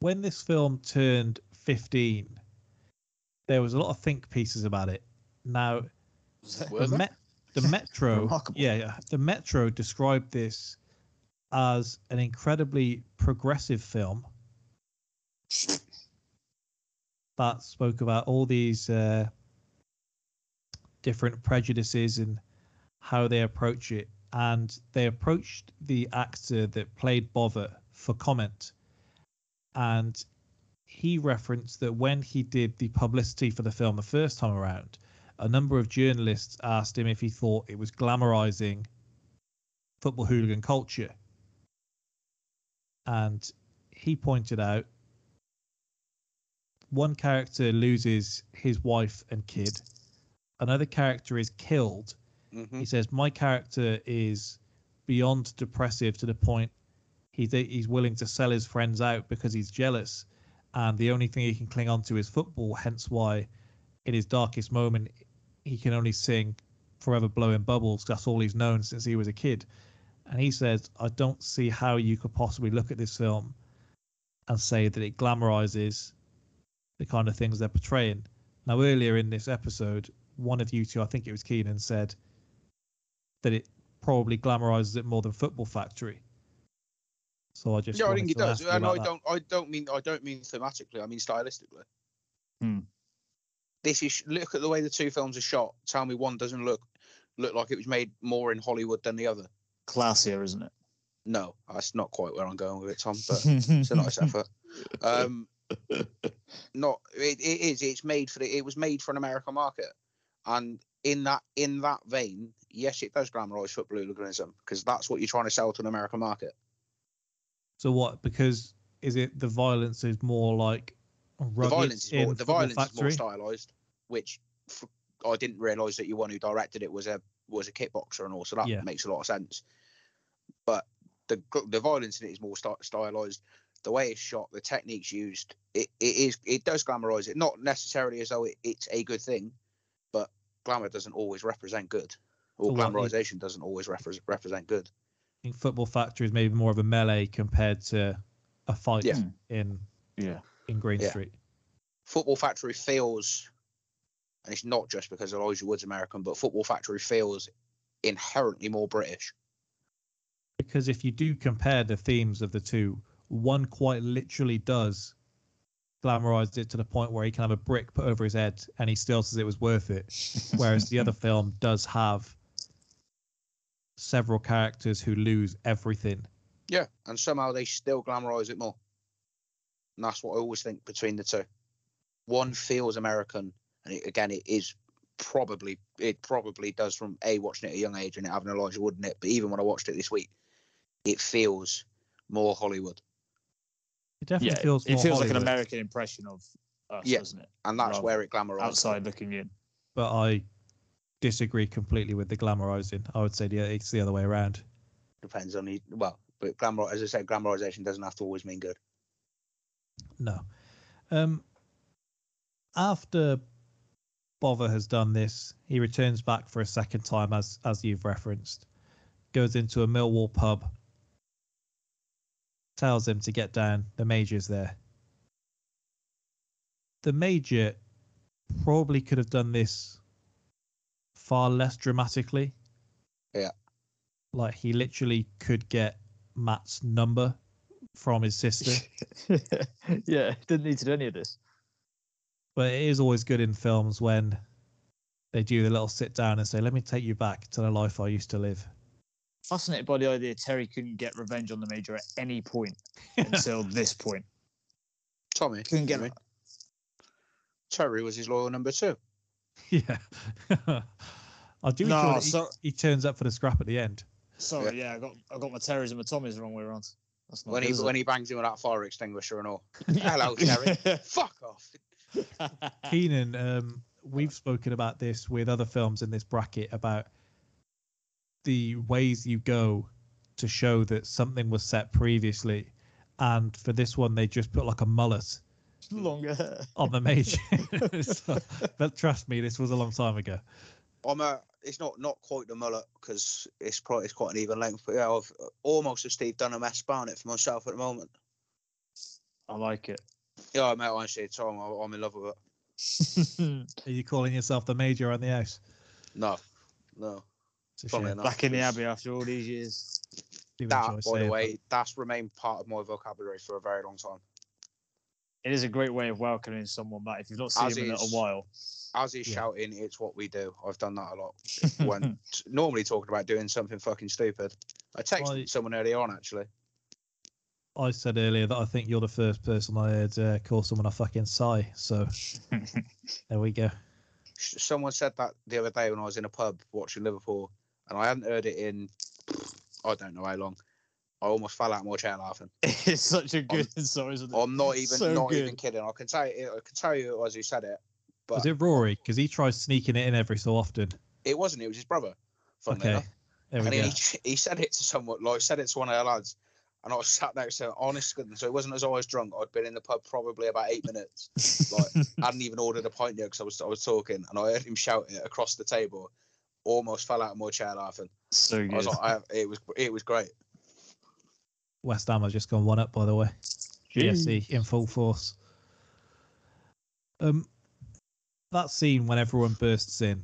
when this film turned 15, there was a lot of think pieces about it. Now, the, there? Met, the Metro, yeah, yeah, the Metro described this as an incredibly progressive film that spoke about all these uh, different prejudices and how they approach it. And they approached the actor that played Bovver for comment. And he referenced that when he did the publicity for the film the first time around, a number of journalists asked him if he thought it was glamorizing football hooligan culture. And he pointed out one character loses his wife and kid, another character is killed. Mhm. He says, My character is beyond depressive to the point he's, he's willing to sell his friends out because he's jealous. And the only thing he can cling on to is football, hence why in his darkest moment he can only sing Forever Blowing Bubbles. That's all he's known since he was a kid. And he says, I don't see how you could possibly look at this film and say that it glamorizes the kind of things they're portraying. Now, earlier in this episode, one of you two, I think it was Keenan, said that it probably glamorizes it more than Football Factory. So I just Yeah, I wanted think it to does. And I that. don't, I don't mean, I don't mean thematically. I mean stylistically. Hmm. This is look at the way the two films are shot. Tell me one doesn't look look like it was made more in Hollywood than the other. Classier, isn't it? No, that's not quite where I'm going with it, Tom. But it's a nice effort. Um, not it, it is. It's made for the. It was made for an American market, and in that in that vein, yes, it does glamorize football hooliganism because that's what you're trying to sell to an American market. So what? Because is it the violence is more like the violence is more, the violence is more stylized, which I didn't realize that you one who directed it was a was a kickboxer and all, so that Yeah. makes a lot of sense. But the the violence in it is more stylized. The way it's shot, the techniques used, it, it is it does glamorize it, not necessarily as though it, it's a good thing, glamour doesn't always represent good, or So glamorization doesn't always repre- represent good. I think Football Factory is maybe more of a melee compared to a fight Yeah. in yeah. in Green Yeah. Street. Football Factory feels, and it's not just because Elijah Wood's American, but Football Factory feels inherently more British. Because if you do compare the themes of the two, one quite literally does glamorize it to the point where he can have a brick put over his head and he still says it was worth it. Whereas the other film does have several characters who lose everything. Yeah, and somehow they still glamorize it more. And that's what I always think between the two. One feels American, and it, again, it is probably it probably does from a watching it at a young age and it having Elijah Wood in it. But even when I watched it this week, it feels more Hollywood. It definitely Yeah, feels it more feels like an American impression of us, Yeah. doesn't it? and that's Rather where it glamorizes. Outside looking in. but I disagree completely with the glamorizing. I would say the, it's the other way around. Depends on the well, but glamour, as I said, glamorization doesn't have to always mean good. No. Um, after Bovver has done this, he returns back for a second time, as as you've referenced. Goes into a Millwall pub. Tells him to get down. The major's there. The major probably could have done this far less dramatically. Yeah. Like he literally could get Matt's number from his sister. yeah, didn't need to do any of this. But it is always good in films when they do the little sit down and say, "Let me take you back to the life I used to live." Fascinated by the idea Terry couldn't get revenge on the major at any point until this point. Tommy, Couldn't get you mean? Terry was his loyal number two. yeah, I do No, enjoy that he, so- he turns up for the scrap at the end. Sorry, yeah, I got I got my Terrys and my Tommies the wrong way around. That's not When good, he when it? he bangs him with that fire extinguisher and all. Hello, Terry. Fuck off. Keenan, um, we've spoken about this with other films in this bracket about the ways you go to show that something was set previously, and for this one they just put like a mullet Longer hair. on the major. So- but trust me, this was a long time ago. I'm a. It's not not quite the mullet because it's probably it's quite an even length. But yeah, I've almost a Steve Dunham S Barnett for myself at the moment. I like it. Yeah, mate, honestly, Tom, I'm I'm in love with it. Are you calling yourself the major on the house? No, no. It's a Funnily shame. enough, Back in the abbey after all these years. That, by the way, that's remained part of my vocabulary for a very long time. It is a great way of welcoming someone back if you've not seen As him in a while. As he's Yeah. shouting, it's what we do. I've done that a lot. When t- normally talking about doing something fucking stupid. I texted I- someone earlier on actually. I said earlier that I think you're the first person I heard uh, call someone a fucking sigh. So there we go. Someone said that the other day when I was in a pub watching Liverpool, and I hadn't heard it in I don't know how long. I almost fell out of my chair laughing. it's such a good story, isn't it? I'm not even So not good. even kidding. I can tell you, I can tell you it was who said it, but Was it Rory? Because he tries sneaking it in every so often. it wasn't. It was his brother. funnily Okay, enough. there we and he, he said it to someone, like said it to one of our lads, and I was sat next to him, honest goodness. So it wasn't as I was drunk. I'd been in the pub probably about eight minutes. Like I hadn't even ordered a pint yet because I was I was talking, and I heard him shout it across the table. Almost fell out of my chair laughing. so I good. was like, I, it was it was great. West Ham has just gone one up, by the way. GSE in full force. Um, that scene when everyone bursts in,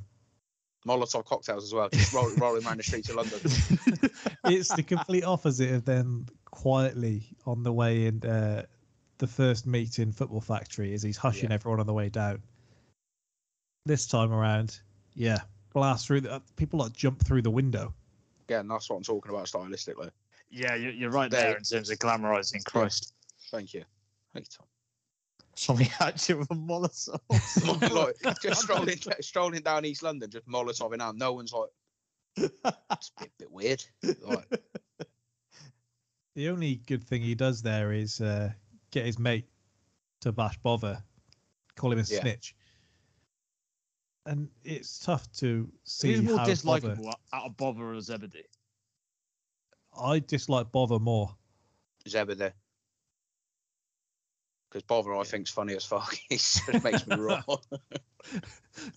Molotov cocktails as well, just roll, rolling around the streets of London. it's the complete opposite of them quietly on the way in uh, the first meeting Football Factory is he's hushing Yeah. everyone on the way down. This time around, yeah, blast through the uh, people like jump through the window. Again, that's what I'm talking about stylistically. yeah, you're, you're right They- there in terms of glamorizing Christ. Thank you. Thank you, Tom. Something at you with a Molotov. like, just strolling, strolling down East London, just Molotov in hand. No one's like, it's a bit, bit weird. Like, The only good thing he does there is uh, get his mate to bash Bovver, call him a Yeah. snitch. And it's tough to see Who's more how Bovver. dislikable out of Bovver or Zebedee? I dislike Bovver more. Zebedee. Because Bother, I think's funny as fuck. He just makes me roll.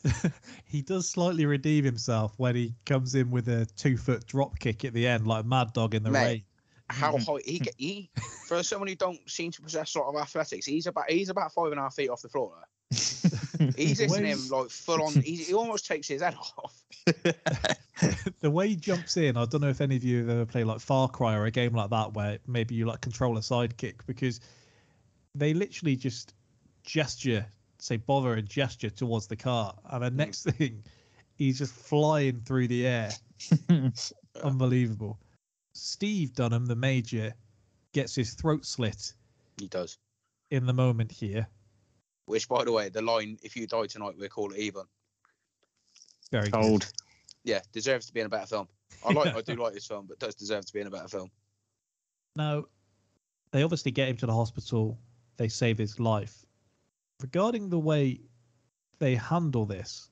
he does slightly redeem himself when he comes in with a two foot drop kick at the end, like Mad Dog in the Mate. rain. How mm-hmm. high he get? He for someone who don't seem to possess sort of athletics, he's about he's about five and a half feet off the floor. He's hitting him like full on. He, he almost takes his head off. the way he jumps in, I don't know if any of you have ever played like Far Cry or a game like that where maybe you like control a sidekick because they literally just gesture, say Bovver and gesture towards the car, and the hmm. next thing he's just flying through the air. Unbelievable. Steve Dunham, the major, gets his throat slit He does. in the moment here. Which, by the way, the line "If you die tonight, we'll call it even." Very good. Cold. Yeah, deserves to be in a better film. I like, I do like this film, but does deserve to be in a better film. Now, they obviously get him to the hospital. They save his life. Regarding the way they handle this,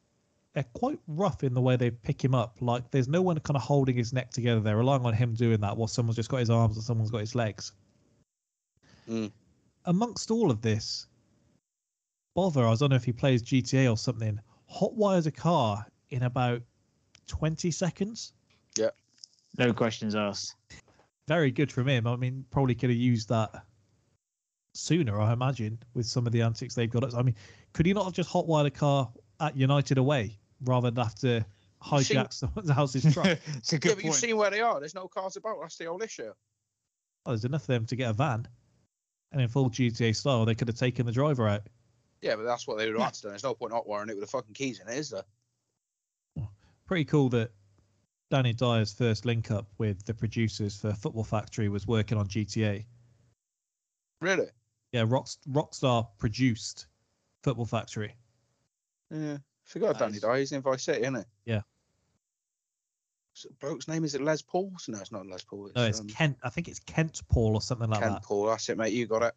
they're quite rough in the way they pick him up. Like there's no one kind of holding his neck together. They're relying on him doing that while someone's just got his arms and someone's got his legs. Mm. Amongst all of this, Bovver, I don't know if he plays GTA or something, hot wires a car in about 20 seconds. Yeah. No questions asked. Very good from him. I mean, probably could have used that sooner, I imagine, with some of the antics they've got. I mean, could he not have just hot wired a car at United away rather than have to hijack someone's house's truck? it's a Yeah, good but you've point. seen where they are. There's no cars about. That's the whole issue. Oh, there's enough for them to get a van. And in full GTA style, they could have taken the driver out. Yeah, but that's what they would have had to do. There's no point not wiring it with the fucking keys in it, is there? Pretty cool that Danny Dyer's first link up with the producers for Football Factory was working on GTA. Really? Yeah, Rock, Rockstar produced Football Factory. Yeah. Forgot Danny Nice. Dyer. He's in Vice City, isn't it? Yeah. So, bloke's name is it Les Paul? No, it's not Les Paul. It's, No, it's um, Kent. I think it's Kent Paul or something like Ken that. Kent Paul. That's it, mate. You got it.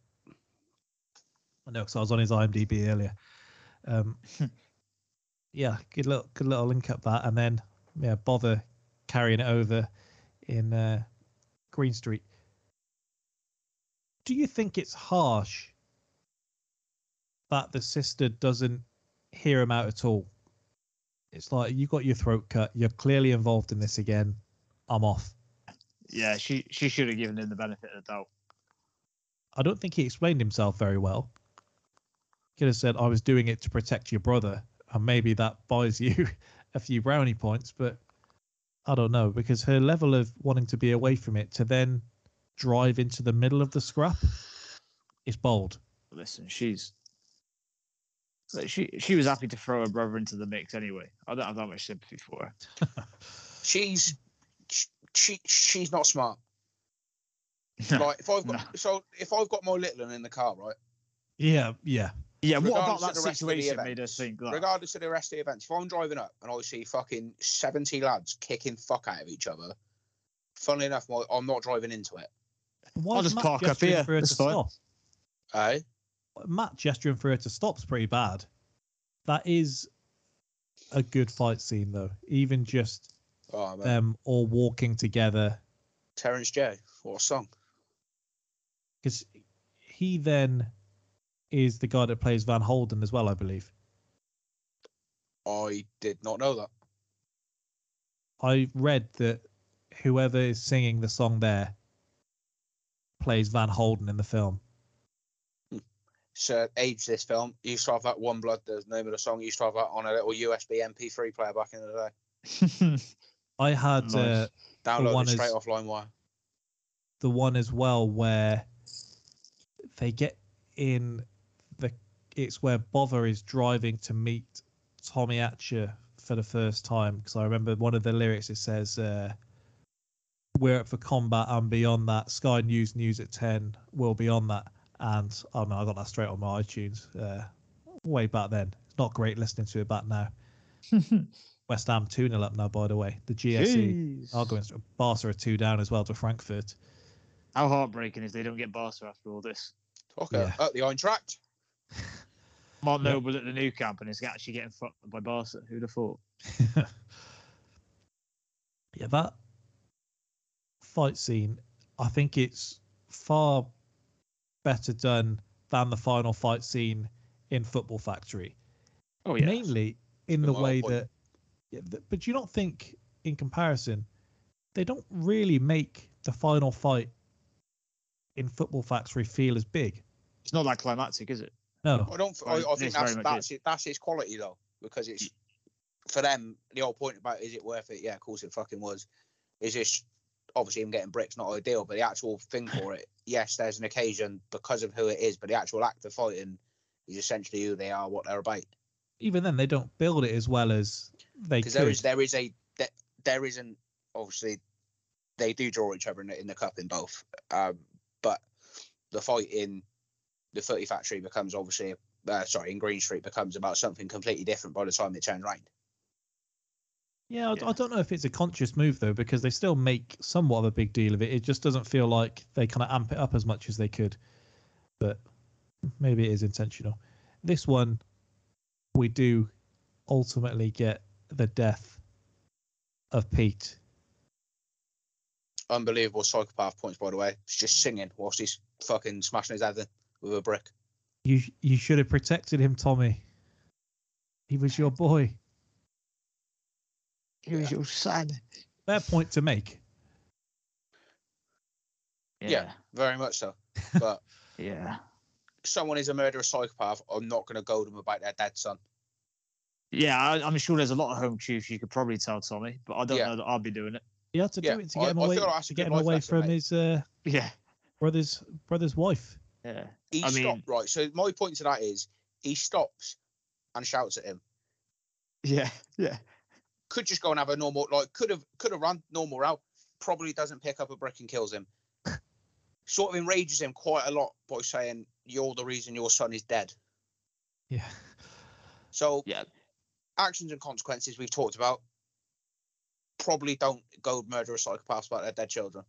I know because I was on his IMDb earlier. Um, yeah, good little good little link up that, and then yeah, Bovver carrying it over in uh, Green Street. Do you think it's harsh that the sister doesn't hear him out at all? It's like you got your throat cut. You're clearly involved in this again. I'm off. Yeah, she she should have given him the benefit of the doubt. I don't think he explained himself very well. Could have said, I was doing it to protect your brother, and maybe that buys you a few brownie points, but I don't know, because her level of wanting to be away from it to then drive into the middle of the scrap is bold. Listen, she's she she was happy to throw her brother into the mix anyway. I don't have that much sympathy for her. She's sh- she she's not smart. No. Like if I've got No. so if I've got my little one in the car, right? Yeah, yeah. Yeah, what about regardless of that the rest of the situation made her events, think that? Regardless of the rest of the events, if I'm driving up and I see fucking seventy lads kicking fuck out of each other, funnily enough, I'm not driving into it. Why I'll just Matt park up here, for her to stop? Eh? Matt gesturing for her to stop's pretty bad. That is a good fight scene, though. Even just Oh man, them all walking together Terence Jay. What a song. because he then is the guy that plays Van Holden as well, I believe. I did not know that. I read that whoever is singing the song there plays Van Holden in the film. So age this film. You used to have that One Blood, the name of the song. You used to have that on a little USB MP3 player back in the day. I had uh, Nice. Downloaded one straight is- off LimeWire. the one as well where they get in the it's where Bovver is driving to meet Tommy Hatcher for the first time because I remember one of the lyrics it says uh, we're up for combat and beyond that Sky News News at 10 will be on that and I mean I got that straight on my iTunes uh, way back then it's not great listening to it back now West Ham 2 0 up now by the way the GSE Jeez. are going Barca are 2 down as well to Frankfurt How heartbreaking is they don't get Barca after all this? Okay, Yeah. up the Eintracht. Mark. Noble at the Nou Camp and is actually getting fucked by Barca. Who'd have thought? yeah, that fight scene, I think it's far better done than the final fight scene in Football Factory. Oh yeah. Mainly in the way point. that, yeah, th- but you don't think, in comparison, they don't really make the final fight in Football Factory feel as big. It's not that climactic, is it? No, I don't. I, I think that's that's it, that's its quality though, because it's for them. The whole point about is it worth it? Yeah, of course it fucking was. Is this obviously him getting bricks not ideal, but the actual thing for it, yes, there's an occasion because of who it is, but the actual act of fighting is essentially who they are, what they're about. even then they don't build it as well as they Because could. there is there is a there, there isn't obviously they do draw each other in the, in the cup in both, um, but the fight in the Footy Factory becomes obviously uh, sorry in Green Street becomes about something completely different by the time it turns round. Yeah, I, Yeah. I don't know if it's a conscious move though, because they still make somewhat of a big deal of it. It just doesn't feel like they kind of amp it up as much as they could. But maybe it is intentional. This one, we do ultimately get the death of Pete. Unbelievable psychopath points, by the way. He's just singing whilst he's fucking smashing his head in with a brick. You you should have protected him, Tommy. He was your boy. He was your son. Fair point to make. Yeah. Very much so. But Yeah. someone is a murderous psychopath, I'm not going to goad them about their dead son. Yeah, I, I'm sure there's a lot of home truths you could probably tell Tommy, but I don't Yeah. know that I'll be doing it. You had to Yeah, do it to I- get him I away feel like that's a to get him away lesson, from mate. his uh, Yeah. brother's brother's wife. Yeah. He I mean- stopped, right? So my point to that is he stops and shouts at him. Yeah. Yeah. Could just go and have a normal, like, could have could have run normal route. Probably doesn't pick up a brick and kills him. sort of enrages him quite a lot by saying, You're the reason your son is dead. Yeah. So Yeah. actions and consequences we've talked about. Probably don't go murder a psychopaths about their dead children.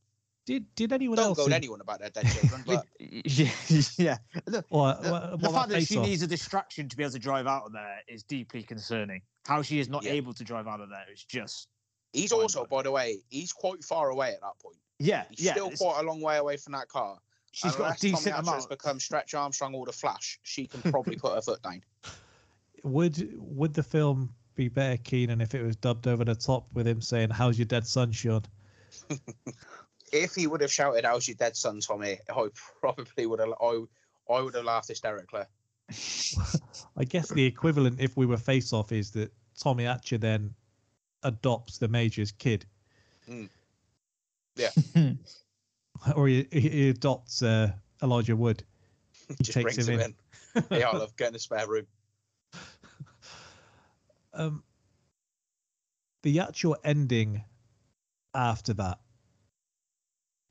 Did did anyone Don't else? go in- anyone about their dead children, but Yeah. yeah. Look, What, the, what, the what fact about that she Off? needs a distraction to be able to drive out of there is deeply concerning. How she is not Yeah. able to drive out of there is just he's also, by the way, he's quite far away at that point. yeah, He's yeah. still it's- quite a long way away from that car. she's got a Unless decent Tommy Hatcher has amount. become Stretch Armstrong or the Flash, she can probably put her foot down. Would would the film be better, Keenan, if it was dubbed over the top with him saying, "How's your dead son, Sean"? If he would have shouted, "How's your dead son, Tommy?" I probably would have. I, I would have laughed hysterically. I guess the equivalent, if we were face off, is that Tommy Hatcher then adopts the major's kid. Mm. Yeah. or he, he adopts uh, Elijah Wood. He Just takes brings him him in. in. yeah, I love getting a spare room. um, the actual ending after that,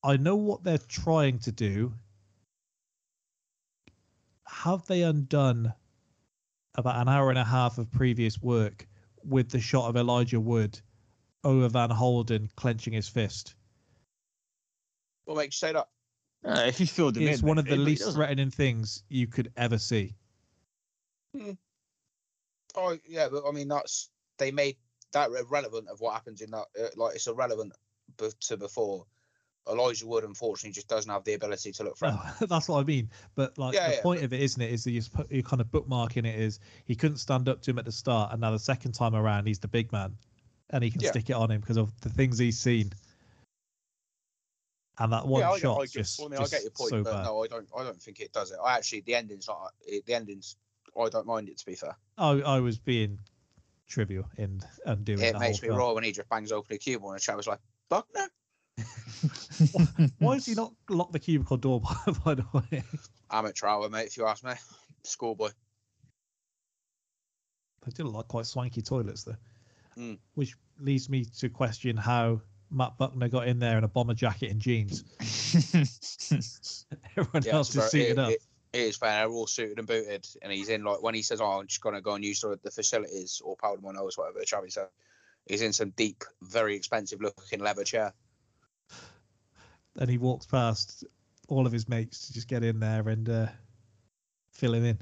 I know what they're trying to do. Have they undone about an hour and a half of previous work with the shot of Elijah Wood over Van Holden clenching his fist? What makes you say that? Uh, if you filled him It's in, one of the least doesn't. threatening things you could ever see. Oh yeah, but I mean that's they made that irrelevant of what happens in that. Uh, like it's irrelevant be- to before. Elijah Wood unfortunately just doesn't have the ability to look. Oh, that's what I mean. But like Yeah, the yeah, point of it, isn't it, is that you're, you're kind of bookmarking it is he couldn't stand up to him at the start, and now the second time around he's the big man, and he can Yeah. stick it on him because of the things he's seen. And that one I, shot I, get- just, I mean, just I get your point, so but bad. no, I don't. I don't think it does it. I actually, the ending's not. The ending's. I don't mind it to be fair. I, I was being trivial in undoing It the makes me film. raw when he just bangs open a cubicle and the chat was like, "Buckner." Why does he not lock the cubicle door? By, by the way, I'm Amateur hour, mate. If you ask me, schoolboy. they do look like quite swanky toilets though. Mm. Which leads me to question how Matt Buckner got in there in a bomber jacket and jeans. Everyone Yeah, else is very- suited it- up. it- it is fair. They're all suited and booted, and he's in like when he says, "Oh, I'm just gonna go and use the, the facilities or powder my nose, whatever." Travis said. He's in some deep, very expensive looking leather chair. And he walks past all of his mates to just get in there and uh, fill him in.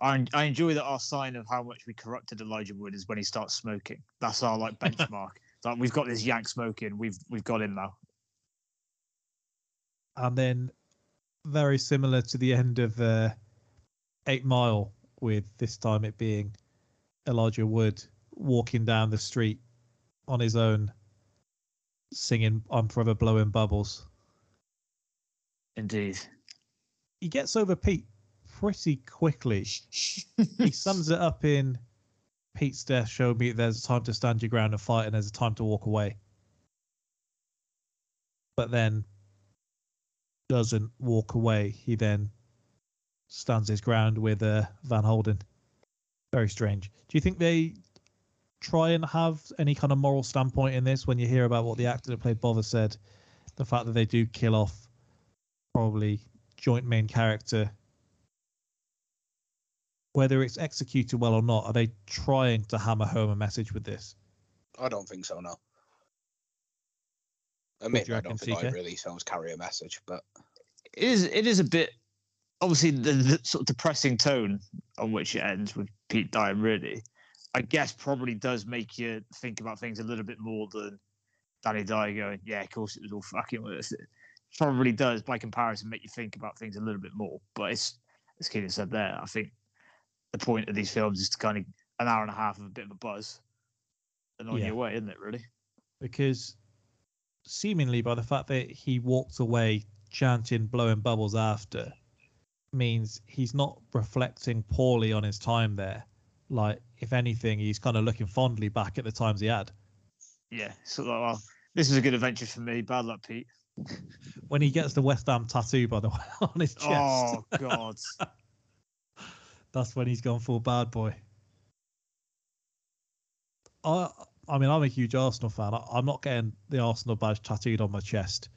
I, I enjoy that our sign of how much we corrupted Elijah Wood is when he starts smoking. That's our like benchmark. Like we've got this yank smoking. We've we've got him now. And then, very similar to the end of uh, Eight Mile, with this time it being Elijah Wood walking down the street on his own, singing "I'm Forever Blowing Bubbles." Indeed. He gets over Pete pretty quickly. he sums it up in Pete's death showed me there's a time to stand your ground and fight, and there's a time to walk away. But then doesn't walk away. He then stands his ground with uh, Van Holden. Very strange. Do you think they try and have any kind of moral standpoint in this when you hear about what the actor that played Bovver said? The fact that they do kill off probably joint main character whether it's executed well or not, are they trying to hammer home a message with this? I don't think so. No. do Admit, you I don't think TK? I really sounds carry a message, but It is. It is a bit. Obviously, the, the sort of depressing tone on which it ends with Pete dying, really, I guess, probably does make you think about things a little bit more than Danny Dyer going, "Yeah, of course it was all fucking worth it." Probably does, by comparison, make you think about things a little bit more. But it's, as Keenan said there, I think the point of these films is to kind of an hour and a half of a bit of a buzz, and on Yeah. your way, isn't it? Really? because seemingly by the fact that he walked away chanting blowing bubbles after means he's not reflecting poorly on his time there like if anything he's kind of looking fondly back at the times he had Yeah. So, like, well, this was a good adventure for me. Bad luck, Pete. when he gets the west ham tattoo by the way on his chest Oh God. that's when he's gone full bad boy I I mean I'm a huge Arsenal fan I, I'm not getting the Arsenal badge tattooed on my chest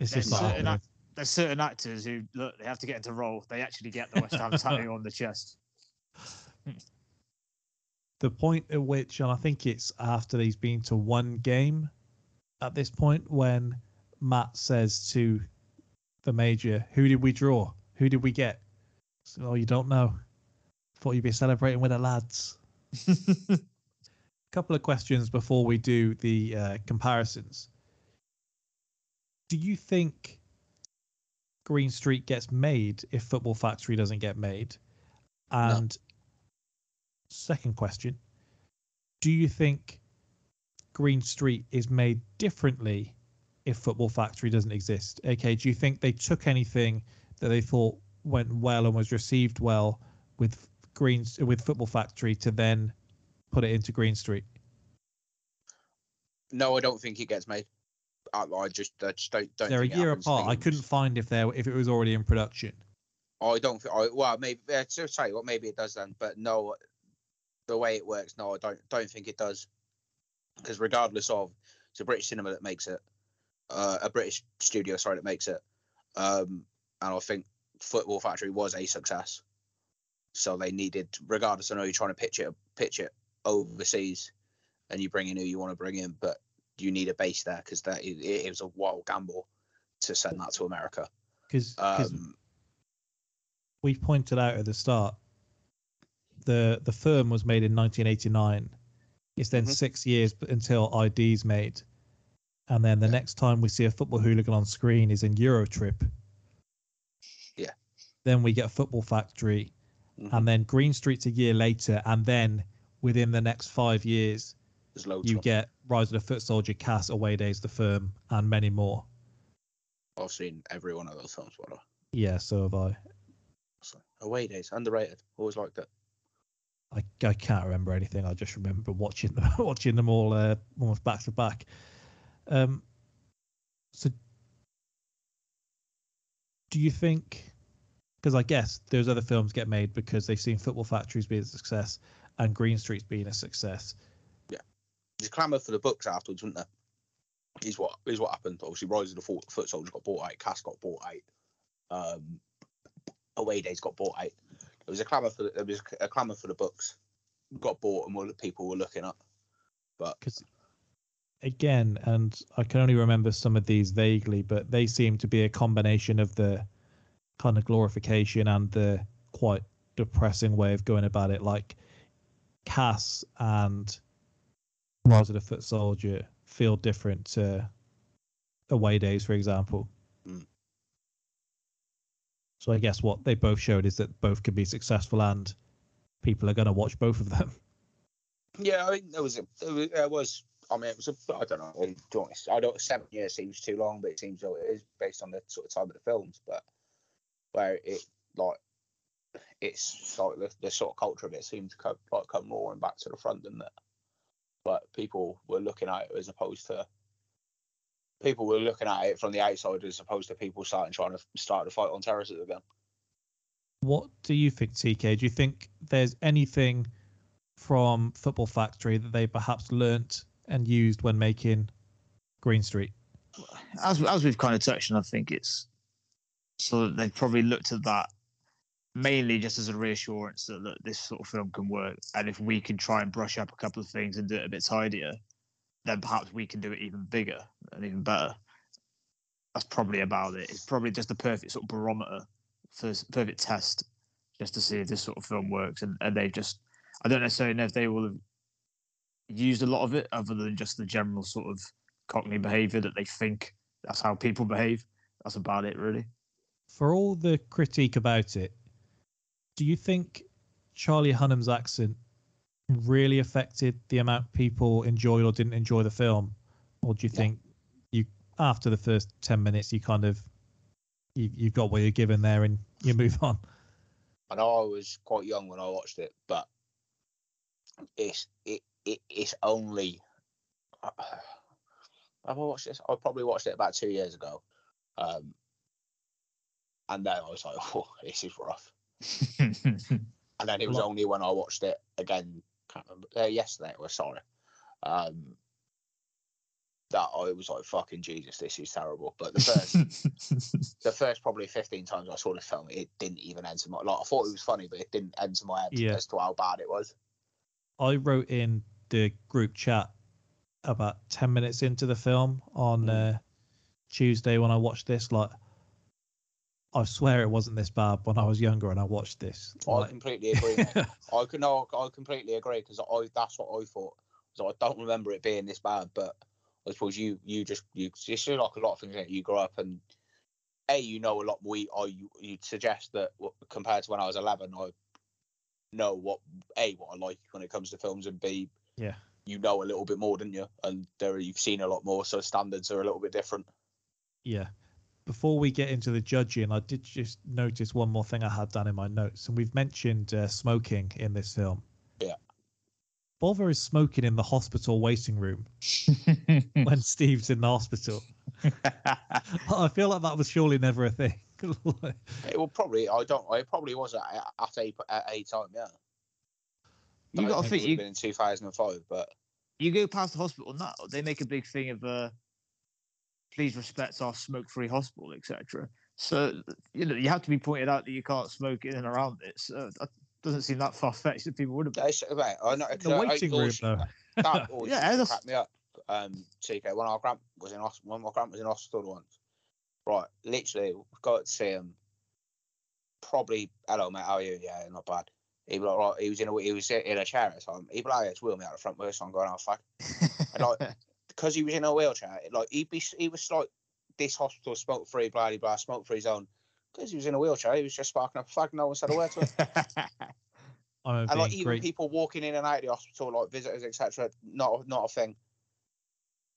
it's There's just certain, act- there's certain actors who look they have to get into role. They actually get the West Ham tattoo on the chest. The point at which, and I think it's after he's been to one game at this point, when Matt says to the major, Who did we draw? Who did we get? So, oh, you don't know. Thought you'd be celebrating with the lads. A couple of questions before we do the uh, comparisons. Do you think Green Street gets made if Football Factory doesn't get made? And second question, do you think Green Street is made differently if Football Factory doesn't exist? Okay, do you think they took anything that they thought went well and was received well with Green with Football Factory to then put it into Green Street? no, I don't think it gets made. I, I just, I just don't. don't They're a year apart. I couldn't find if there if it was already in production. I don't. I, well, maybe. Uh, to tell you what, maybe it does then, but no, the way it works, no, I don't. Don't think it does. Because regardless of, it's a British cinema that makes it, uh, a British studio, sorry, that makes it, um, and I think Football Factory was a success. So they needed, regardless. I know you're trying to pitch it, pitch it overseas, and you bring in who you want to bring in, but you need a base there because that it, it was a wild gamble to send that to America. Because Um, we pointed out at the start, the the firm was made in 1989. It's then Mhm. six years until ID's made, and then the Yeah. next time we see a football hooligan on screen is in Eurotrip. Yeah. Then we get Football Factory, mhm. and then Green Street's a year later, and then within the next five years, you get Rise of the Foot Soldier, Cass, Away Days, The Firm, and many more. I've seen every one of those films. I- Yeah, so have I. so, Away days, underrated. Always liked it. I, I can't remember anything. I just remember watching them, watching them all uh, almost back to back. Um, so, do you think? Because I guess those other films get made because they've seen Football Factories being a success and Green Street's being a success. Yeah. There's clamour for the books afterwards, wasn't there? Is what is what happened. Obviously, Rise of the Foot, Soldiers got bought out. Cass got bought out. Um, Away days got bought out. There was a clamour for the, there was a clamour for the books. Got bought and what people were looking up. But Because again, and I can only remember some of these vaguely, but they seem to be a combination of the kind of glorification and the quite depressing way of going about it. Like Cass and Rise of the Foot Soldier feel different to Away Days, for example. So I guess what they both showed is that both can be successful and people are going to watch both of them. Yeah, I mean, there was a, there was, I mean, it was a, I don't know, I don't, seven years seems too long, but it seems like it is based on the sort of time of the films, but where it, like, it's like the, the sort of culture of it seemed to come, like, come roaring back to the front, than that. But people were looking at it as opposed to, people were looking at it from the outside as opposed to people starting trying to start to fight on terraces again. What do you think, TK? Do you think there's anything from Football Factory that they perhaps learnt and used when making Green Street? as as we've kind of touched on, I think it's so that they've probably looked at that mainly just as a reassurance that look, this sort of film can work, and if we can try and brush up a couple of things and do it a bit tidier, then perhaps we can do it even bigger and even better. That's probably about it. It's probably just the perfect sort of barometer, for perfect test, just to see if this sort of film works. And, and they just, I don't necessarily know if they will have used a lot of it other than just the general sort of Cockney behaviour that they think that's how people behave. That's about it, really. For all the critique about it, do you think Charlie Hunnam's accent really affected the amount people enjoyed or didn't enjoy the film, or do you Yeah. think you after the first ten minutes you kind of you you've got what you're given there and you move on? I know I was quite young when I watched it, but it's it, it it's only. have I watched this? I probably watched it about two years ago, um, and then I was like, "Oh, this is rough." And then it was Lot- only when I watched it again, can't remember, uh, yesterday. It was sorry, um, that I was like, "Fucking Jesus, this is terrible." But the first the first probably 15 times I saw this film, it didn't even enter my like I thought it was funny, but it didn't enter my head Yeah. as to how bad it was. I wrote in the group chat about 10 minutes into the film on Mm. uh, Tuesday when I watched this. Like, I swear it wasn't this bad when I was younger and I watched this. I Like, completely agree. I can no, I completely agree because I that's what I thought. So I don't remember it being this bad, but I suppose you you just you just like a lot of things that you grow up and a you know a lot more. I you you suggest that compared to when I was 11, I know what a what I like when it comes to films and b yeah. you know a little bit more, didn't you? And there you've seen a lot more, so standards are a little bit different. Yeah. Before we get into the judging, I did just notice one more thing I had down in my notes, and we've mentioned uh, smoking in this film. Yeah. Bovver is smoking in the hospital waiting room when Steve's in the hospital. I feel like that was surely never a thing. It will probably I don't it probably was at, at a at a time, yeah. you got to it think would have you been in 2005, but you go past the hospital now, they make a big thing of uh, please respect our smoke-free hospital, etc. So you know you have to be pointed out that you can't smoke in and around it. So that doesn't seem that far-fetched that people would have. It's, right, I know. 'cause the I- I waiting room, always- though. That Yeah, used that's- crack me up. Um, TK, when our grand was in hospital, when my grand was in hospital once, right, literally, we got to see him. Probably, hello mate, how are you? Yeah, not bad. He was like, right, he was in a he was in a chair at the time. He'd be like, it's wheel me out the front wheel, so I'm going out fuck. And like, because he was in a wheelchair, like he'd be he was like this hospital smoke free, blah blah blah, smoke free zone. Because he was in a wheelchair, he was just sparking up a flag. No one said a word to him. I remember and like being even great. people walking in and out of the hospital, like visitors, etc., not not a thing.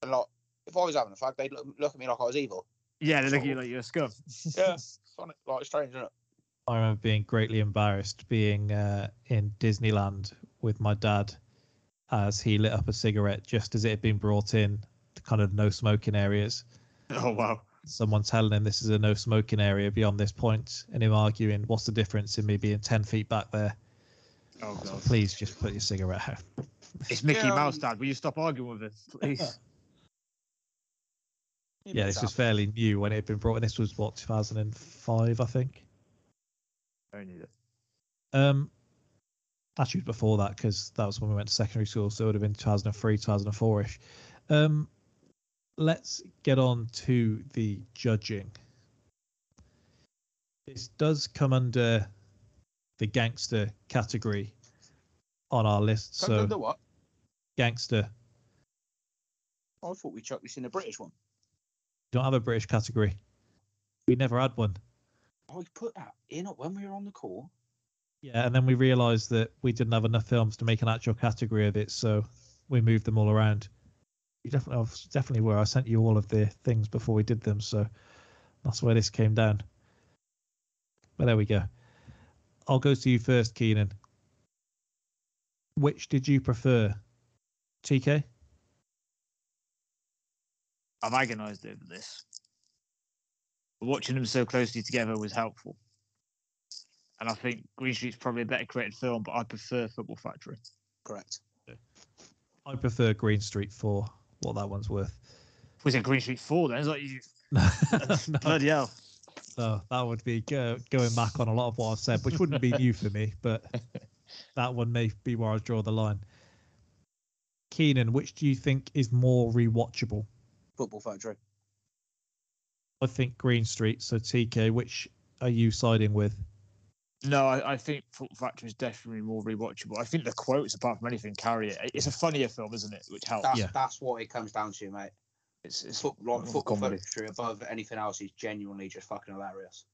And like, if I was having a flag, they'd look, look at me like I was evil. yeah, they look at you like you're a scum. Yeah, funny, like strange, isn't it? I remember being greatly embarrassed being uh, in Disneyland with my dad as he lit up a cigarette just as it had been brought in to kind of no smoking areas. Oh wow. Someone telling him this is a no smoking area beyond this point, and him arguing, "What's the difference in me being ten feet back there?" Oh So god. please just put your cigarette out. It's Mickey Yeah, Mouse, Dad. Will you stop arguing with us, please? Yeah, this was fairly new when it had been brought in. This was what 2005, I think. Don't need it. Um, actually, was before that because that was when we went to secondary school, so it would have been 2003, 2004 ish. Um, let's get on to the judging. This does come under the gangster category on our list. So, So, the what? gangster. I thought we chucked this in the British one. don't have a British category. We never had one. I put that in when we were on the call. Yeah, and then we realised that we didn't have enough films to make an actual category of it, so we moved them all around. You definitely, I definitely were. I sent you all of the things before we did them, so that's where this came down. But there we go. I'll go to you first, Keenan. Which did you prefer, TK? I've agonised over this. Watching them so closely together was helpful. And I think Green Street's probably a better created film, but I prefer Football Factory. Correct. I prefer Green Street for what that one's worth. Was it Green Street 4 then? It's like you. No. Bloody hell. So that would be go, going back on a lot of what I've said, which wouldn't be new for me, but that one may be where I draw the line. Keenan, which do you think is more rewatchable? Football Factory. I think Green Street. So TK, which are you siding with? No, I, I think Football Factory is definitely more rewatchable. I think the quotes, apart from anything, carry it. It's a funnier film, isn't it? Which helps. That's Yeah. that's what it comes down to, mate. It's, it's Foot, like, more Football. Factory above anything else is genuinely just fucking hilarious.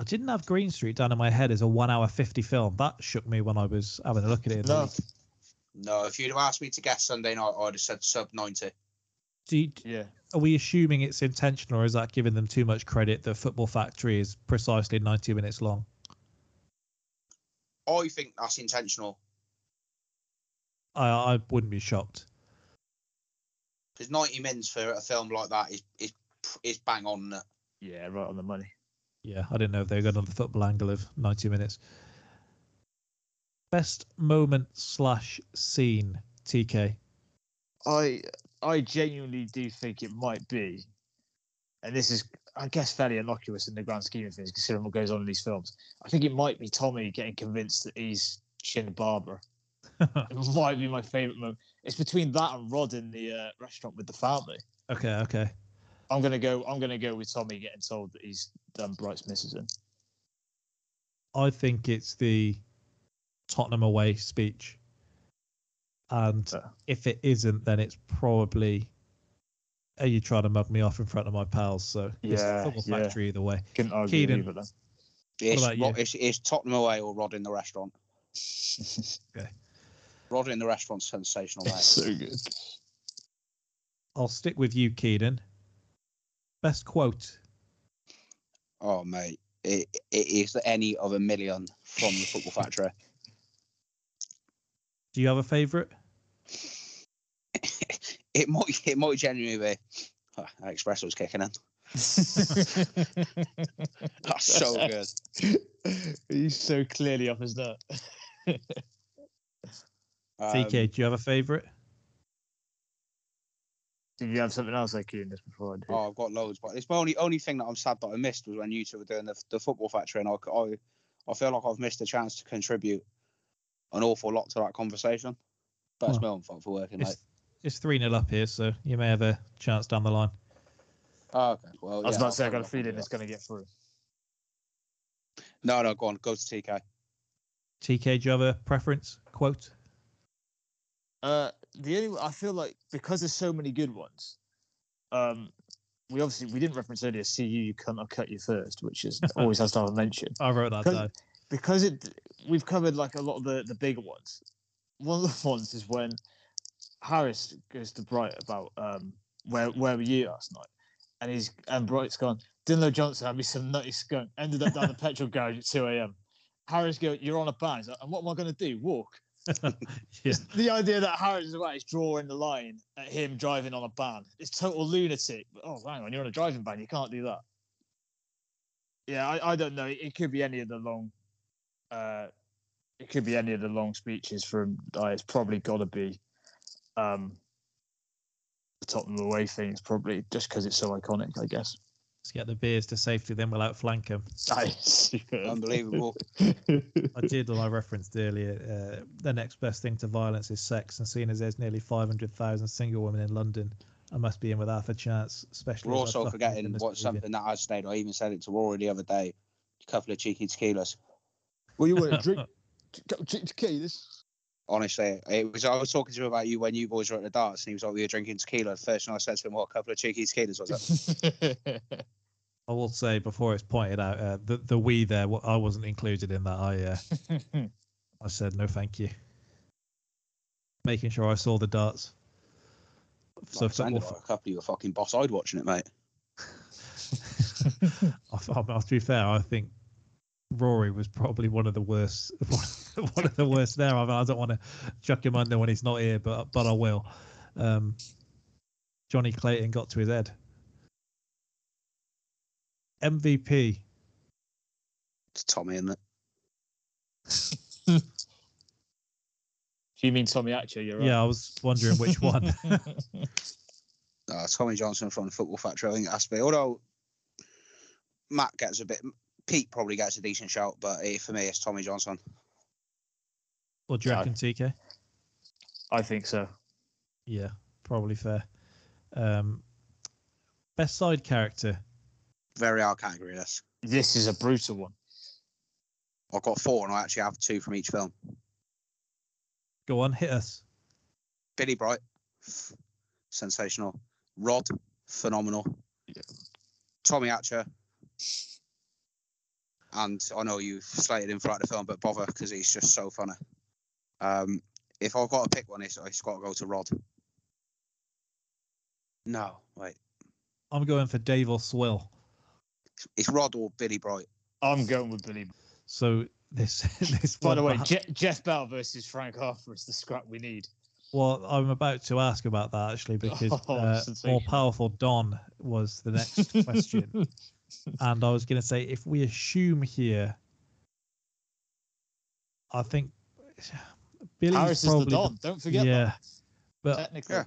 I didn't have Green Street down in my head as a one hour 50 film. That shook me when I was having a look at it. No. No, if you'd have asked me to guess Sunday night, I'd have said sub ninety. Do you, Yeah. are we assuming it's intentional or is that giving them too much credit that Football Factory is precisely 90 minutes long? I think that's intentional I, I wouldn't be shocked. because ninety minutes for a film like that is is is bang on. Yeah, right on the money. Yeah, I didn't know if they were going on the football angle of 90 minutes. Best moment slash scene, TK. I I genuinely do think it might be, and this is I guess fairly innocuous in the grand scheme of things, considering what goes on in these films. I think it might be Tommy getting convinced that he's Chin Barber. It might be my favourite moment. It's between that and Rod in the uh, restaurant with the family. okay, okay. I'm gonna go. I'm gonna go with Tommy getting told that he's done Bright's misses in. I think it's the Tottenham away speech. And Uh. if it isn't, then it's probably are you trying to mug me off in front of my pals? So it's Yeah, football yeah. factory either way. Couldn't argue Keenan. either then. It's, about it's, it's Tottenham away or Rod in the restaurant. okay. Rod in the restaurant's sensational, mate. so good. I'll stick with you, Keenan. Best quote. oh, mate, it, it is any of a million from the Football Factory. Do you have a favourite? It might it might genuinely be. Oh, that espresso's kicking in. That's so good. He's so clearly off his nut. Um, TK, do you have a favourite? Did you have something else like you in this before I do? Oh, I've got loads, but it's my only only thing that I'm sad that I missed was when you two were doing the, the football factory, and I, I I feel like I've missed a chance to contribute an awful lot to that conversation. But it's my own fault for working late. It's, it's 3 0 up here, so you may have a chance down the line. Oh, okay, well, I was yeah, about I'll to say I carry got a feeling it's going to get through. No, no, go on, go to TK. TK, do you have a preference quote? Uh, the only I feel like because there's so many good ones, um, we obviously we didn't reference earlier. See you, you can't cut you first, which is always has to have a mention. I wrote that Because- down. because it we've covered like a lot of the the bigger ones. One of the ones is when Harris goes to Bright about um where where were you last night, and he's and Bright's gone. Dinlo Johnson had me some nutty skunk. Ended up down the petrol garage at two a.m. Harris go, you're on a ban. Like, and what am I going to do? Walk. yeah. The idea that Harris is about is drawing the line at him driving on a ban. It's total lunatic. Oh, hang on, you're on a driving ban. You can't do that. Yeah, I, I don't know. It, it could be any of the long, uh, it could be any of the long speeches from. Uh, it's probably got to be, um, the Tottenham away thing. It's probably just because it's so iconic, I guess. Let's get the beers to safety, then we'll outflank them. Nice. Unbelievable. I did, and I referenced earlier, uh, the next best thing to violence is sex, and seeing as there's nearly 500,000 single women in London, I must be in with half a chance, especially. We're also fucking forgetting this what's something that I stayed. I even said it to Rory the other day. A couple of cheeky tequilas. well, you want to drink? Okay, this. Honestly, it was. I was talking to him about you when you boys were at the darts, and he was like, "We were drinking tequila." First and I said to him, "What a couple of cheeky tequilas was it?" I will say before it's pointed out, uh, the the we there, I wasn't included in that. I uh, I said no, thank you. Making sure I saw the darts. So Like, sounded football, like a couple of you were fucking boss-eyed watching it, mate. I, I, to be fair, I think Rory was probably one of the worst. One of the worst there. I, mean, I don't want to chuck him under when he's not here, but but I will. Um, Johnny Clayton got to his head. MVP. It's Tommy, isn't it? you mean Tommy Hatcher? You're right. Yeah, I was wondering which one. Uh, Tommy Johnson from the Football Factory. I think it has to be. Although Matt gets a bit. Pete probably gets a decent shout, but eh, for me, it's Tommy Johnson. What do you Yeah. reckon, TK? I think so. Yeah, probably fair. Um, best side character. Very hard category. This. This is a brutal one. I've got four, and I actually have two from each film. Go on, hit us. Billy Bright, f- sensational. Rod, phenomenal. Yeah. Tommy Hatcher. And I know you've slated him throughout the film, but Bovver because he's just so funny. Um, if I've got to pick one, it's, it's got to go to Rod. No, wait. I'm going for Dave or Swill. It's Rod or Billy Bright. I'm going with Billy. So this this By the way, Je- Geoff Bell versus Frank Harper is the scrap we need. well, I'm about to ask about that actually because Oh, uh, more powerful Don was the next question, and I was going to say if we assume here, I think Billy's Harris is probably the Don. Don't forget yeah, that. but Technically. Yeah.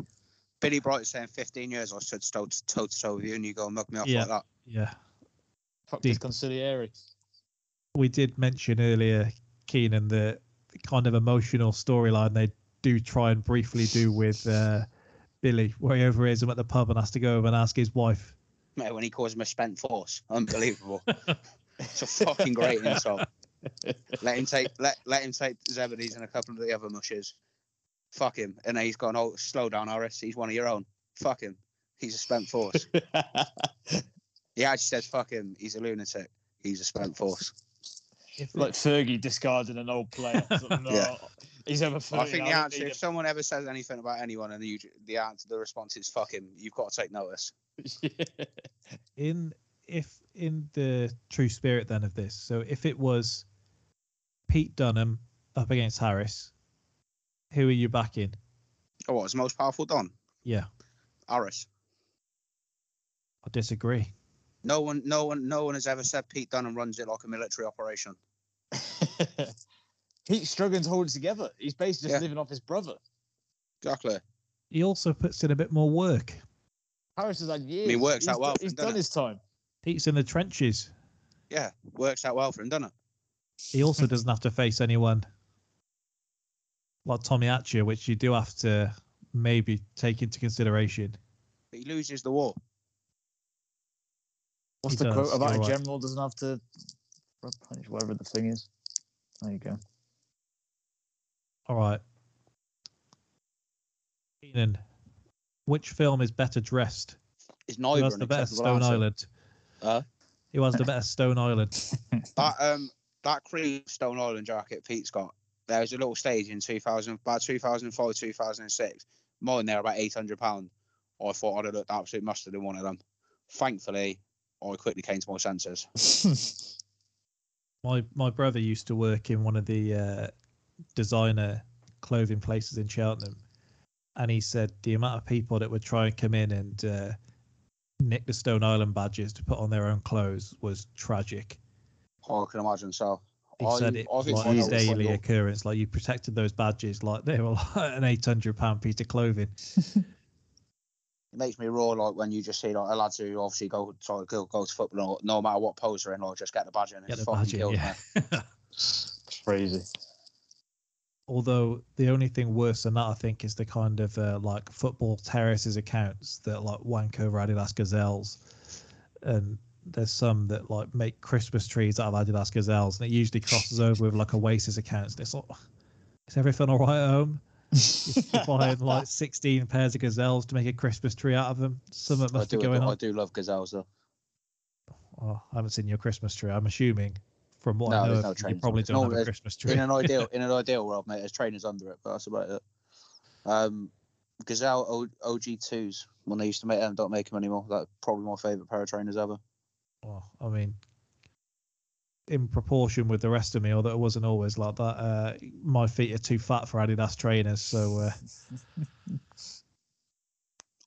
Billy Bright is saying 15 years I stood toe to toe, to toe with you, and you go and mug me off Yeah. like that. yeah, Fuck Deep. this conciliary. we did mention earlier, Keenan, the the kind of emotional storyline they do try and briefly do with uh, Billy, where he overhears him at the pub and has to go over and ask his wife. Mate, when he calls him a spent force, unbelievable. it's a fucking great insult. Let him take let let him take Zebedee's and a couple of the other mushes. Fuck him. And then he's gone, oh, slow down, Harris. He's one of your own. Fuck him. He's a spent force. he actually says, fuck him. He's a lunatic. He's a spent force. Like Fergie discarding an old player. It's like, no, Yeah. He's over I think the answer, need if someone ever says anything about anyone and you, the answer, the response is fuck him, you've got to take notice. Him. in if in the true spirit then of this, so if it was Pete Dunham up against Harris, who are you backing? Oh, what, is most powerful Don? Yeah, Harris. I disagree. No one, no one, no one has ever said Pete Dunham runs it like a military operation. He's struggling to hold it together. He's basically just Yeah. living off his brother. Exactly. He also puts in a bit more work. Harris has had years. he works he's out well done- for He's him, doesn't done it? his time. Pete's in the trenches. Yeah, works out well for him, doesn't it? He also doesn't have to face anyone like Tommy Hatcher, which you do have to maybe take into consideration. But he loses the war. What's He the does, quote about you're a right. general doesn't have to rub punish whatever the thing is? There you go. All right. Keenan, which film is better dressed? It's Who has the better Stone answer. Island? Huh? Who has the better Stone Island? That um that cream Stone Island jacket Pete's got. There was a little stage in 2000, about 2005, 2006. Mine there about 800 pound. I thought I'd have looked absolute mustard in one of them. Thankfully, I quickly came to my senses. My my brother used to work in one of the uh, designer clothing places in Cheltenham, and he said the amount of people that would try and come in and uh, nick the Stone Island badges to put on their own clothes was tragic. Oh, I can imagine so. He I- said it I was think like I a know which one daily occurrence. Like you protected those badges like they were like an eight hundred pound piece of clothing. It makes me raw like when you just see like a lads who obviously go sorry, go, go to football no, no matter what pose they're in, like just get the badge and It Get the fucking badge in, kills yeah. me. Crazy. Although the only thing worse than that, I think, is the kind of uh, like football terraces accounts that like wank over Adidas gazelles, and there's some that like make Christmas trees out of Adidas gazelles, and it usually crosses over with like Oasis accounts. And it's like, is everything all right at home? You're buying like 16 pairs of gazelles to make a Christmas tree out of them. I must be do, going I on. do love gazelles though. Oh, I haven't seen your Christmas tree. I'm assuming from what I No, know, there's no you, you trains on probably don't No, have a Christmas tree. In an ideal, in an ideal world, mate, there's trainers under it, but that's about it. Um, Gazelle OG2s when they used to make them, don't make them anymore. That's probably my favourite pair of trainers ever. Well, I mean, in proportion with the rest of me, although it wasn't always like that, uh, my feet are too fat for Adidas trainers. So uh,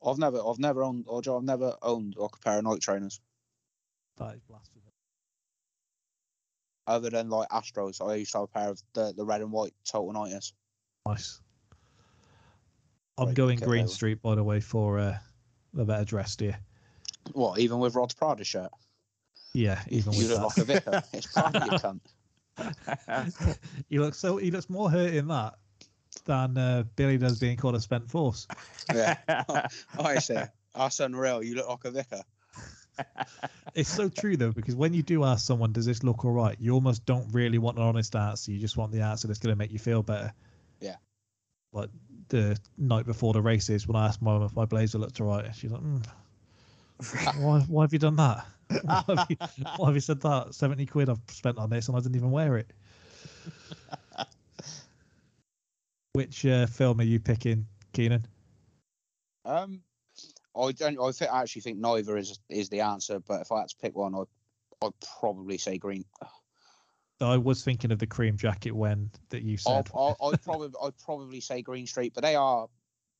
I've never, I've never owned, or I've never owned like a pair of Nike trainers that is blasphemy. Other than like Astros. I used to have a pair of the, the red and white Total 90s. Nice. I'm Right, going Green well. Street, by the way, for uh, the better dressed here. What, even with Rod's Prada shirt? Yeah, even you with look like a vicar. It's part of your cunt. he looks so he looks more hurt in that than uh, Billy does being called a spent force. Yeah. I say, that's unreal. You look like a vicar. It's so true though because when you do ask someone, "Does this look all right?" You almost don't really want an honest answer. You just want the answer that's going to make you feel better. Yeah. Like the night before the races, when I asked my mum if my blazer looked all right, she's like, mm, "Why? Why have you done that? Why have you, why have you said that? Seventy quid I've spent on this and I didn't even wear it." Which uh, film are you picking, Keenan? Um, I don't. I, think, I actually think neither is is the answer. But if I had to pick one, I'd I'd probably say green. I was thinking of the cream jacket when that you I, said. I, I'd probably I'd probably say Green Street, but they are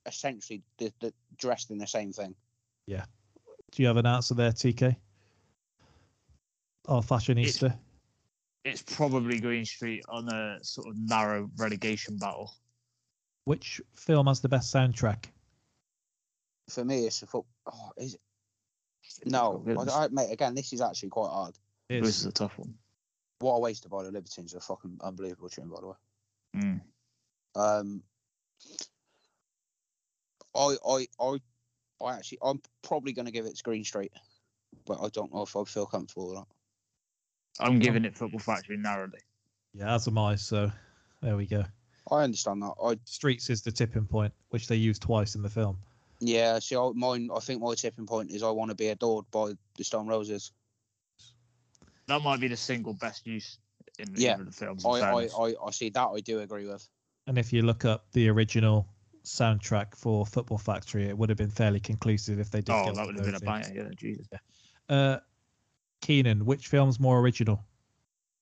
essentially the, the, dressed in the same thing. Yeah. Do you have an answer there, TK? Oh, fashionista. It's probably Green Street on a sort of narrow relegation battle. Which film has the best soundtrack? For me, it's a foot. Oh, is it? No, Villains. I, I, mate. Again, this is actually quite hard. It's- This is a tough one. What a waste by the Libertines. A fucking unbelievable tune, by the way. Mm. Um, I, I, I, I actually, I'm probably going to give it to Green Street, but I don't know if I feel comfortable with that. I'm giving it Football Factory narrowly. yeah, as am I. So there we go. I understand that. I, Streets is the tipping point, which they use twice in the film. Yeah. See, I, mine. I think my tipping point is I want to be adored by the Stone Roses. That might be the single best use in Yeah. either the films. in I, I. I, I see that. I do agree with. And if you look up the original soundtrack for Football Factory, it would have been fairly conclusive if they did. oh, get that would have been a those banger. Yeah, Jesus. Uh, Keenan, which film's more original?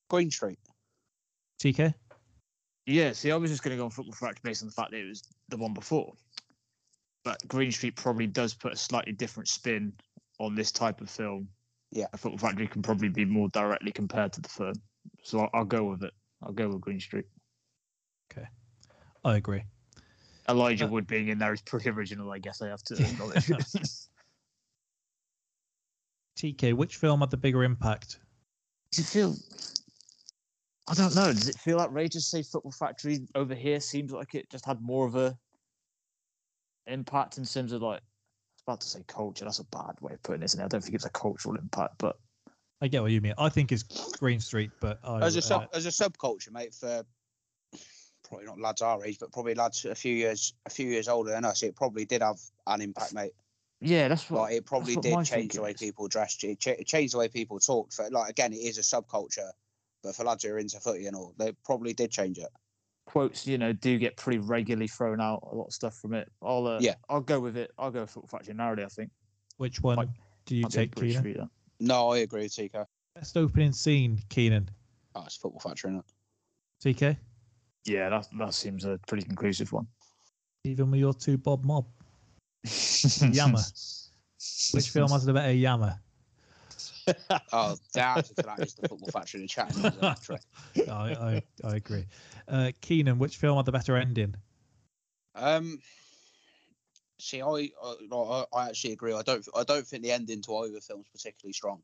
Green Street. TK. Yeah, see, I was just going to go on Football Factory based on the fact that it was the one before. But Green Street probably does put a slightly different spin on this type of film. Yeah. A Football Factory can probably be more directly compared to the film. So I'll, I'll go with it. I'll go with Green Street. Okay, I agree. Elijah Uh, Wood being in there is pretty original, I guess I have to acknowledge. TK, which film had the bigger impact? Does it feel? I don't know. Does it feel outrageous? Say Football Factory over here seems like it just had more of a impact in terms of like. I was about to say culture. That's a bad way of putting it. Isn't it? I don't think it's a cultural impact, but I get what you mean. I think it's Green Street, but I, As a sub, uh, as a subculture, mate, for probably not lads our age, but probably lads a few years a few years older than us, it probably did have an impact, mate. yeah, that's what. Like it probably what did change the way is. people dressed. It, cha- it changed the way people talked. For like again, it is a subculture, but for lads who are into footy and all, they probably did change it. Quotes, you know, do get pretty regularly thrown out. A lot of stuff from it. I'll uh, Yeah. I'll go with it. I'll go with Football Factory narrowly. I think. which one like, do you I'll take, with Keenan? Street. No, I agree with TK. Best opening scene, Keenan. Oh, it's football factory, is TK, Yeah, that that seems a pretty conclusive one. even with your two Bob Mob. Yammer. Which film has the better Yammer? Oh, the answer to that is the football factory in the chat. I, I, I agree. Uh, Keenan, which film had the better ending? Um, see, I, I I actually agree. I don't I don't think the ending to either film's particularly strong.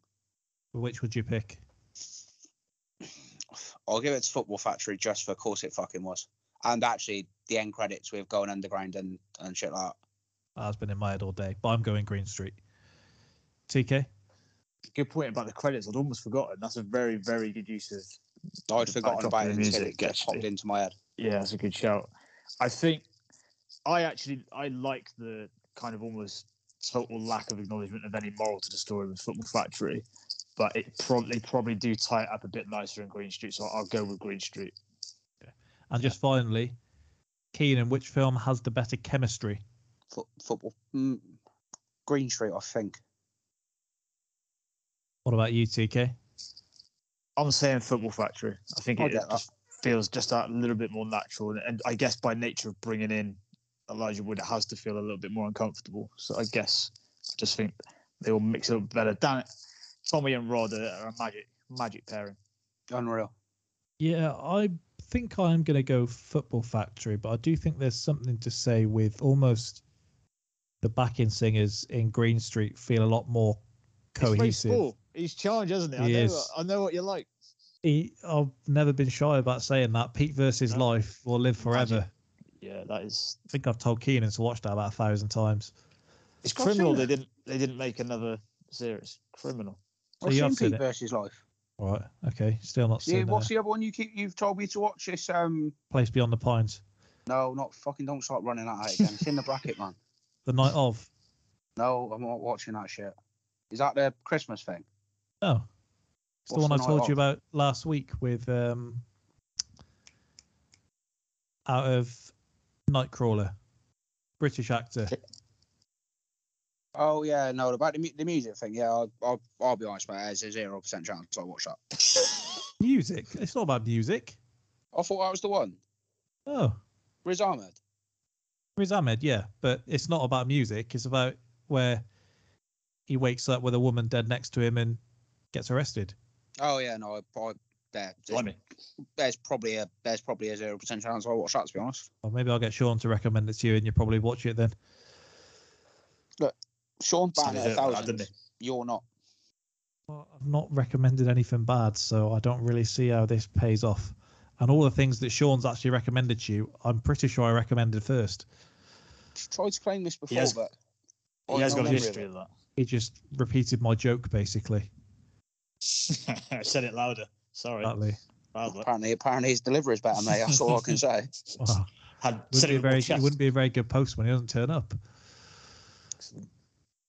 Which would you pick? I'll give it to Football Factory just for course it fucking was, and actually the end credits with going underground and and shit like that. That's been in my head all day, but I'm going Green Street. TK, Good point about the credits. I'd almost forgotten. That's a very very good use of I'd The forgotten about it the until music, it just popped into my head. Yeah, that's a good shout. I think I actually I like the kind of almost total lack of acknowledgement of any moral to the story with Football Factory, but it probably probably do tie it up a bit nicer in Green Street. So I'll go with Green Street. and just finally, Keenan, which film has the better chemistry? Foot, football, mm, Green Street, I think. What about you, TK? I'm saying Football Factory. I think it just uh, feels just that little bit more natural, and, and I guess by nature of bringing in Elijah Wood, it has to feel a little bit more uncomfortable. So I guess I just think they will mix it up better. Damn it, Tommy and Rod are, are a magic magic pairing. Unreal. Yeah, I think I'm going to go Football Factory, but I do think there's something to say with almost the backing singers in Green Street feel a lot more It's cohesive. Spall. He's challenged, hasn't he? I know. is. I know what you like. He, I've never been shy about saying that. Pete versus No. life will live forever. Imagine. Yeah, that is. I think I've told Keenan to watch that about a thousand times. It's I've criminal. They didn't. They didn't make another series. Criminal. So I've seen Pete it? versus Life. Right. Okay. Still not Yeah, seen what's uh, the other one you keep? You've told me to watch this. Um, Place Beyond the Pines. no, not fucking. Don't start running that out again. It's in the bracket, man. The night of. No, I'm not watching that shit. Is that the Christmas thing? No. It's the one I the night told you about last week with um out of Nightcrawler. British actor. Oh yeah, no, about the, mu- the music thing. Yeah, I'll, I'll, I'll be honest, mate. There's a zero percent chance I watch that. Music. It's not about music. I thought that was the one. Oh. Riz Ahmed. Riz Ahmed, yeah. But it's not about music. It's about where he wakes up with a woman dead next to him and gets arrested. Oh yeah, no, I, I there, there's, there's probably a there's probably a zero percent chance I'll watch that. To be honest, Or maybe I'll get Sean to recommend it to you and you probably watch it then. Sean Sounded Banner, a it, thousand. didn't You're not. Well, I've not recommended anything bad, so I don't really see how this pays off. And all the things that Sean's actually recommended to you, I'm pretty sure I recommended first. Tried to claim this before, has- but He has got a history of that. He just repeated my joke, basically. I said it louder. Sorry. Exactly. Louder. Apparently, apparently his delivery is better, mate. That's all I can say. Wow. Had Wouldn't said be it a with my very, he wouldn't be a very good postman. He doesn't turn up.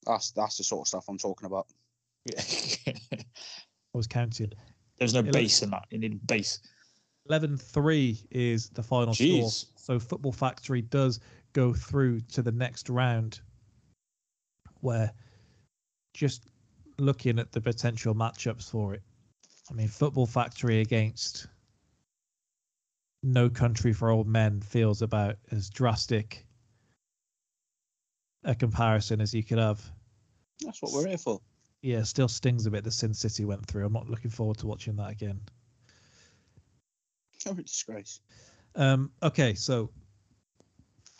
That's that's the sort of stuff I'm talking about. Yeah. I was counting. There's no Eleven- bass in that. You need base. 11 3 is the final score. So Football Factory does go through to the next round where just looking at the potential matchups for it. I mean, Football Factory against No Country for Old Men feels about as drastic a comparison as you could have. That's what we're here for. Yeah, still stings a bit The Sin City went through. I'm not looking forward to watching that again. Oh, disgrace. Um, okay, so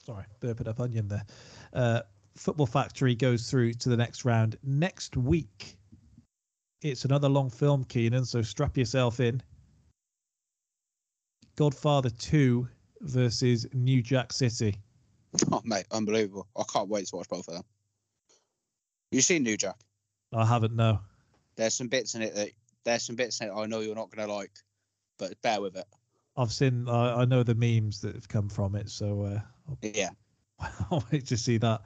sorry, burping up onion there. Uh, Football Factory goes through to the next round next week. It's another long film, Keenan. So strap yourself in. Godfather Two versus New Jack City. Oh, mate, unbelievable. I can't wait to watch both of them. You seen New Jack? I haven't no. There's some bits in it that there's some bits in it I know you're not gonna like, but bear with it. I've seen. I, I know the memes that have come from it, so uh, I'll Yeah. I'll wait to see that.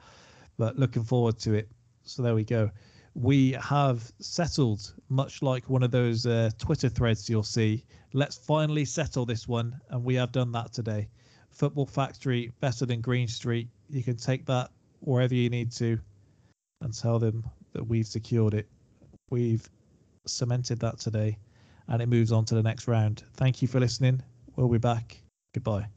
But looking forward to it. So there we go. We have settled, much like one of those uh, Twitter threads you'll see. Let's finally settle this one, and we have done that today. Football Factory better than Green Street. You can take that wherever you need to, and tell them that we've secured it. We've cemented that today, and it moves on to the next round. Thank you for listening. We'll be back. Goodbye.